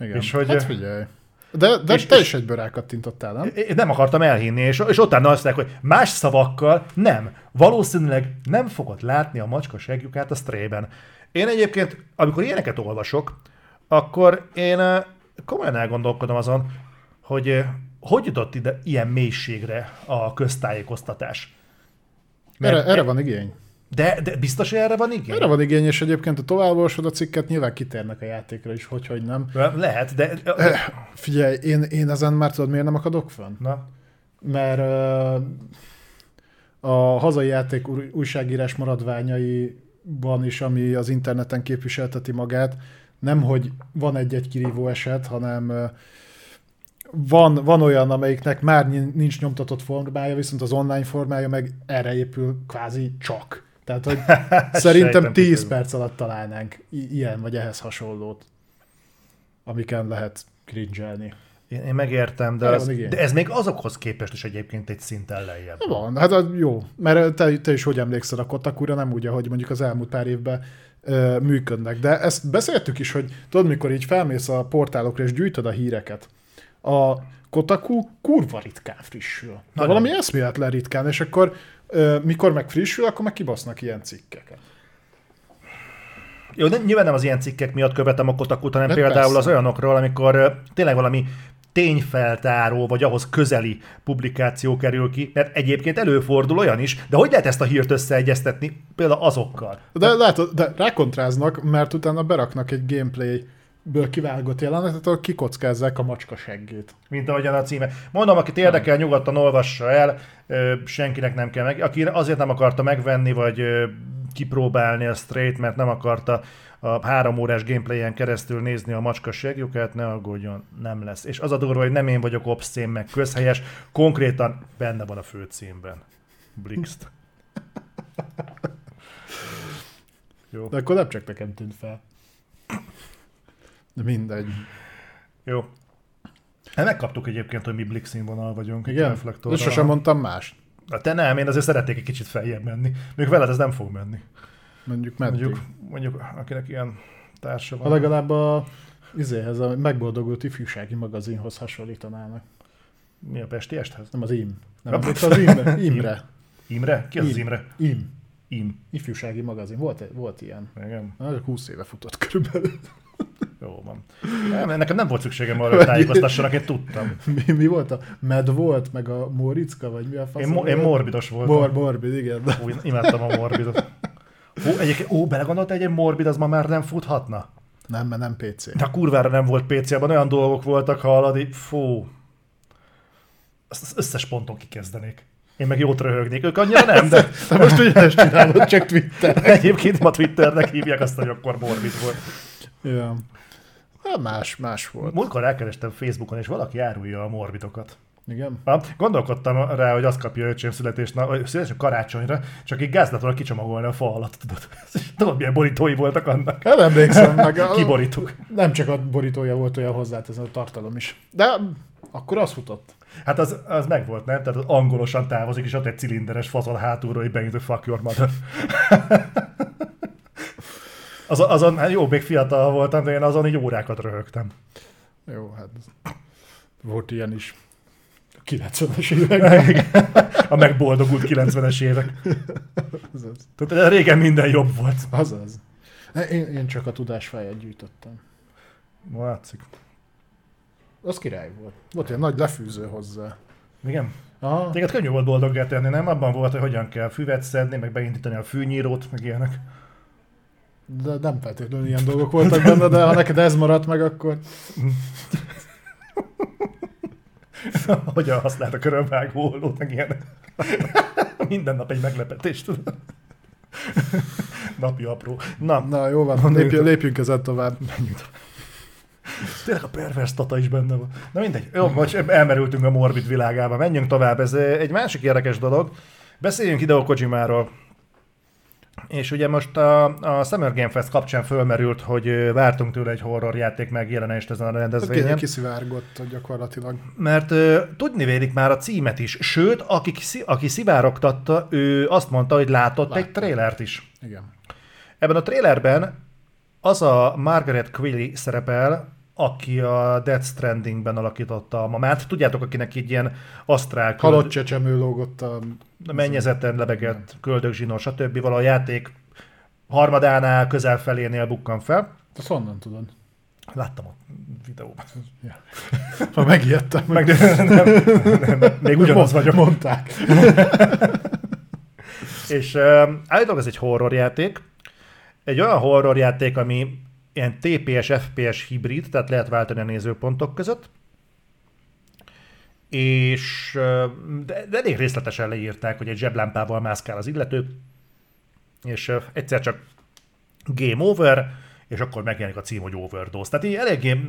Igen. És hogy- hát figyelj. De, de És- te is egyből rákattintottál, nem? Én nem akartam elhinni, és, és utána azt mondják, hogy más szavakkal nem. Valószínűleg nem fogod látni a macska segjukát a strében. Én egyébként, amikor ilyeneket olvasok, akkor én komolyan elgondolkodom azon, hogy eh, hogy jutott ide ilyen mélységre a köztájékoztatás. Erre, erre van igény. De, de biztos, hogy erre van igény? Erre van igény, és egyébként a továbbolvasod a cikket, nyilván kitérnek a játékra is, hogy, hogy nem. Lehet, de... Figyelj, én, én ezen már tudod, miért nem akadok fönn? Na, Mert a hazai játék új- újságírás maradványaiban is, ami az interneten képviselteti magát, nem, hogy van egy-egy kirívó eset, hanem van, van olyan, amelyiknek már ni- nincs nyomtatott formája, viszont az online formája meg erre épül kvázi csak. Tehát, hogy szerintem Sejtem, 10 hogy- perc alatt találnánk ilyen vagy ehhez hasonlót, amiken lehet cringe-elni. én, én megértem, de, az, de ez még azokhoz képest is egyébként egy szinten lejjebb. Van, hát jó, mert te, te is hogy emlékszel a Kotakura, nem úgy, ahogy mondjuk az elmúlt pár évben ö, működnek. De ezt beszéltük is, hogy tudod, mikor így felmész a portálokra és gyűjtöd a híreket, a Kotaku kurva ritkán frissül. De Nagyon. valami eszméletlen ritkán, és akkor ö, mikor meg frissül, akkor meg kibasznak ilyen cikkeket. Jó, de nyilván nem az ilyen cikkek miatt követem a Kotakut, hanem Hát például persze. az olyanokról, amikor tényleg valami tényfeltáró, vagy ahhoz közeli publikáció kerül ki, mert egyébként előfordul olyan is, de hogy lehet ezt a hírt összeegyeztetni például azokkal? De látod, de rákontráznak, mert utána beraknak egy gameplay-ből kivágott jelenetet, ahol kikockázzák a macska seggét. Mint ahogyan a címe. Mondom, akit érdekel, nyugodtan olvassa el, senkinek nem kell meg. Aki azért nem akarta megvenni, vagy kipróbálni a straight, mert nem akarta a három órás gameplayen keresztül nézni a macska segjukát, ne aggódjon, nem lesz. És az a durva, hogy nem én vagyok obszcén, meg közhelyes, konkrétan benne van a főcímben. Blixt. Jó, De akkor nem csak nekem tűnt fel. De mindegy. jó. Hát megkaptuk egyébként, hogy mi Blix színvonal vagyunk. Igen? reflektorral. De sosem mondtam más. Na te nem, én azért szeretnék egy kicsit feljebb menni. Még veled ez nem fog menni. Mondjuk meddig. Mondjuk, mondjuk akinek ilyen társa Ha van. legalább a izéhez, a megboldogult ifjúsági magazinhoz hasonlítanának. Mi a Pesti esthez? Nem az IM. Nem emlékszel az IM-re? IM-re. Imre? Ki az, az Im. Imre? IM. Im. Ifjúsági magazin. Volt, volt ilyen. Igen. Na, csak 20 éve futott körülbelül. Jó van. Nem, nekem nem volt szükségem arra, hogy tájékoztassanak, én tudtam. Mi, mi volt a Med volt, meg a Moricka, vagy mi a fasz? Én, mo- én morbidos voltam. Mor, morbid, igen. Én imádtam a morbidot. Ó, egyébként, ó, belegondolta, hogy egy morbid az ma már nem futhatna? nem, mert nem PC. De a kurvára nem volt PC-ban, olyan dolgok voltak, hallani, fú. Azt az összes ponton kikezdenék. Én meg jót röhögnék, ők annyira nem, de Te most ugyanezt csinálod, csak Twitter. egyébként ma Twitternek hívják azt, hogy akkor morbid volt. Ja. Hát más, más volt. Múltkor elkerestem Facebookon, és valaki árulja a morbidokat. Igen. Ha, gondolkodtam rá, hogy azt kapja öcsém születésnap, vagy születésnap karácsonyra, csak így gázlatlan kicsomagolni a fa alatt, tudod. Tudod, milyen borítói voltak annak. Nem emlékszem meg. Kiborítuk. nem csak a borítója volt olyan hozzáteszem, a tartalom is. De akkor az futott. Hát az, az meg volt, nem? Tehát az angolosan távozik, és ott egy cilinderes fazon hátulról, hogy beint, hogy fuck your mother. Az, azon, hát jó, még fiatal voltam, de én azon így órákat röhögtem. Jó, hát volt ilyen is. A 90-es években. A megboldogult 90-es évek. Azaz. Tehát régen minden jobb volt. Azaz. Én, én csak a tudásfáját gyűjtöttem. Látszik. Az király volt. Volt ilyen nagy lefűző hozzá. Igen? Aha. Téged könnyű volt boldoggá tenni, nem? Abban volt, hogy hogyan kell füvet szedni, meg beindítani a fűnyírót, meg ilyenek. De nem feltétlenül ilyen dolgok voltak benne, de ha neked ez maradt meg, akkor hogyan használt a körönvágó ollót, meg ilyenek. Minden nap egy meglepetés, tudod? Napi apró. Na, na jó van, Mondjuk- lépjünk, lépjünk ezen tovább. Tényleg a pervers tata is benne van. Na mindegy, jó, most elmerültünk a morbid világába, menjünk tovább. Ez egy másik érdekes dolog. Beszéljünk Hideo Kojimáról. És ugye most a, a Summer Game Fest kapcsán fölmerült, hogy vártunk tőle egy horror játék megjelenést ezen a rendezvényen. Hát kiszivárgott gyakorlatilag. Mert uh, tudni vélik már a címet is. Sőt, aki, aki szivárogtatta, ő azt mondta, hogy látott Látom. egy trélert is. Igen. Ebben a trélerben az a Margaret Quilly szerepel, aki a Death Strandingben alakította a mamát. Tudjátok, akinek így ilyen asztrál... Halott csecsemő lógott a... Mennyezeten lebegett, köldögzsinór, stb. Vala a játék harmadánál, közel felénél bukkan fel. Ezt honnan tudod? Láttam a videóban. Ja. Ha megijedtem. Meg, nem, nem, nem, még ugyanaz vagyok. Mondták. És uh, állítólag ez egy horror játék. Egy olyan horror játék, ami ilyen TPS, FPS hibrid, tehát lehet váltani a nézőpontok között. És de, de elég részletesen leírták, hogy egy zseblámpával mászkál az illető, és egyszer csak game over, és akkor megjelenik a cím, hogy overdose. Tehát így eléggé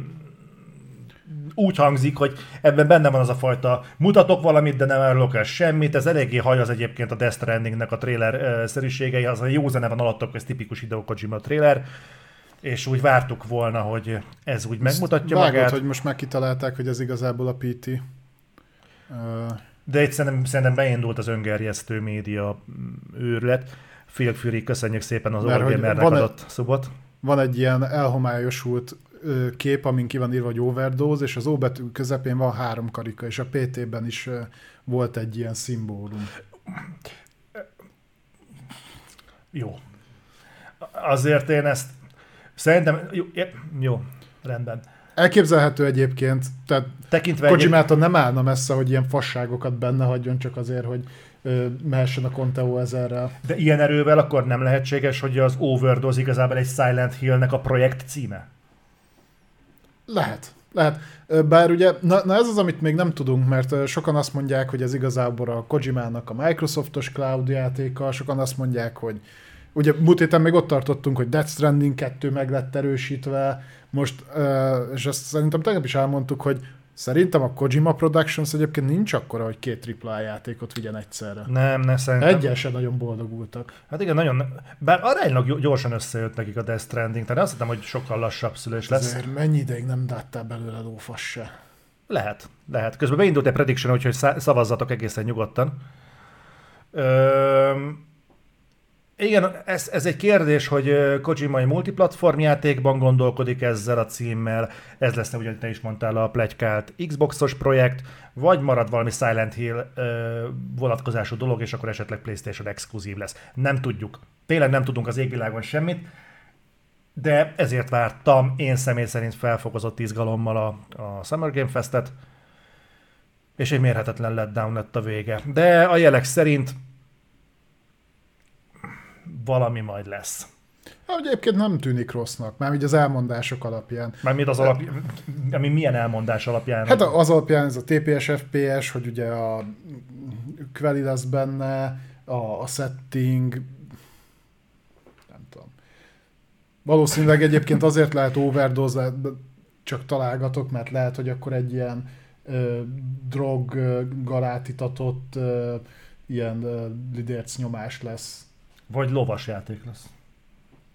úgy hangzik, hogy ebben benne van az a fajta mutatok valamit, de nem árulok el semmit. Ez eléggé haj az egyébként a Death Strandingnek a trailer szerűségei, az a jó zene van alattok, ez tipikus Hideo Kojima trailer és úgy vártuk volna, hogy ez úgy megmutatja Vágod, magát. hogy most már kitalálták, hogy ez igazából a PT. De itt szerintem, szerintem beindult az öngerjesztő média őrület. Phil Fury, köszönjük szépen az Overgamernek adott egy, szubot. Van egy ilyen elhomályosult kép, amin ki van írva, hogy overdose, és az O betű közepén van három karika, és a PT-ben is volt egy ilyen szimbólum. Jó. Azért én ezt Szerintem, jó, jó rendben. Elképzelhető egyébként, tehát Tekintve Kojimától egyéb... nem állna messze, hogy ilyen fasságokat benne hagyjon, csak azért, hogy ö, mehessen a Conteo ezerrel. De ilyen erővel akkor nem lehetséges, hogy az Overdose igazából egy Silent Hill-nek a projekt címe? Lehet. Lehet. Bár ugye, na, na ez az, amit még nem tudunk, mert sokan azt mondják, hogy ez igazából a Kojimának a Microsoftos cloud játéka, sokan azt mondják, hogy Ugye múlt héten még ott tartottunk, hogy Death Stranding 2 meg lett erősítve, most, és azt szerintem tegnap is elmondtuk, hogy Szerintem a Kojima Productions egyébként nincs akkora, hogy két AAA játékot vigyen egyszerre. Nem, ne szerintem. Egyen sem nagyon boldogultak. Hát igen, nagyon, bár aránylag gyorsan összejött nekik a Death Stranding, tehát azt hittem, hogy sokkal lassabb szülés lesz. Ezért mennyi ideig nem láttál belőle lófasz se? Lehet, lehet. Közben beindult egy prediction, úgyhogy szavazzatok egészen nyugodtan. Ö- igen, ez, ez egy kérdés, hogy Kojima egy multiplatform játékban gondolkodik ezzel a címmel, ez lesz, ugye te is mondtál, a plegykált Xboxos projekt, vagy marad valami Silent Hill ö, vonatkozású dolog, és akkor esetleg PlayStation exkluzív lesz. Nem tudjuk. Tényleg nem tudunk az égvilágon semmit, de ezért vártam én személy szerint felfokozott izgalommal a, a Summer Game Festet, és egy mérhetetlen letdown lett a vége. De a jelek szerint valami majd lesz. Hát, egyébként nem tűnik rossznak, már így az elmondások alapján. Mármint az alapján, ami milyen elmondás alapján? Hát az alapján ez a TPS, FPS, hogy ugye a Quelli lesz benne, a, a setting, nem tudom. Valószínűleg egyébként azért lehet overdose, csak találgatok, mert lehet, hogy akkor egy ilyen ö, drog galátitatott ö, ilyen ö, lidérc nyomás lesz vagy lovas játék lesz.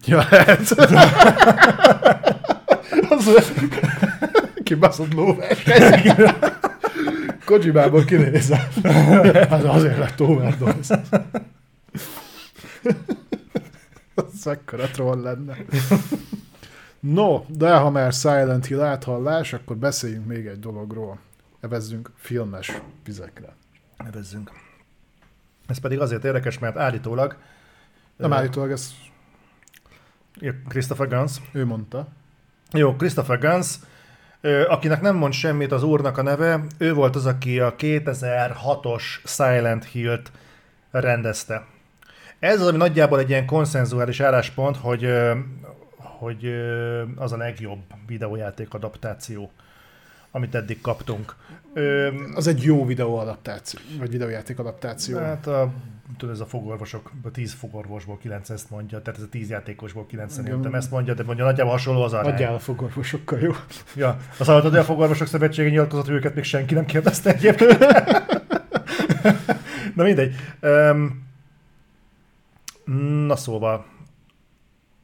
Ja, lehet. az kibaszott lóvers. Kojibából kinézem. Hát azért lett overdose. Az ekkora troll lenne. No, de ha már Silent Hill áthallás, akkor beszéljünk még egy dologról. Evezzünk filmes vizekre. Evezzünk. Ez pedig azért érdekes, mert állítólag nem állítólag ez... Christopher Guns. Ő mondta. Jó, Christopher Guns, akinek nem mond semmit az úrnak a neve, ő volt az, aki a 2006-os Silent Hill-t rendezte. Ez az, ami nagyjából egy ilyen konszenzuális álláspont, hogy, hogy az a legjobb videójáték adaptáció amit eddig kaptunk. Ö, Az egy jó videó adaptáció, vagy videójáték adaptáció. hát a, tudod, ez a fogorvosok, a 10 fogorvosból 9 ezt mondja, tehát ez a 10 játékosból 9 Igen. szerintem ezt mondja, de mondja nagyjából hasonló az arány. Adjál a fogorvosokkal, jó? Ja, az hogy a fogorvosok szövetsége nyilatkozott, hogy őket még senki nem kérdezte egyébként. Na mindegy. Um, na szóval,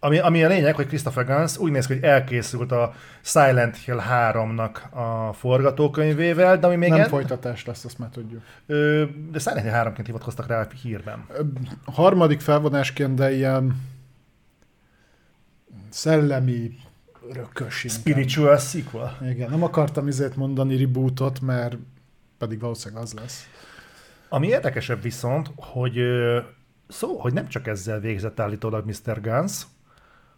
ami, ami a lényeg, hogy Christopher Gans úgy néz ki, hogy elkészült a Silent Hill 3-nak a forgatókönyvével, de ami még nem en- folytatás lesz, azt már tudjuk. ö, de Silent Hill 3-ként hivatkoztak rá a hírben. Ö, Harmadik felvonásként, de ilyen szellemi örökös. Spiritual sequel. Igen, nem akartam izét mondani rebootot, mert pedig valószínűleg az lesz. Ami érdekesebb viszont, hogy szó, hogy nem csak ezzel végzett állítólag Mr. Guns,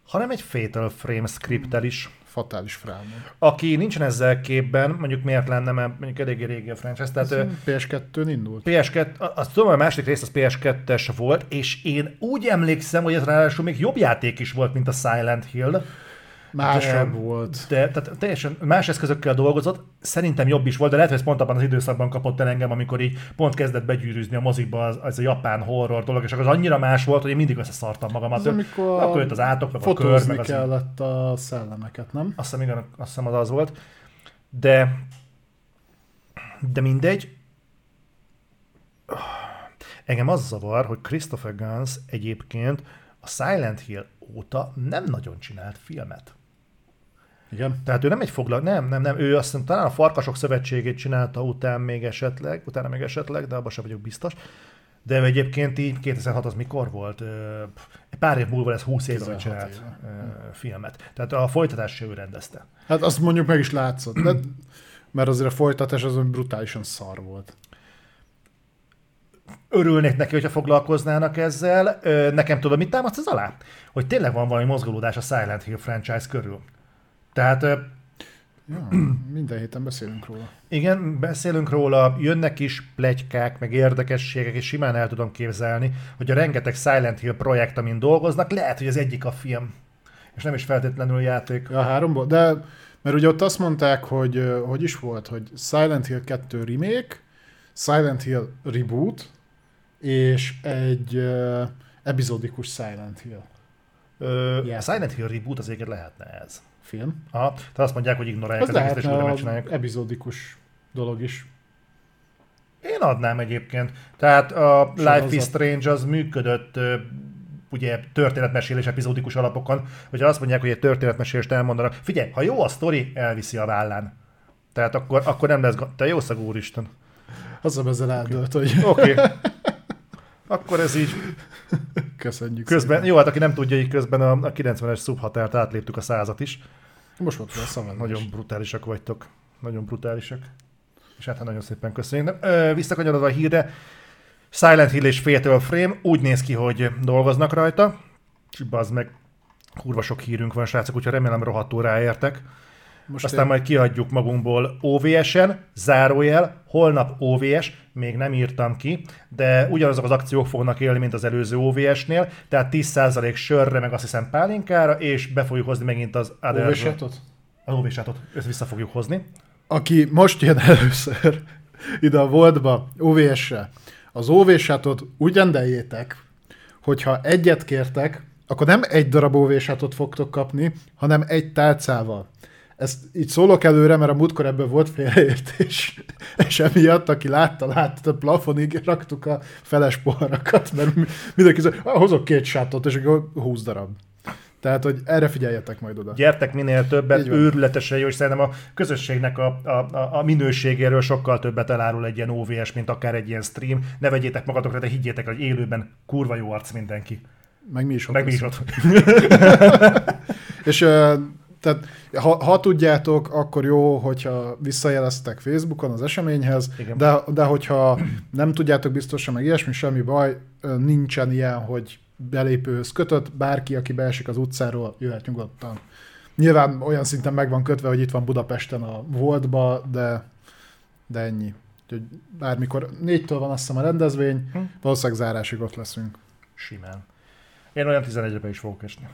hanem egy Fatal Frame scripttel is. Fatális frámon. Aki nincsen ezzel képben, mondjuk miért lenne, mert mondjuk eléggé régi a franchise, tehát ö, PS2-n indult. PS2, a- azt tudom, a második rész az PS2-es volt, és én úgy emlékszem, hogy ez ráadásul még jobb játék is volt, mint a Silent Hill. Másabb volt. De tehát teljesen más eszközökkel dolgozott, szerintem jobb is volt, de lehet, hogy ez pont abban az időszakban kapott el engem, amikor így pont kezdett begyűrűzni a mozikba az, az a japán horror dolog, és akkor az annyira más volt, hogy én mindig összeszartam magamat. Az, amikor akkor jött az átok, meg a kör, meg az... kellett a szellemeket, nem? Azt hiszem, igen, azt hiszem az az volt. De, de mindegy. Engem az zavar, hogy Christopher Gans egyébként a Silent Hill óta nem nagyon csinált filmet. Igen. Tehát ő nem egy foglal, nem, nem, nem, ő azt hiszem talán a Farkasok Szövetségét csinálta után még esetleg, utána még esetleg, de abban sem vagyok biztos. De egyébként így 2006 az mikor volt? Pár év múlva lesz 20 éve, hogy 16 csinált éve. filmet. Tehát a folytatást se ő rendezte. Hát azt mondjuk meg is látszott, de, mert azért a folytatás az brutálisan szar volt. Örülnék neki, hogyha foglalkoznának ezzel. Nekem tudod, mit támaszt ez alá? Hogy tényleg van valami mozgolódás a Silent Hill franchise körül. Tehát Ja, minden héten beszélünk róla. Igen, beszélünk róla, jönnek is plegykák, meg érdekességek, és simán el tudom képzelni, hogy a rengeteg Silent Hill projekt, amin dolgoznak, lehet, hogy az egyik a film, és nem is feltétlenül játék. Ja, háromból, de mert ugye ott azt mondták, hogy hogy is volt, hogy Silent Hill 2 remake, Silent Hill reboot, és egy uh, epizódikus Silent Hill Ö, a Játék. Silent Hill reboot az egyébként lehetne ez. Film. Aha, tehát azt mondják, hogy ignorálják Az egészet, és újra megcsinálják. epizódikus dolog is. Én adnám egyébként. Tehát a Life is Strange az működött ugye történetmesélés epizódikus alapokon, hogyha azt mondják, hogy egy történetmesélést elmondanak, figyelj, ha jó a sztori, elviszi a vállán. Tehát akkor, akkor nem lesz, gond. te jó szagú úristen. Az a ezzel eldőlt, hogy Oké. Okay. Akkor ez így köszönjük közben, szépen. jó, hát aki nem tudja, így közben a, a 90-es szubhatárt átléptük a százat is. Most volt a szavazás. Nagyon brutálisak vagytok. Nagyon brutálisak. És hát nagyon szépen köszönjük. Ö, visszakanyarodva a hírre, Silent Hill és Fatal Frame úgy néz ki, hogy dolgoznak rajta. És bazd meg, kurva sok hírünk van, srácok, úgyhogy remélem rohadtul ráértek. Most Aztán majd kiadjuk magunkból OVS-en, zárójel, holnap OVS, még nem írtam ki, de ugyanazok az akciók fognak élni, mint az előző OVS-nél, tehát 10% sörre, meg azt hiszem pálinkára, és be fogjuk hozni megint az Other- Óvésjátot? az ovs ezt vissza fogjuk hozni. Aki most jön először ide a Voltba OVS-re, az OVS-sátot úgy rendeljétek, hogyha egyet kértek, akkor nem egy darab OVS-sátot fogtok kapni, hanem egy tálcával. Ezt így szólok előre, mert a múltkor ebből volt félreértés, és emiatt, aki látta, látta, a plafonig raktuk a feles poharakat, mert mi- mindenki szóval, ah, hozok két sátot, és akkor 20 darab. Tehát, hogy erre figyeljetek majd oda. Gyertek minél többet, őrületesen jó, és szerintem a közösségnek a, a, a, a minőségéről sokkal többet elárul egy ilyen OVS, mint akár egy ilyen stream. Ne vegyétek magatokra, de higgyétek, hogy élőben kurva jó arc mindenki. Meg mi is ott Meg mi is ott. És ö, tehát, ha, ha tudjátok, akkor jó, hogyha visszajeleztek Facebookon az eseményhez, Igen. de, de hogyha nem tudjátok biztosan, meg ilyesmi, semmi baj, nincsen ilyen, hogy belépőhöz kötött, bárki, aki beesik az utcáról, jöhet nyugodtan. Nyilván olyan szinten meg van kötve, hogy itt van Budapesten a Voltba, de, de ennyi. Úgyhogy bármikor, négytől van azt hiszem a rendezvény, Hm. valószínűleg zárásig ott leszünk. Simán. Én olyan 11-be is fogok esni.